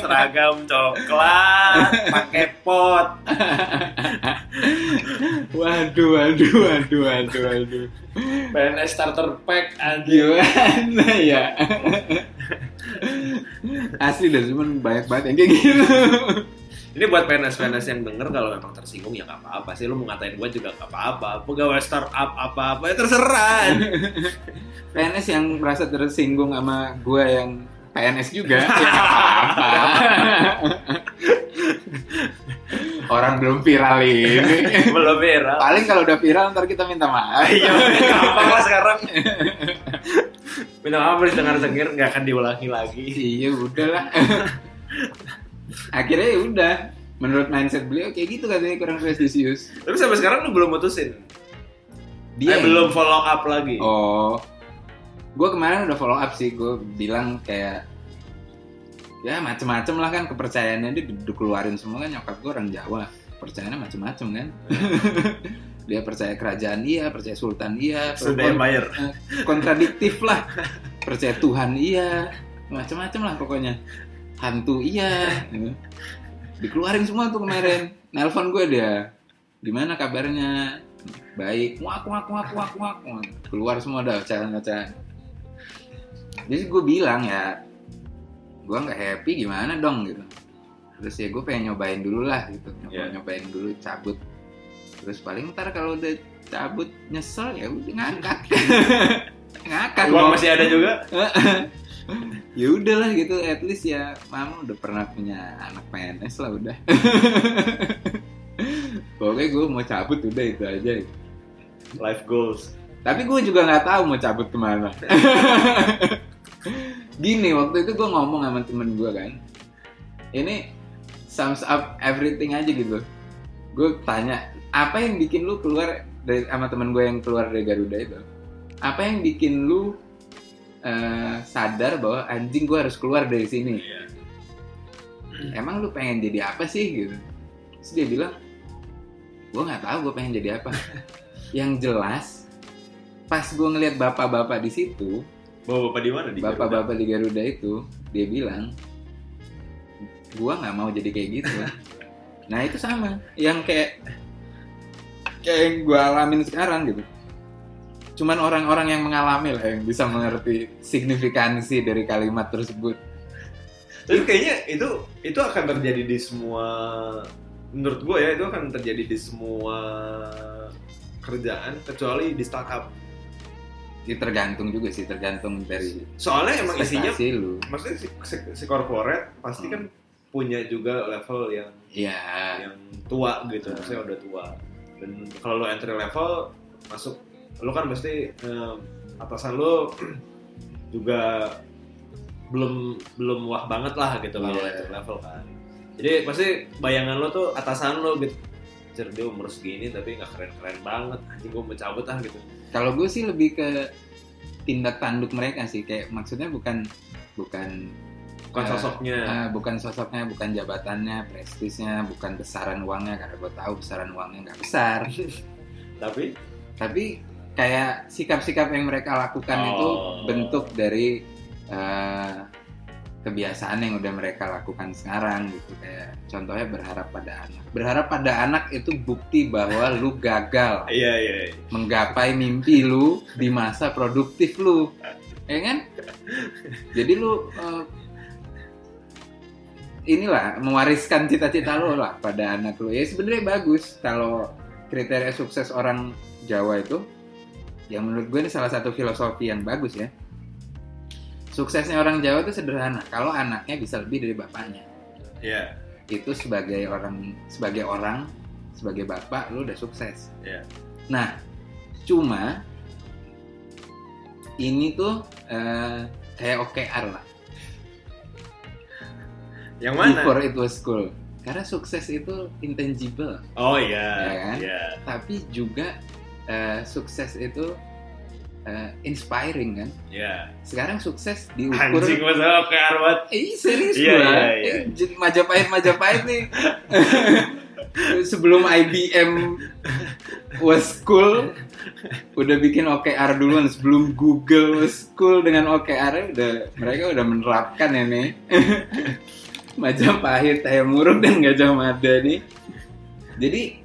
Speaker 1: seragam coklat, pakai pot.
Speaker 2: waduh, waduh, waduh, waduh, waduh.
Speaker 1: PNS starter pack anjing.
Speaker 2: Gimana ya? Asli dah, cuman banyak banget yang kayak gitu.
Speaker 1: Ini buat PNS-PNS yang denger kalau memang tersinggung ya nggak apa-apa sih. Lu mau ngatain gue juga nggak apa-apa. Pegawai startup apa-apa ya terserah. *laughs*
Speaker 2: PNS yang merasa tersinggung sama gue yang PNS juga. ya apa-apa. Orang belum viral ini. *laughs*
Speaker 1: Belum viral.
Speaker 2: Paling kalau udah viral ntar kita minta maaf.
Speaker 1: Iya, gampang lah *laughs* sekarang. Minta maaf boleh dengar-dengar nggak akan diulangi lagi.
Speaker 2: iya udahlah. Akhirnya ya udah. Menurut mindset beliau kayak gitu katanya kurang prestisius.
Speaker 1: Tapi sampai sekarang lu belum mutusin.
Speaker 2: Dia
Speaker 1: eh, belum follow up lagi.
Speaker 2: Oh, gue kemarin udah follow up sih. Gue bilang kayak ya macem-macem lah kan kepercayaannya dia di- dikeluarin semua kan nyokap gue orang Jawa percayanya macem-macem kan *laughs* dia percaya kerajaan iya percaya sultan iya
Speaker 1: Empire.
Speaker 2: eh, kontradiktif lah percaya Tuhan iya macem-macem lah pokoknya hantu iya. Dikeluarin semua tuh kemarin. Nelpon gue dia gimana kabarnya? Baik. Wak wak wak wak wak. Keluar semua dah ocehan-ocehan jadi gue bilang ya gue nggak happy gimana dong? Gitu. Terus ya gue pengen nyobain dulu lah gitu. Nyoba
Speaker 1: Iya.
Speaker 2: nyobain dulu cabut. Terus paling ntar kalau udah cabut nyesel ya udah ngangkat. *laughs* Ngangkat
Speaker 1: Uang masih ada juga. *laughs*
Speaker 2: ya udahlah gitu at least ya mama udah pernah punya anak PNS lah udah. *laughs* Pokoknya gue mau cabut udah itu aja.
Speaker 1: Life goals.
Speaker 2: tapi gue juga nggak tahu mau cabut ke mana. *laughs* Gini waktu itu gue ngomong sama temen gue kan. Ini sums up everything aja gitu. Gue tanya apa yang bikin lu keluar dari sama teman gue yang keluar dari Garuda itu apa yang bikin lu eh, sadar bahwa anjing gue harus keluar dari sini.
Speaker 1: Iya.
Speaker 2: emang lu pengen jadi apa sih gitu? Terus dia bilang gue nggak tahu gue pengen jadi apa. *laughs* Yang jelas pas gue ngeliat bapak-bapak di situ
Speaker 1: Bawa bapak di mana? Di
Speaker 2: bapak-bapak di Garuda itu dia bilang gue nggak mau jadi kayak gitu. *laughs* Nah itu sama. Yang kayak kayak yang gue alamin sekarang gitu cuman orang-orang yang mengalami lah yang bisa mengerti signifikansi dari kalimat tersebut.
Speaker 1: Tapi kayaknya itu itu akan terjadi di semua menurut gue ya itu akan terjadi di semua kerjaan kecuali di startup.
Speaker 2: Ini tergantung juga sih tergantung dari
Speaker 1: Soalnya emang isinya
Speaker 2: lu.
Speaker 1: maksudnya si, si, si corporate pasti kan punya juga level yang
Speaker 2: Iya.
Speaker 1: yang tua gitu, maksudnya udah tua. Dan kalau lo entry level masuk, lo kan pasti eh, atasan lo *clears throat* juga belum belum wah banget lah gitu kalau
Speaker 2: Iya.
Speaker 1: entry level kan. Jadi pasti bayangan lo tuh atasan lo gitu. Dia umur segini tapi nggak keren-keren banget. Anjing gue mau cabut ah gitu.
Speaker 2: Kalau gue sih lebih ke tindak tanduk mereka sih, kayak maksudnya bukan bukan
Speaker 1: Bukan
Speaker 2: Eh,
Speaker 1: sosoknya.
Speaker 2: eh, bukan sosoknya, bukan jabatannya, prestisnya, bukan besaran uangnya karena gue tahu besaran uangnya nggak besar. *laughs*
Speaker 1: tapi
Speaker 2: Tapi kayak sikap-sikap yang mereka lakukan
Speaker 1: Oh.
Speaker 2: itu bentuk dari eh, kebiasaan yang udah mereka lakukan sekarang gitu. Kayak contohnya berharap pada anak. Berharap pada anak itu bukti bahwa lu gagal *laughs*
Speaker 1: iya iya. iya.
Speaker 2: menggapai mimpi lu di masa produktif lu ya kan jadi lu eh, inilah mewariskan cita-cita lu lah pada anak lu ya sebenarnya bagus kalau kriteria sukses orang Jawa itu yang menurut gue ini salah satu filosofi yang bagus ya suksesnya orang Jawa itu sederhana kalau anaknya bisa lebih dari bapaknya
Speaker 1: Iya.
Speaker 2: itu sebagai orang sebagai orang sebagai bapak lu udah sukses.
Speaker 1: Iya.
Speaker 2: Nah, cuma ini tuh eh, kayak OKR lah.
Speaker 1: Yang mana?
Speaker 2: Before it was cool. Karena sukses itu intangible,
Speaker 1: Oh iya.
Speaker 2: Ya kan?
Speaker 1: Iya.
Speaker 2: tapi juga eh, sukses itu eh, inspiring kan.
Speaker 1: Iya.
Speaker 2: Sekarang sukses diukur.
Speaker 1: Anjing masa oke Arwat.
Speaker 2: Eh serius gua.
Speaker 1: iya.
Speaker 2: Eh, j- Majapahit Majapahit nih. *laughs* Sebelum IBM was cool, udah bikin OKR duluan. Sebelum Google was cool dengan OKR udah mereka udah menerapkan ya nih. *laughs* Majapahit, Muruk dan Gajah Mada nih. Jadi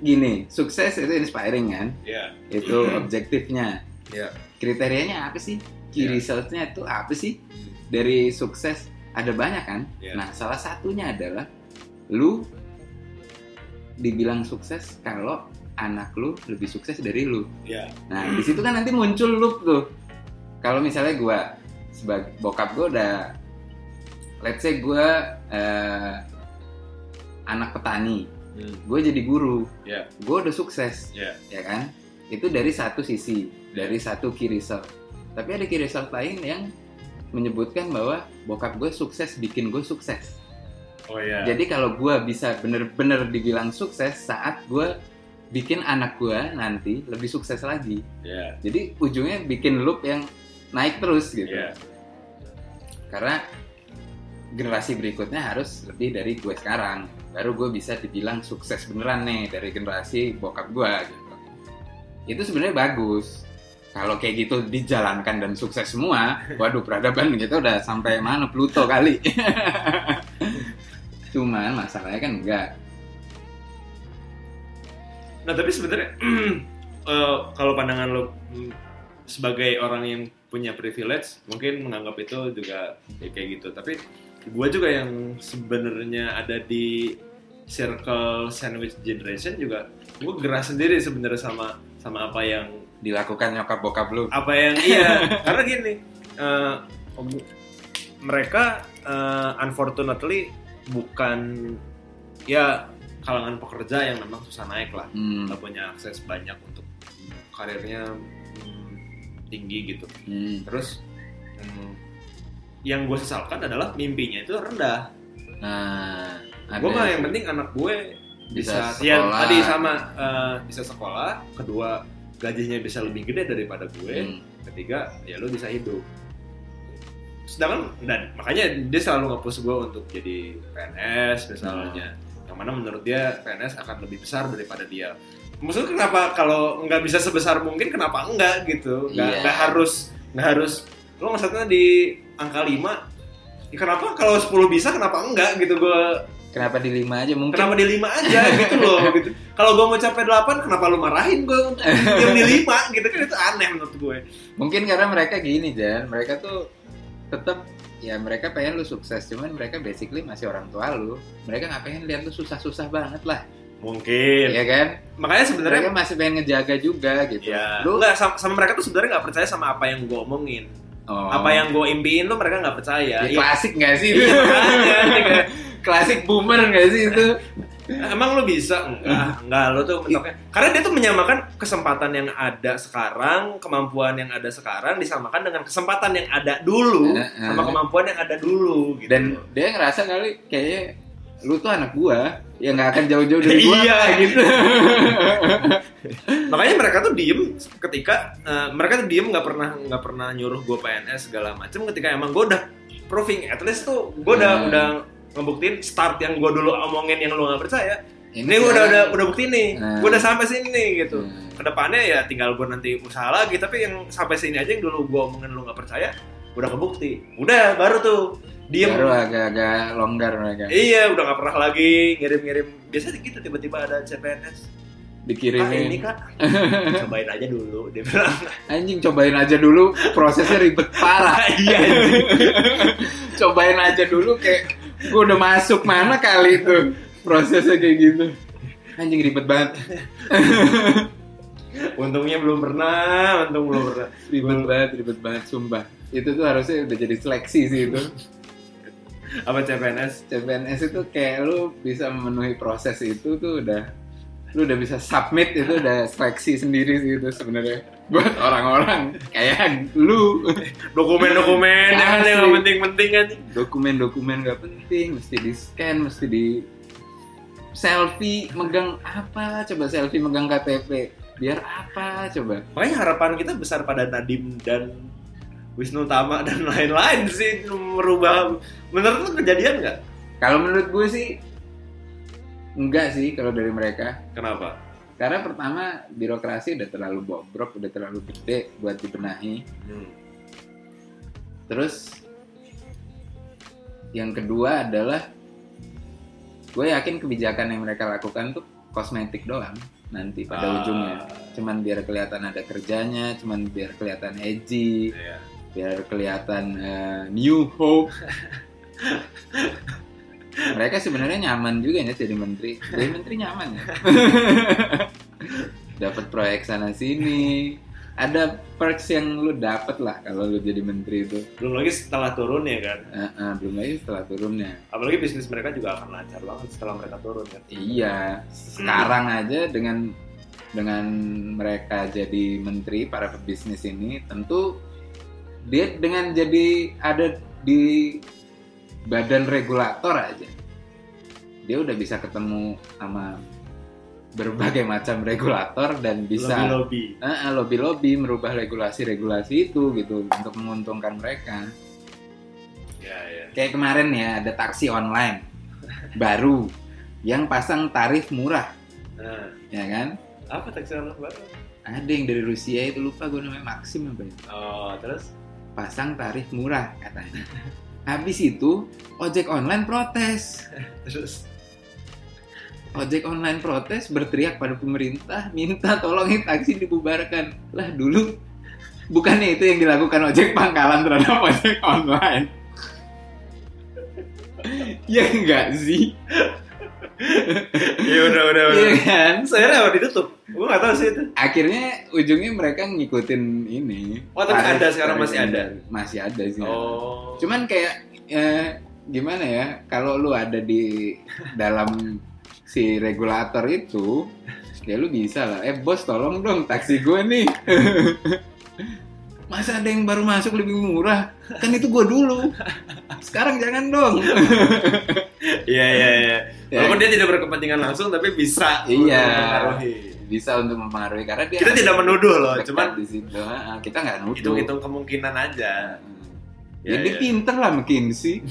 Speaker 2: gini, sukses itu inspiring kan?
Speaker 1: Iya.
Speaker 2: Itu *clears throat* objektifnya.
Speaker 1: Iya.
Speaker 2: Kriterianya apa sih? Key
Speaker 1: Iya.
Speaker 2: results-nya itu apa sih? dari sukses ada banyak kan.
Speaker 1: Iya.
Speaker 2: Nah, salah satunya adalah lu dibilang sukses kalau anak lu lebih sukses dari lu.
Speaker 1: Iya.
Speaker 2: Nah, di situ kan nanti muncul loop tuh. Kalau misalnya gua sebagai bokap gua udah let's say gua eh, anak petani,
Speaker 1: Hmm.
Speaker 2: gue jadi guru,
Speaker 1: Iya.
Speaker 2: gue udah sukses,
Speaker 1: Iya.
Speaker 2: ya kan? Itu dari satu sisi, dari satu key result. Tapi ada key result lain yang menyebutkan bahwa bokap gue sukses bikin gue sukses.
Speaker 1: Oh iya.
Speaker 2: Jadi kalau gue bisa bener-bener dibilang sukses saat gue bikin anak gue nanti lebih sukses lagi.
Speaker 1: Iya.
Speaker 2: Jadi ujungnya bikin loop yang naik terus gitu.
Speaker 1: Iya.
Speaker 2: Karena generasi berikutnya harus lebih dari gue sekarang. Baru gue bisa dibilang sukses beneran nih dari generasi bokap gue gitu. Itu sebenarnya bagus. Kalau kayak gitu dijalankan dan sukses semua, waduh peradaban kita udah sampai mana Pluto kali. *laughs* Cuman masalahnya kan enggak.
Speaker 1: Nah tapi sebenarnya *clears throat* eh, kalau pandangan lo mm, sebagai orang yang punya privilege mungkin menganggap itu juga ya kayak gitu. Tapi gue juga yang sebenarnya ada di circle sandwich generation juga gue gerah sendiri sebenarnya sama sama apa yang
Speaker 2: Dilakukan nyokap bokap lu.
Speaker 1: apa yang iya *laughs* karena gini eh, mereka eh, unfortunately bukan ya kalangan pekerja yang memang susah naik lah
Speaker 2: Hmm.
Speaker 1: punya akses banyak untuk karirnya hmm, tinggi gitu
Speaker 2: Hmm.
Speaker 1: terus hmm, yang gue sesalkan adalah mimpinya itu rendah.
Speaker 2: Nah,
Speaker 1: gue mah yang penting anak gue bisa,
Speaker 2: Bisa
Speaker 1: ya
Speaker 2: sekolah.
Speaker 1: tadi sama eh, bisa sekolah kedua gajinya bisa lebih gede daripada gue
Speaker 2: Hmm.
Speaker 1: ketiga ya lu bisa hidup. Sedangkan dan makanya dia selalu nge-push gue untuk jadi PNS misalnya. Yang mana menurut dia PNS akan lebih besar daripada dia. Maksudnya kenapa kalau nggak bisa sebesar mungkin kenapa enggak gitu? Nggak nggak harus nggak harus lo maksudnya di angka 5 ya kenapa? Kalau 10 bisa kenapa enggak gitu gue
Speaker 2: Kenapa di lima aja mungkin?
Speaker 1: kenapa di 5 aja gitu loh *laughs* gitu. Kalau gue mau capai 8 kenapa lu marahin gue untuk yang di 5 gitu? Kan itu aneh menurut gue.
Speaker 2: Mungkin karena mereka gini Jan, mereka tuh tetap ya mereka pengen lu sukses, cuman mereka basically masih orang tua lu. Mereka nggak pengen lihat lu susah-susah banget lah,
Speaker 1: mungkin.
Speaker 2: Ya kan?
Speaker 1: makanya sebenarnya
Speaker 2: Mereka masih pengen ngejaga juga gitu.
Speaker 1: ya
Speaker 2: Lu
Speaker 1: nggak sama, sama mereka tuh sebenarnya nggak percaya sama apa yang gue omongin
Speaker 2: oh.
Speaker 1: apa yang gue impiin tuh mereka nggak percaya.
Speaker 2: Ya,
Speaker 1: Iya,
Speaker 2: klasik nggak sih itu?
Speaker 1: iya, makanya, ini kayak, *laughs*
Speaker 2: klasik boomer nggak sih itu?
Speaker 1: emang lu bisa? Enggak. *laughs* Enggak lu tuh mentoknya karena dia tuh menyamakan kesempatan yang ada sekarang kemampuan yang ada sekarang disamakan dengan kesempatan yang ada dulu sama kemampuan yang ada dulu gitu.
Speaker 2: Dan dia ngerasa kali kayaknya lu tuh anak gua ya nggak akan jauh-jauh dari *laughs* gua
Speaker 1: Iya.
Speaker 2: gitu. *laughs*
Speaker 1: makanya mereka tuh diem ketika eh, mereka tuh diem nggak pernah nggak pernah nyuruh gue PNS segala macem ketika emang gue udah proving at least tuh gue udah
Speaker 2: Hmm.
Speaker 1: udah ngebuktiin start yang gue dulu omongin yang lu nggak percaya
Speaker 2: Ini
Speaker 1: ini gue udah udah udah bukti nih
Speaker 2: Hmm.
Speaker 1: gue udah sampai sini nih gitu
Speaker 2: Hmm.
Speaker 1: ke depannya ya tinggal gue nanti usaha lagi tapi yang sampai sini aja yang dulu gue omongin lu nggak percaya udah kebukti udah baru tuh diem
Speaker 2: Baru agak-agak longgar mereka.
Speaker 1: iya udah nggak pernah lagi ngirim-ngirim biasanya gitu tiba-tiba ada CPNS kak ini
Speaker 2: Dikirimin.
Speaker 1: kak *laughs* cobain aja dulu dia bilang
Speaker 2: Anjing cobain aja dulu prosesnya ribet parah. *laughs*
Speaker 1: iya *laughs*
Speaker 2: cobain aja dulu kayak gue udah masuk mana kali itu prosesnya kayak gitu. Anjing ribet banget.
Speaker 1: untungnya belum pernah untung belum pernah
Speaker 2: Ribet banget, ribet banget sumpah. Itu tuh harusnya udah jadi seleksi sih itu.
Speaker 1: Apa CPNS
Speaker 2: CPNS itu kayak lu bisa memenuhi proses itu tuh udah lu udah bisa submit itu udah seleksi sendiri sih itu sebenarnya. Buat orang-orang kayak lu.
Speaker 1: Dokumen-dokumen yang
Speaker 2: Asli.
Speaker 1: yang penting-penting kan
Speaker 2: dokumen-dokumen gak penting mesti di scan mesti di selfie megang apa? Coba selfie megang KTP biar apa? Coba.
Speaker 1: Makanya harapan kita besar pada Nadim dan Wisnu Tama dan lain-lain sih merubah menurut lu kejadian nggak
Speaker 2: kalau menurut gue sih enggak sih kalau dari mereka
Speaker 1: kenapa
Speaker 2: karena pertama birokrasi udah terlalu bobrok udah terlalu gede buat dibenahi
Speaker 1: Hmm.
Speaker 2: terus yang kedua adalah gue yakin kebijakan yang mereka lakukan tuh kosmetik doang nanti pada
Speaker 1: Ah.
Speaker 2: ujungnya cuman biar kelihatan ada kerjanya cuman biar kelihatan edgy
Speaker 1: Iya.
Speaker 2: biar kelihatan eh, new hope *laughs* mereka sebenarnya nyaman juga ya jadi menteri. Jadi menteri nyaman ya? *laughs* Dapat proyek sana sini. Ada perks yang lu dapat lah kalau lu jadi menteri itu.
Speaker 1: Belum lagi setelah turun ya kan?
Speaker 2: Eh, eh, belum lagi setelah turunnya.
Speaker 1: Apalagi bisnis mereka juga akan lancar banget setelah mereka turun kan
Speaker 2: iya sekarang aja dengan dengan mereka jadi menteri para pebisnis ini tentu dia dengan jadi ada di badan regulator aja. Dia udah bisa ketemu sama berbagai macam regulator dan bisa
Speaker 1: lobby
Speaker 2: Eh, eh, lobby-lobby merubah regulasi-regulasi itu gitu untuk menguntungkan mereka.
Speaker 1: Ya ya.
Speaker 2: Kayak kemarin ya ada taksi online baru yang pasang tarif murah.
Speaker 1: Nah
Speaker 2: ya kan?
Speaker 1: Apa taksi online baru?
Speaker 2: Ada yang dari Rusia itu lupa gue namanya Maxim apa ya?
Speaker 1: Oh terus?
Speaker 2: Pasang tarif murah katanya habis itu ojek online protes. *laughs*
Speaker 1: Terus?
Speaker 2: Ojek online protes berteriak pada pemerintah minta tolongin taksi dibubarkan. Lah dulu bukannya itu yang dilakukan ojek pangkalan terhadap *laughs* ojek online? Ya enggak sih
Speaker 1: ya udah udah
Speaker 2: Iya kan?
Speaker 1: Saya apa ditutup? Gue nggak tahu sih itu.
Speaker 2: Akhirnya ujungnya mereka ngikutin ini.
Speaker 1: Oh, tapi ada sekarang masih ada?
Speaker 2: masih ada sih.
Speaker 1: Oh.
Speaker 2: Cuman kayak eh, gimana ya kalau lu ada di dalam si regulator itu ya lu bisa lah. Eh bos tolong dong taksi gue nih *laughs* Masa ada yang baru masuk lebih murah? Kan itu gue dulu. Sekarang jangan dong.
Speaker 1: Iya iya iya.
Speaker 2: Ya.
Speaker 1: Walaupun dia tidak berkepentingan langsung tapi bisa
Speaker 2: Iya.
Speaker 1: mempengaruhi.
Speaker 2: Bisa untuk mempengaruhi karena dia
Speaker 1: Kita tidak menuduh loh, cuman
Speaker 2: di situ. Ah, kita nggak nuduh.
Speaker 1: hitung-hitung kemungkinan aja.
Speaker 2: Ya,
Speaker 1: Iya,
Speaker 2: dia
Speaker 1: iya.
Speaker 2: pinter lah McKinsey.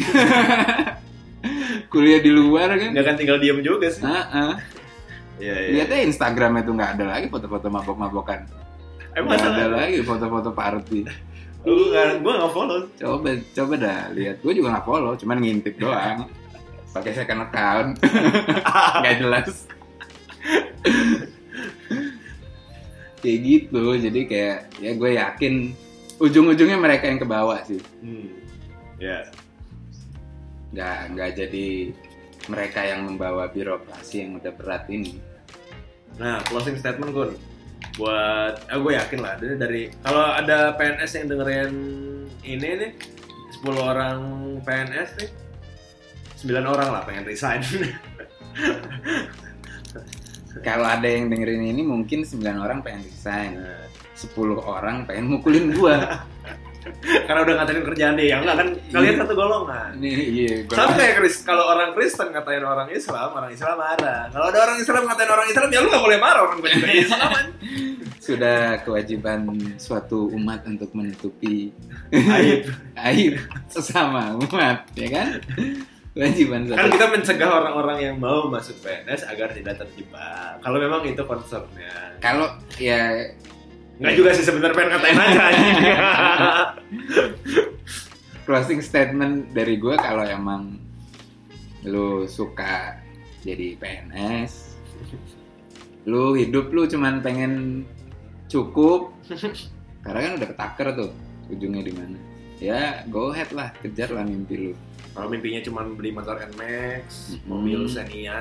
Speaker 2: *laughs* Kuliah di luar kan.
Speaker 1: Nggak akan tinggal diem juga sih.
Speaker 2: Ah, ah.
Speaker 1: Iya iya.
Speaker 2: Lihatnya Instagramnya tuh nggak ada lagi foto-foto mabok-mabokan.
Speaker 1: Emang
Speaker 2: ada lagi foto-foto party.
Speaker 1: Gue nggak gue nggak follow.
Speaker 2: Coba, coba dah lihat. Gue juga nggak follow, cuman ngintip doang. Pakai second account. *laughs* Nggak jelas. kayak gitu. Jadi kayak ya gue yakin ujung-ujungnya mereka yang kebawa sih.
Speaker 1: Hmm. Ya.
Speaker 2: Nggak nggak jadi mereka yang membawa birokrasi yang udah berat ini.
Speaker 1: Nah, closing statement gue buat, eh, gue yakin lah dari, dari kalau ada PNS yang dengerin ini nih 10 orang PNS nih 9 orang lah pengen resign *laughs*
Speaker 2: Kalau ada yang dengerin ini mungkin 9 orang pengen resign.
Speaker 1: Nah,
Speaker 2: 10 orang pengen mukulin gua. *laughs*
Speaker 1: karena udah ngatain kerjaan dia enggak kan kalian satu golongan.
Speaker 2: Iya
Speaker 1: sama kayak Chris kalau orang Kristen ngatain orang Islam orang Islam marah. Kalau ada orang Islam ngatain orang Islam ya lu gak boleh marah orang gue Islam kan? *laughs*
Speaker 2: Sudah kewajiban suatu umat untuk menutupi
Speaker 1: Aib. *laughs*
Speaker 2: aib sesama umat, ya kan? Kewajiban
Speaker 1: kan kita mencegah orang-orang yang mau masuk PNS agar tidak terjebak. Kalau memang itu concernnya.
Speaker 2: Kalau ya
Speaker 1: Nggak juga sih sebenarnya pengen ngatain aja *laughs*
Speaker 2: closing statement dari gue kalau emang lu suka jadi PNS lu hidup lu cuman pengen cukup. *laughs* Karena kan udah ketaker tuh ujungnya di mana. Ya go ahead lah kejar lah mimpi lu.
Speaker 1: Kalau mimpinya cuma beli motor NMAX,
Speaker 2: Mm-mm.
Speaker 1: mobil Xenia,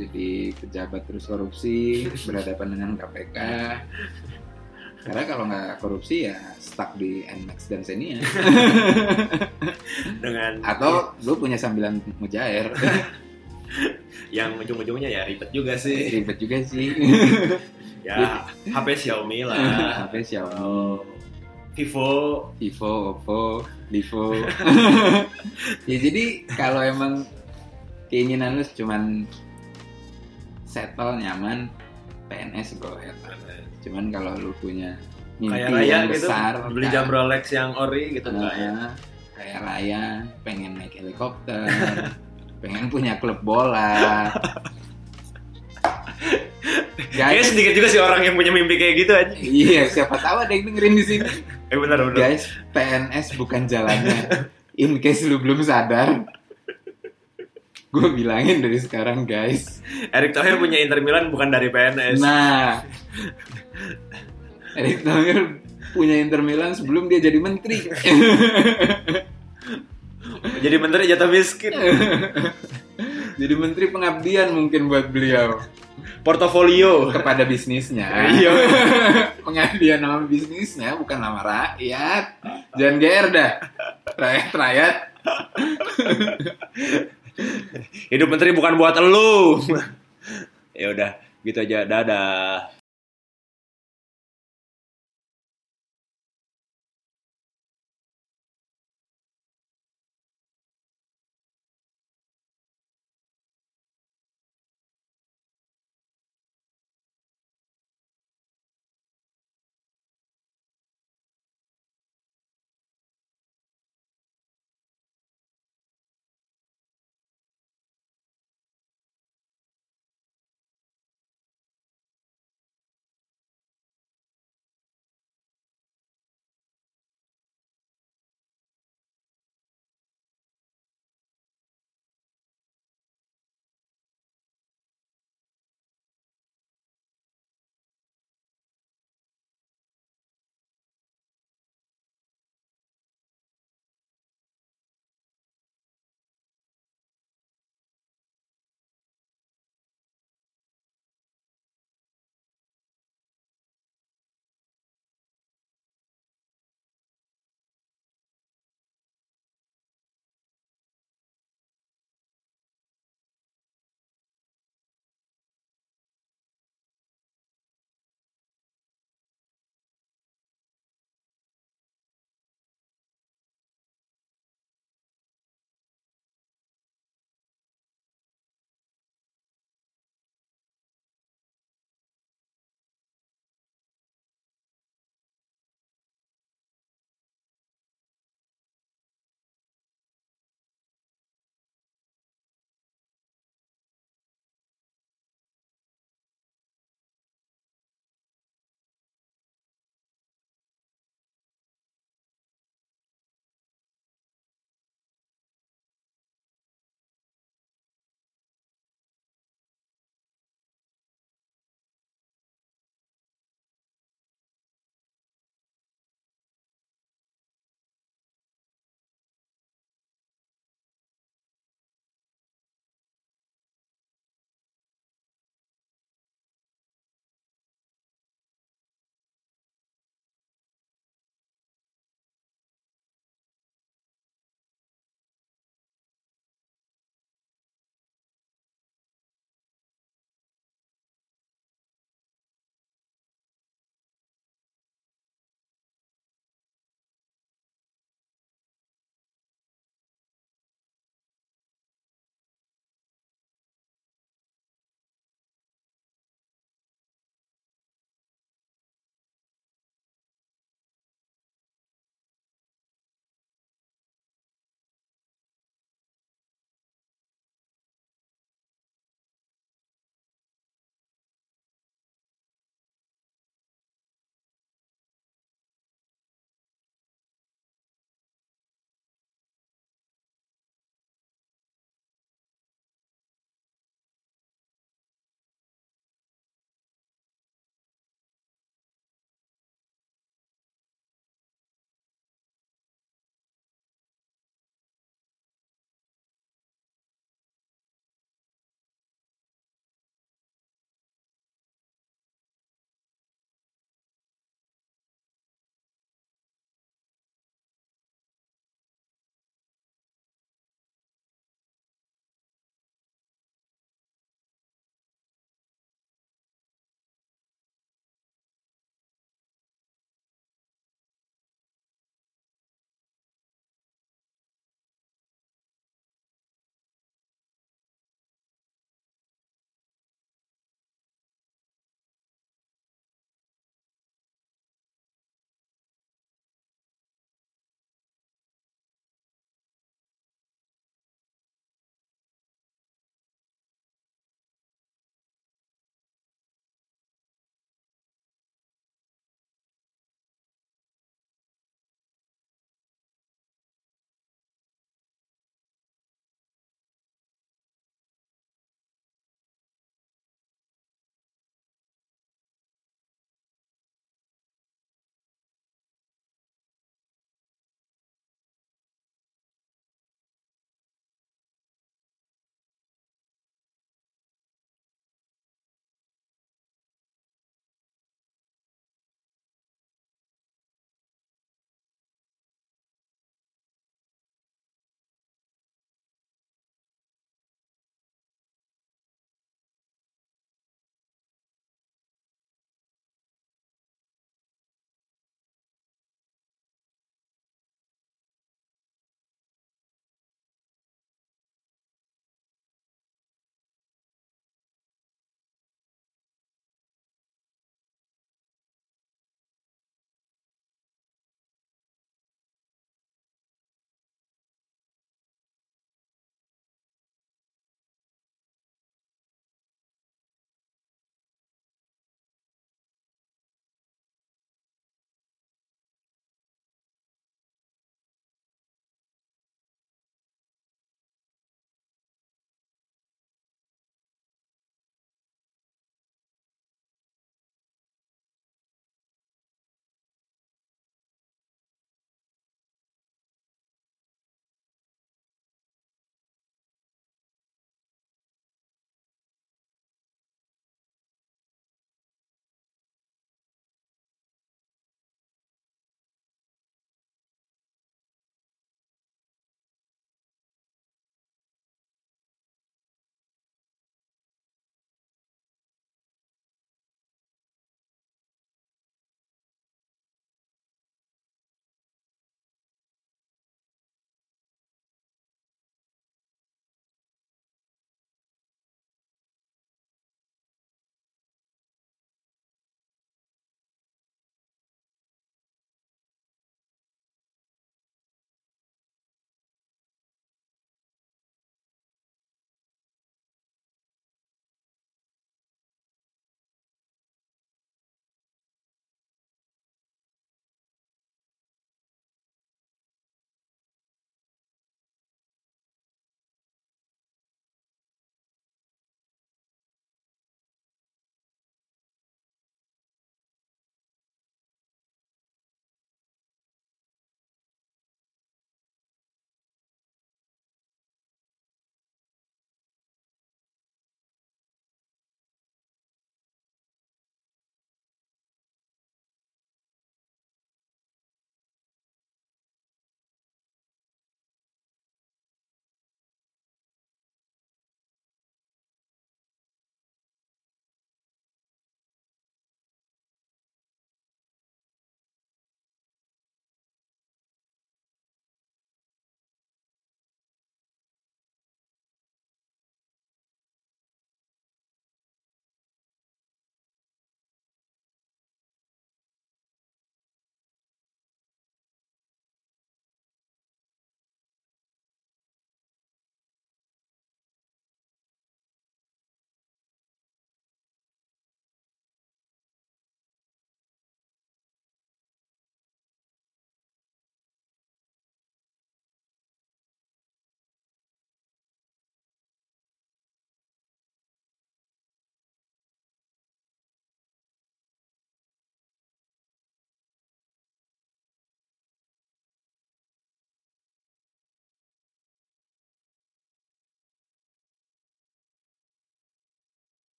Speaker 2: jadi pejabat terus korupsi berhadapan dengan KPK *laughs* karena kalau nggak korupsi ya stuck di Nmax dan Xenia. *laughs*
Speaker 1: Dengan
Speaker 2: atau lu punya sambilan mujair. *laughs*
Speaker 1: Yang ujung-ujungnya ya ribet juga sih.
Speaker 2: ribet juga sih. *laughs*
Speaker 1: Ya, HP Xiaomi lah.
Speaker 2: HP Xiaomi.
Speaker 1: Oh, Vivo,
Speaker 2: Vivo Oppo Vivo. Ya jadi kalau emang keinginan lu cuman settle nyaman PNS go ahead. Cuman kalau lu punya mimpi
Speaker 1: kayak raya
Speaker 2: yang
Speaker 1: gitu,
Speaker 2: besar
Speaker 1: beli jam Rolex yang ori gitu enggak ya?
Speaker 2: Nah, kayak Raya pengen naik helikopter, *laughs* pengen punya klub bola. *laughs*
Speaker 1: Kayaknya
Speaker 2: Guys,
Speaker 1: sedikit juga sih orang yang punya mimpi kayak gitu aja.
Speaker 2: iya siapa tahu ada yang dengerin di sini. *laughs*
Speaker 1: Eh benar benar.
Speaker 2: Guys, PNS bukan jalannya. In case lu belum sadar, gue bilangin dari sekarang guys.
Speaker 1: Erick Thohir punya Inter Milan bukan dari PNS.
Speaker 2: Nah, Erick Thohir punya Inter Milan sebelum dia jadi menteri. *laughs*
Speaker 1: Jadi menteri jatah miskin. *laughs*
Speaker 2: jadi menteri pengabdian mungkin buat beliau.
Speaker 1: Portofolio.
Speaker 2: kepada bisnisnya. *laughs*
Speaker 1: Iya.
Speaker 2: Pengabdian nama bisnisnya bukan nama rakyat. Jangan GR dah. Rakyat-rakyat.
Speaker 1: Hidup menteri bukan buat elu. *laughs* ya udah, gitu aja. Dadah.